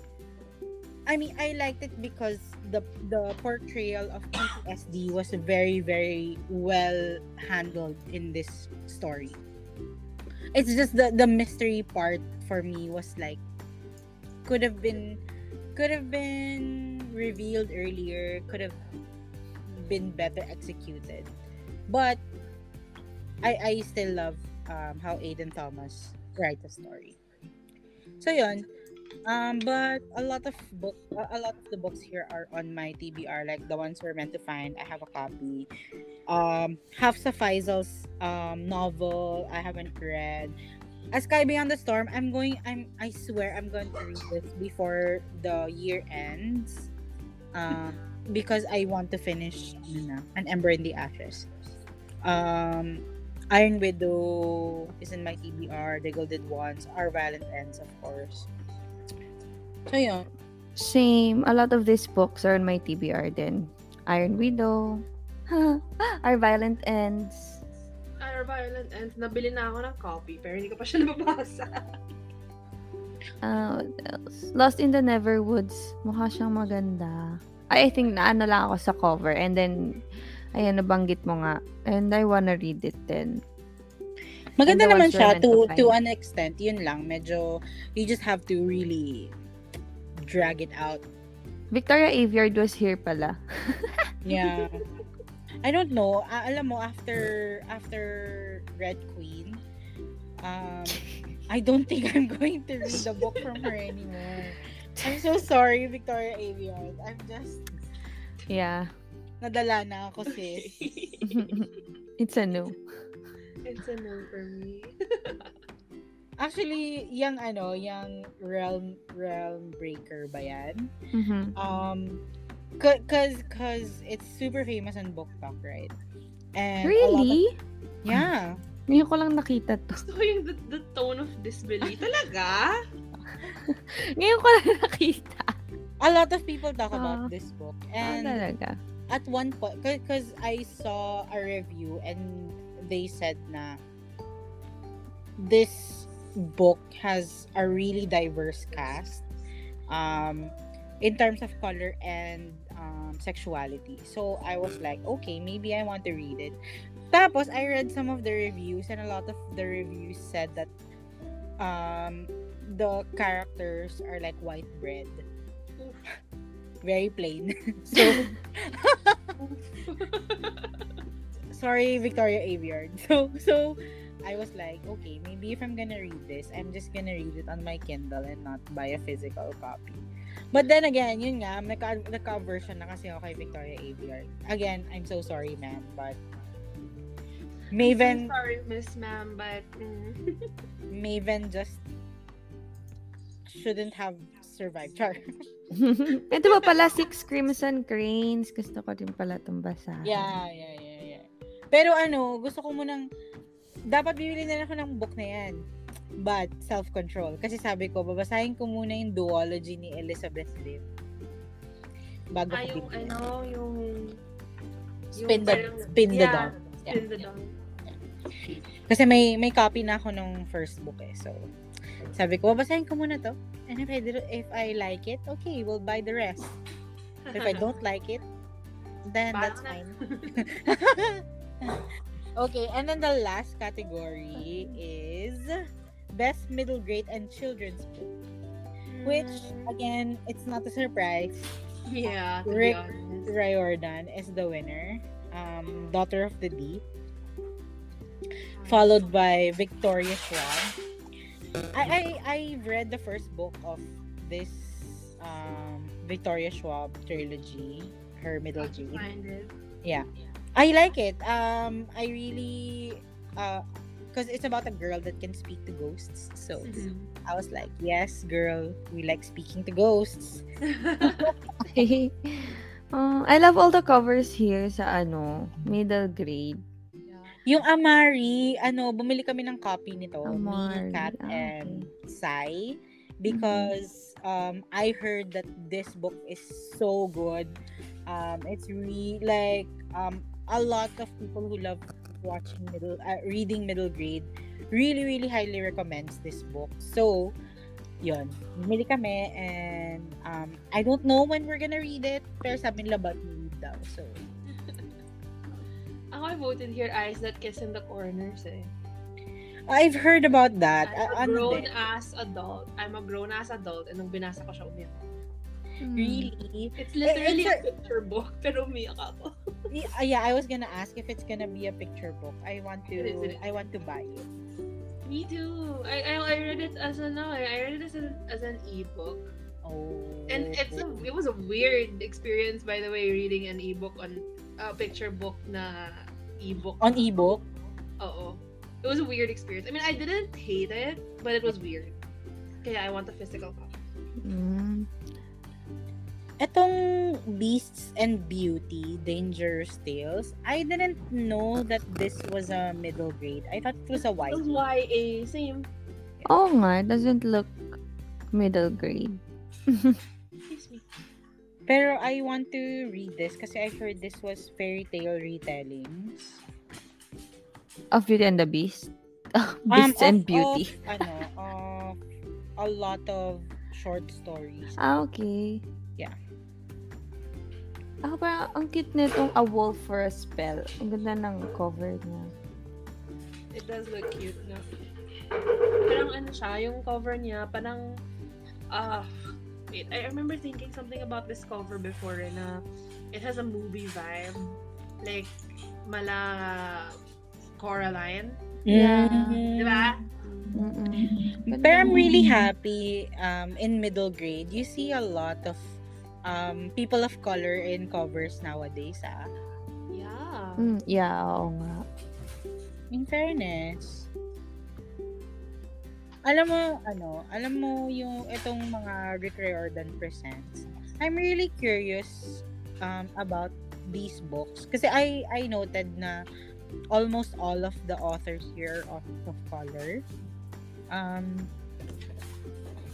I mean, I liked it because the the portrayal of PTSD was very very well handled in this story. It's just the the mystery part for me was like could have been could have been revealed earlier, could have been better executed. But I I still love um, how Aiden Thomas writes a story. So yun. Um, but a lot of book, a a lot of the books here are on my TBR, like the ones we're meant to find. I have a copy. Um, Hafsah Faizal's um novel I haven't read. A Sky Beyond the Storm. I'm going. I'm. I swear I'm going to read this before the year ends. Um, because I want to finish ano An Ember in the Ashes. Um, Iron Widow is in my TBR. The Golden Ones, Our Violent Ends, of course. So yun. Same. A lot of these books are in my TBR then. Iron Widow. [LAUGHS] Our Violent Ends. Our Violent Ends nabili na ako ng copy pero hindi ko pa siya [LAUGHS] nababasa Uh, what else? Lost in the Neverwoods. Mukha siyang maganda. I, think na ano lang ako sa cover. And then, ayan, nabanggit mo nga. And I wanna read it then. Maganda naman siya to to to an extent. Yun lang, medyo you just have to really drag it out. Victoria Aveyard was here pala. Yeah. [LAUGHS] I don't know. Ah, alam mo after after Red Queen, um [LAUGHS] I don't think I'm going to read the book from her anymore. I'm so sorry, Victoria Aveyard. I'm just Yeah. nadala na ako sis. [LAUGHS] It's a no. it's a no for me Actually, yung ano, yung Realm Realm Breaker ba yan? Mhm. Um, cause, cause it's super famous on Book Talk, right? And lot of- Really? yeah. Ngayon ko lang nakita to. gusto ko yung the, the tone of disbelief [LAUGHS] talaga Ngayon ko lang nakita. A lot of people talk Ah. about this book. Ah, And talaga. at one point, because I saw a review and they said na this book has a really diverse cast. Um, in terms of color and um, sexuality. So I was like, okay, maybe I want to read it. Tapos I read some of the reviews and a lot of the reviews said that um the characters are like white bread. [LAUGHS] Very plain. [LAUGHS] so [LAUGHS] sorry Victoria Aveyard. So so I was like, okay, maybe if I'm gonna read this, I'm just gonna read it on my Kindle and not buy a physical copy. But then again, yun nga, naka, naka-version na kasi ako kay Victoria Aveyard. Again, I'm so sorry, ma'am, but Maven, I'm so sorry, Miss Ma'am, but mm. [LAUGHS] Maven just shouldn't have survived. Char. [LAUGHS] Ito ba pala Six Crimson Cranes? Gusto ko din pala itong basahin. Yeah, yeah, yeah, yeah. Pero ano, gusto ko munang, dapat bibili na lang ako ng book na yan. But, self-control. Kasi sabi ko, babasahin ko muna yung duology ni Elizabeth Liv. Bago ah, yung ano, yung Spin the, parang- spin the yeah, dawn. Yeah. Spin the dawn. Kasi may may copy na ako nung first book eh. So, sabi ko, babasahin ko muna to. And if I, if I like it, okay, we'll buy the rest. But if I don't like it, then Bahala that's na. fine. [LAUGHS] okay, and then the last category [LAUGHS] is best middle grade and children's book. Which, again, it's not a surprise. yeah, Rick- Riordan is the winner. Um, Daughter of the Deep. Followed by Victoria Schwab. I, I I've read the first book of this um, Victoria Schwab trilogy, her middle How'd you grade. find it? I like it. Um, I really, uh, because it's about a girl that can speak to ghosts. So Mhm. I was like, yes, girl, we like speaking to ghosts. [LAUGHS] [LAUGHS] Oh, I love all the covers here sa ano, middle grade. Yung Amari, ano, bumili kami ng copy nito. Amari, Me, Kat, ah, and Sai. Because um, I heard that this book is so good. Um, it's really like um, a lot of people who love watching middle, uh, reading middle grade really, really highly recommends this book. So, yun. Bumili kami and um, I don't know when we're gonna read it. Pero sabi nila about read daw. So, Ako I voted here Eyes That Kiss in the Corners eh. I've heard about that. I'm a ano grown din? ass adult. I'm a grown ass adult and nung binasa ko siya umiyak. Hmm. Really? It's literally it's a picture book [LAUGHS] pero umiyak ako. Y- uh, yeah, I was gonna ask if it's gonna be a picture book. I want to. It is, it is. I want to buy it. Me too. I, I, I read it as a no, I read it as an as an ebook. Oh. And it's a, it was a weird experience by the way reading an ebook on a picture book na ebook. on ebook. Oo. It was a weird experience. I mean, I didn't hate it, but it was weird. Kaya I want the physical copy. Mm. Etong Beasts and Beauty, Dangerous Tales. I didn't know that this was a middle grade. I thought it was a It YA. was YA. Same. Oh nga, it doesn't look middle grade. Excuse me. Pero I want to read this kasi I heard this was fairy tale retellings. Of Beauty and the Beast. [LAUGHS] Um, Beasts of- and Beauty. Of, ano, of a lot of short stories. Ah, okay. Ako parang ang cute nitong A Wolf for a Spell. Ang ganda ng cover niya. It does look cute na. Parang ano siya, yung cover niya, parang, ah, wait, I remember thinking something about this cover before eh, na it has a movie vibe. Like, mala Coraline. Yeah. Mhm. Diba? Mm-mm. Pero I'm really happy um, in middle grade. You see a lot of um, people of color in covers nowadays. Ah. Yeah. Mm, yeah, oo nga. In fairness. Alam mo, ano, alam mo yung itong mga Rick Riordan presents. I'm really curious um, about these books. Kasi I, I noted na almost all of the authors here are authors of color. Um,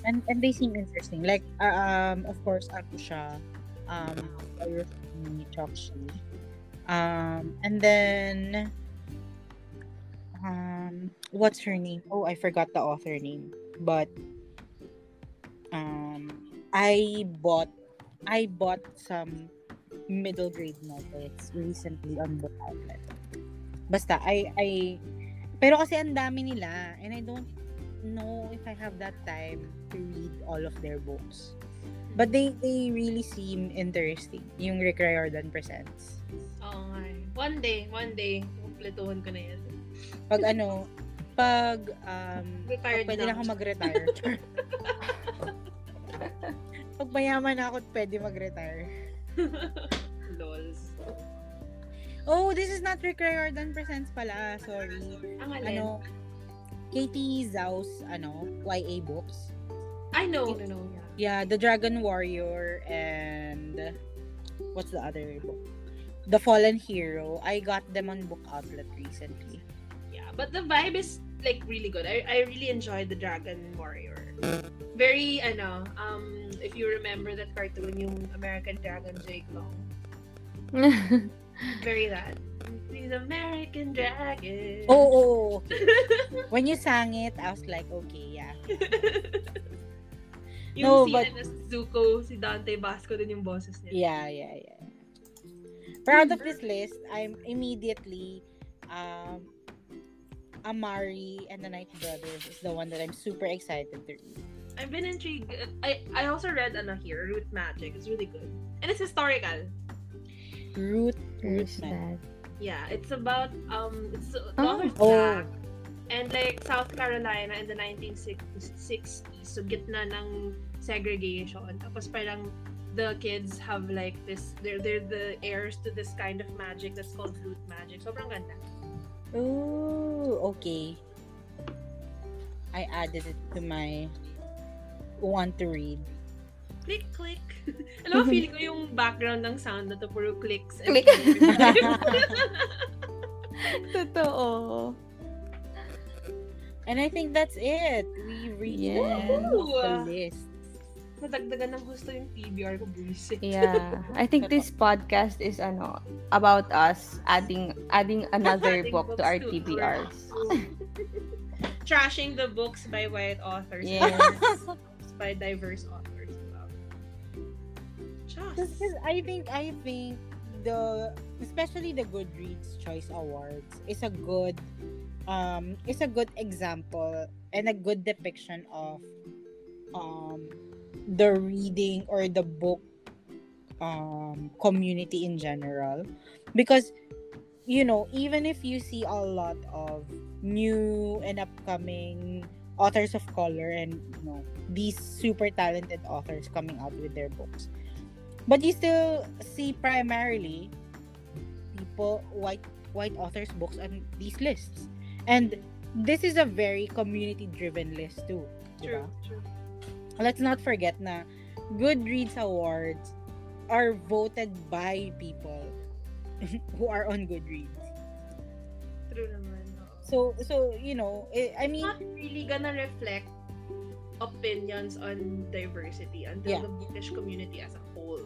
and, and they seem interesting. Like, uh, um, of course, ako siya, um, ni Chokshi. Um, and then, um, what's her name? Oh, I forgot the author name. But, um, I bought I bought some middle grade novels recently on book outlet. Basta, I, I, pero kasi ang dami nila and I don't know if I have that time to read all of their books. But they they really seem interesting. Yung Rick Riordan Presents. Oo nga. eh. One day, one day, kumpletuhan ko na yan. Pag ano, pag um, Retired pag pwede na na ako mag-retire. [LAUGHS] Pag mayaman na ako, pwede mag-retire. Lols. Oh, this is not Rick Riordan Presents pala. Sorry. Ang alin? Ano, Katie Zhao's, ano, YA books. I know, no, no, yeah. Yeah, The Dragon Warrior and what's the other book? The Fallen Hero. I got them on book outlet recently. Yeah, but the vibe is like really good. I, I really enjoyed the Dragon Warrior. Very, ano, um, if you remember that cartoon, yung American Dragon Jake Long. [LAUGHS] Very that. These American Dragons. Oh, oh, oh, [LAUGHS] when you sang it, I was like, okay, yeah. [LAUGHS] yung No, but- Zuko, si Dante Basco din yung boses niya. Yeah, yeah, yeah. Out of this list, I'm immediately um Amari and the Night Brothers is the one that I'm super excited to read. I've been intrigued. I I also read ano here, Root Magic. It's really good. And it's historical. Root Who's Root Man. that? Yeah, it's about um it's the Oh. author's Oh. black. And like South Carolina in the 1960s, so gitna ng segregation. Tapos parang the kids have like this they're they're the heirs to this kind of magic that's called root magic. Sobrang ganda. Oh, okay. I added it to my want to read. Click click. [LAUGHS] Alam mo, [LAUGHS] feeling ko yung background ng sound na to puro clicks. and- Click. [LAUGHS] Totoo. And I think that's it. We reached the Yeah. end of the list. Nadagdagan ng gusto yung TBR ko, bullshit. Yeah. I think this podcast is ano about us adding adding another Adding book to our to TBRs. Trashing the books by white authors. Yes. By diverse authors. Because I think I think the especially the Goodreads Choice Awards is a good um is a good example and a good depiction of um the reading or the book um community in general. Because you know even if you see a lot of new and upcoming authors of color and you know these super talented authors coming out with their books but you still see primarily people white white authors books on these lists and this is a very community driven list too True, diba? true. let's not forget na Goodreads awards are voted by people [LAUGHS] who are on Goodreads True naman. so so you know eh, I mean not really gonna reflect opinions on diversity until Yeah. the bookish community as a whole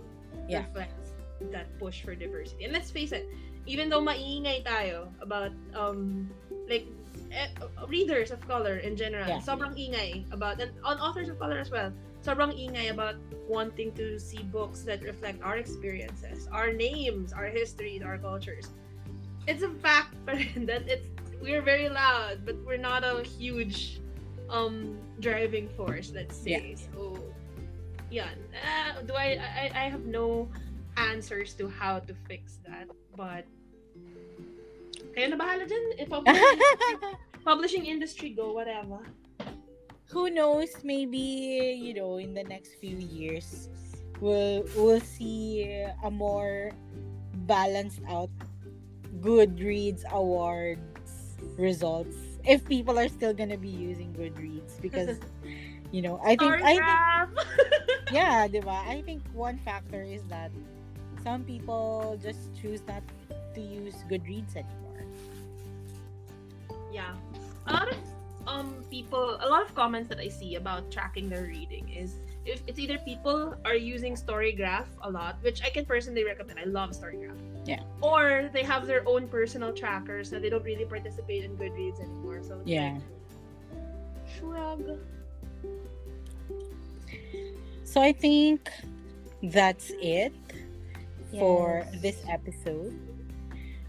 Yeah. reflects that push for diversity. And let's face it, even though maingay tayo about um like eh, readers of color in general, Yeah. sobrang ingay about and on authors of color as well. Sobrang ingay about wanting to see books that reflect our experiences, our names, our histories, our cultures. It's a fact [LAUGHS] that it's we're very loud, but we're not a huge um driving force, let's say. So yeah. Uh, do I, I I have no answers to how to fix that, but kayo na bahala dyan. Eh, [LAUGHS] publishing, publishing industry, go, whatever. who knows maybe you know in the next few years we'll we'll see a more balanced out goodreads awards results if people are still gonna be using goodreads because [LAUGHS] you know i think i think [LAUGHS] Yeah diba? i think one factor is that some people just choose not to use goodreads anymore yeah. A lot of um people a lot of comments that I see about tracking their reading is if it's either people are using Storygraph a lot, which I can personally recommend. I love Storygraph. Yeah. Or they have their own personal trackers that they don't really participate in Goodreads anymore. So Yeah. like, shrug. So I think that's it for this episode.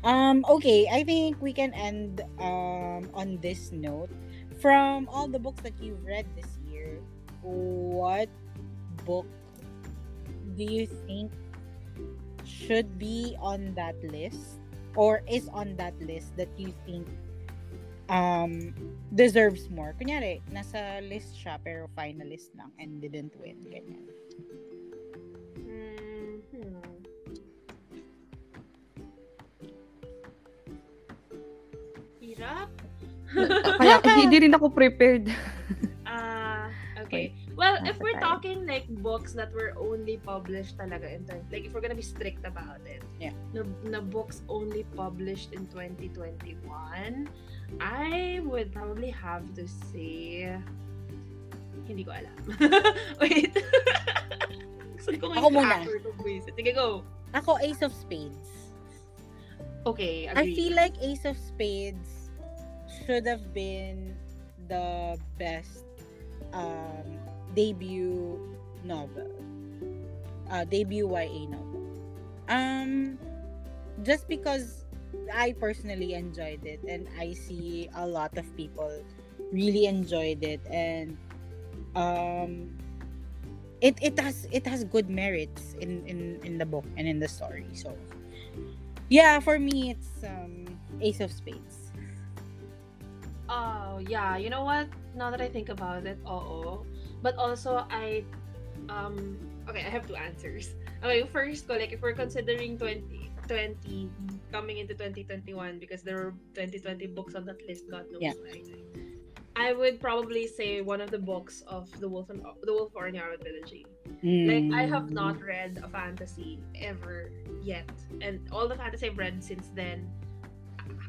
Um, okay, I think we can end um on this note. From all the books that you've read this year, what book do you think should be on that list or is on that list that you think um deserves more? Kunyari, nasa list siya pero finalist lang and didn't win. Ganyan. Hmm. hmm. Hirap. [LAUGHS] Kaya [LAUGHS] hindi rin ako prepared. Ah, okay. Well, if we're talking like books that were only published talaga in time, like if we're gonna be strict about it, Yeah. na, na books only published in 2021, I would probably have to say, hindi ko alam. [LAUGHS] Wait. [LAUGHS] Gusto ko Ako muna. Sige, go. Ako, Ace of Spades. Okay, I feel like Ace of Spades should have been the best um, debut novel. Uh, debut YA novel. Um, just because I personally enjoyed it and I see a lot of people really enjoyed it and um it it has it has good merits in in in the book and in the story so yeah for me it's um ace of spades Oh, yeah. You know what? Now that I think about it, oh, But also, I, um, okay, I have two answers. Okay, first ko, like, if we're considering 2020 coming into 2021, because there were 2020 books on that list, God knows Yeah. why. I would probably say one of the books of the Wolf and the Wolf of Oren-Yaro trilogy. Like I have Mm. not read a fantasy ever yet, and all the fantasy I've read since then,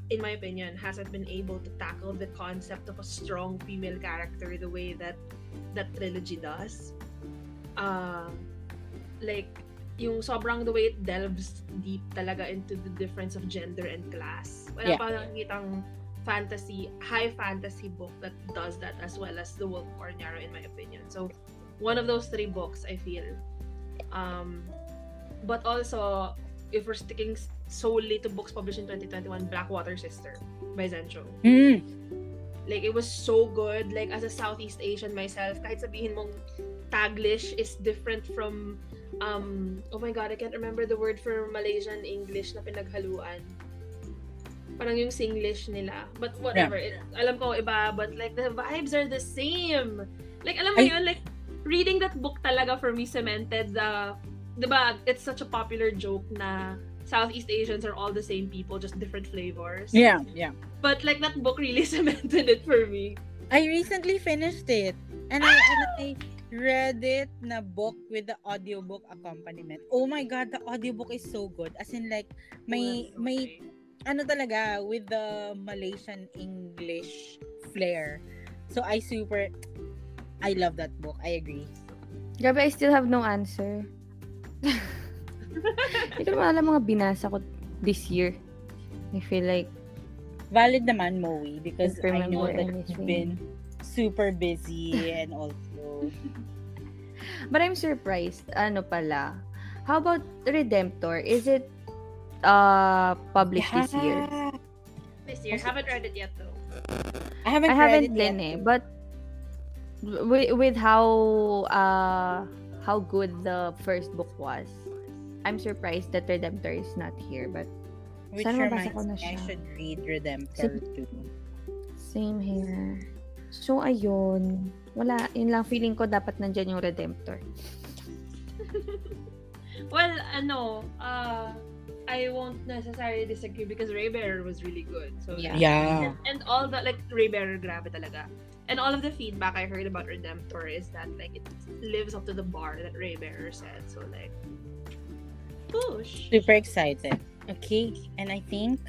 in my opinion, hasn't been able to tackle the concept of a strong female character the way that that trilogy does. Um, like yung sobrang the way it delves deep talaga into the difference of gender and class. Wala Yeah. pa nakikitang fantasy, high fantasy book that does that as well as The Wolf of Arnyaro in my opinion. So, one of those three books, I feel. Um, but also, if we're sticking solely to books published in 2021, Blackwater Sister by Zencho. Mm. Like, it was so good. Like, as a Southeast Asian myself, kahit sabihin mong Taglish is different from, um, oh my god, I can't remember the word for Malaysian English na pinaghaluan. Parang yung Singlish nila. But whatever. It, alam ko iba, but like, the vibes are the same. Like, alam mo Ay- yun, like, reading that book talaga for me cemented the, di ba, it's such a popular joke na Southeast Asians are all the same people, just different flavors. Yeah, yeah. But like that book really [LAUGHS] cemented it for me. I recently finished it. And I, and I read it na book with the audiobook accompaniment. Oh my god, the audiobook is so good. As in like may Oh, may ano talaga with the Malaysian English flair. So I super I love that book. I agree. Grabe, I still have no answer. [LAUGHS] Hindi ko alam mga binasa ko this year. I feel like, Valid naman Moe because I know remember that you've been super busy and also [LAUGHS] but I'm surprised. Ano pala? How about Redemptor? Is it uh published this year? This year, haven't read it yet though. I haven't I haven't it din yet, eh, but with, with how uh how good the first book was, I'm surprised that Redemptor is not here. But Which Sana reminds me, I should read Redemptor too. same here. So ayun, wala. Yun lang feeling ko dapat nandyan yung Redemptor. [LAUGHS] Well, ano, uh, I won't necessarily disagree because Raybearer was really good. So Yeah. Yeah. And, and all the like Raybearer grabe talaga. And all of the feedback I heard about Redemptor is that like it lives up to the bar that Raybearer said. So like push. Super excited. Okay, and I think,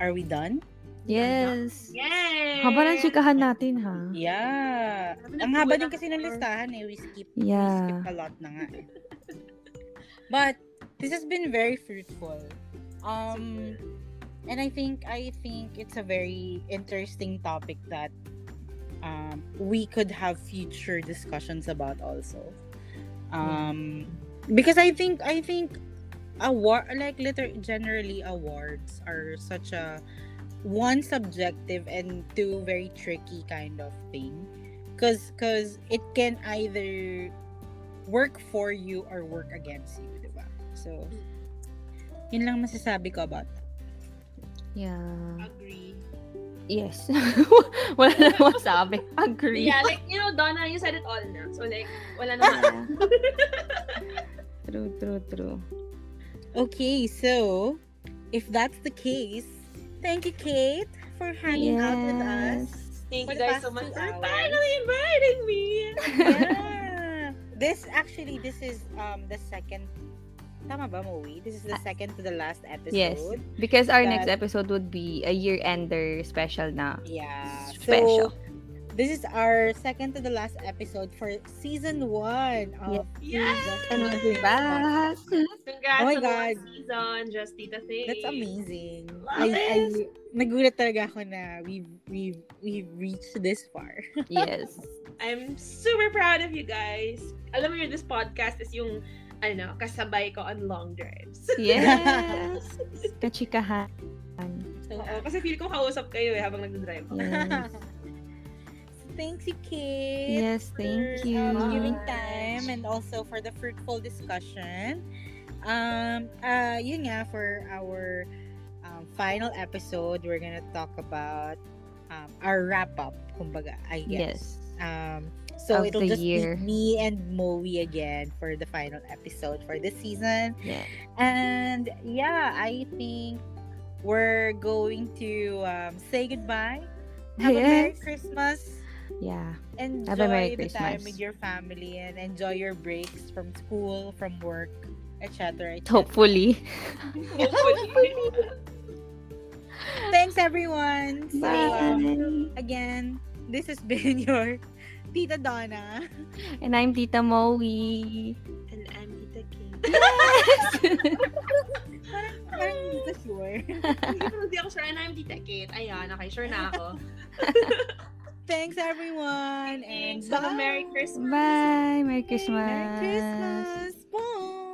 are we done? Yes. Yay! Haba ng chikahan natin, ha? Yeah. Ang haba and din kasi ng half hour. listahan eh. We skip, Yeah. we skip a lot na nga eh. But, this has been very fruitful. Um, and I think, I think it's a very interesting topic that um, we could have future discussions about also. Um, because I think I think award like liter generally awards are such a one subjective and two very tricky kind of thing because because it can either work for you or work against you diba so yun lang masasabi ko about that. Yeah. Agree. Yes. [LAUGHS] Wala na [LAUGHS] masabi. Agree. Yeah, like, you know, Donna, you said it all na. So, like, wala naman. true, true, true. okay so if that's the case thank you Kate for hanging out with us Thank For you guys so much two for finally inviting me. yeah. This actually this is um the second Tama ba, Moe? This is the Ah. second to the last episode. Yes. Because our next episode would be a year-ender special na. Yeah. Special. So this is our second to the last episode for season one of Yes! And we'll be back. Congrats Oh my God. season, Just Tita Thing. That's amazing. Love I, I, it. nagulat talaga ako na we've, we've, we've reached this far. [LAUGHS] yes. I'm super proud of you guys. Alam mo yun, this podcast is yung, ano, kasabay ko on long drives. [LAUGHS] Yes. Kachikahan. So, Oo, kasi feel ko kausap kayo eh habang nagdadrive. Yes. [LAUGHS] Thanks you, Kate. Yes, thank for, you. um, giving time and also for the fruitful discussion. Um, uh, yun nga, for our um, final episode, we're gonna talk about um, our wrap-up, kumbaga, I guess. Yes. Um, so it'll just year. be me and Moe again for the final episode for this season. Yeah. And yeah, I think we're going to um, say goodbye. Have a Merry Christmas. Yeah. Enjoy Have a Merry the time with your family and enjoy your breaks from school, from work, etc. etc. Hopefully. [LAUGHS] Hopefully. Thanks everyone. So Bye. again, this has been [LAUGHS] your Tita Donna. And I'm Tita Moe. And I'm Tita King. [LAUGHS] Parang, parang hindi ka sure. Hindi ako sure. And I'm Tita Kate. Ayan, okay. Sure na ako. Thanks, everyone. Thanks. And bye. Merry Christmas. Bye. Merry Christmas. Merry Christmas. Bye.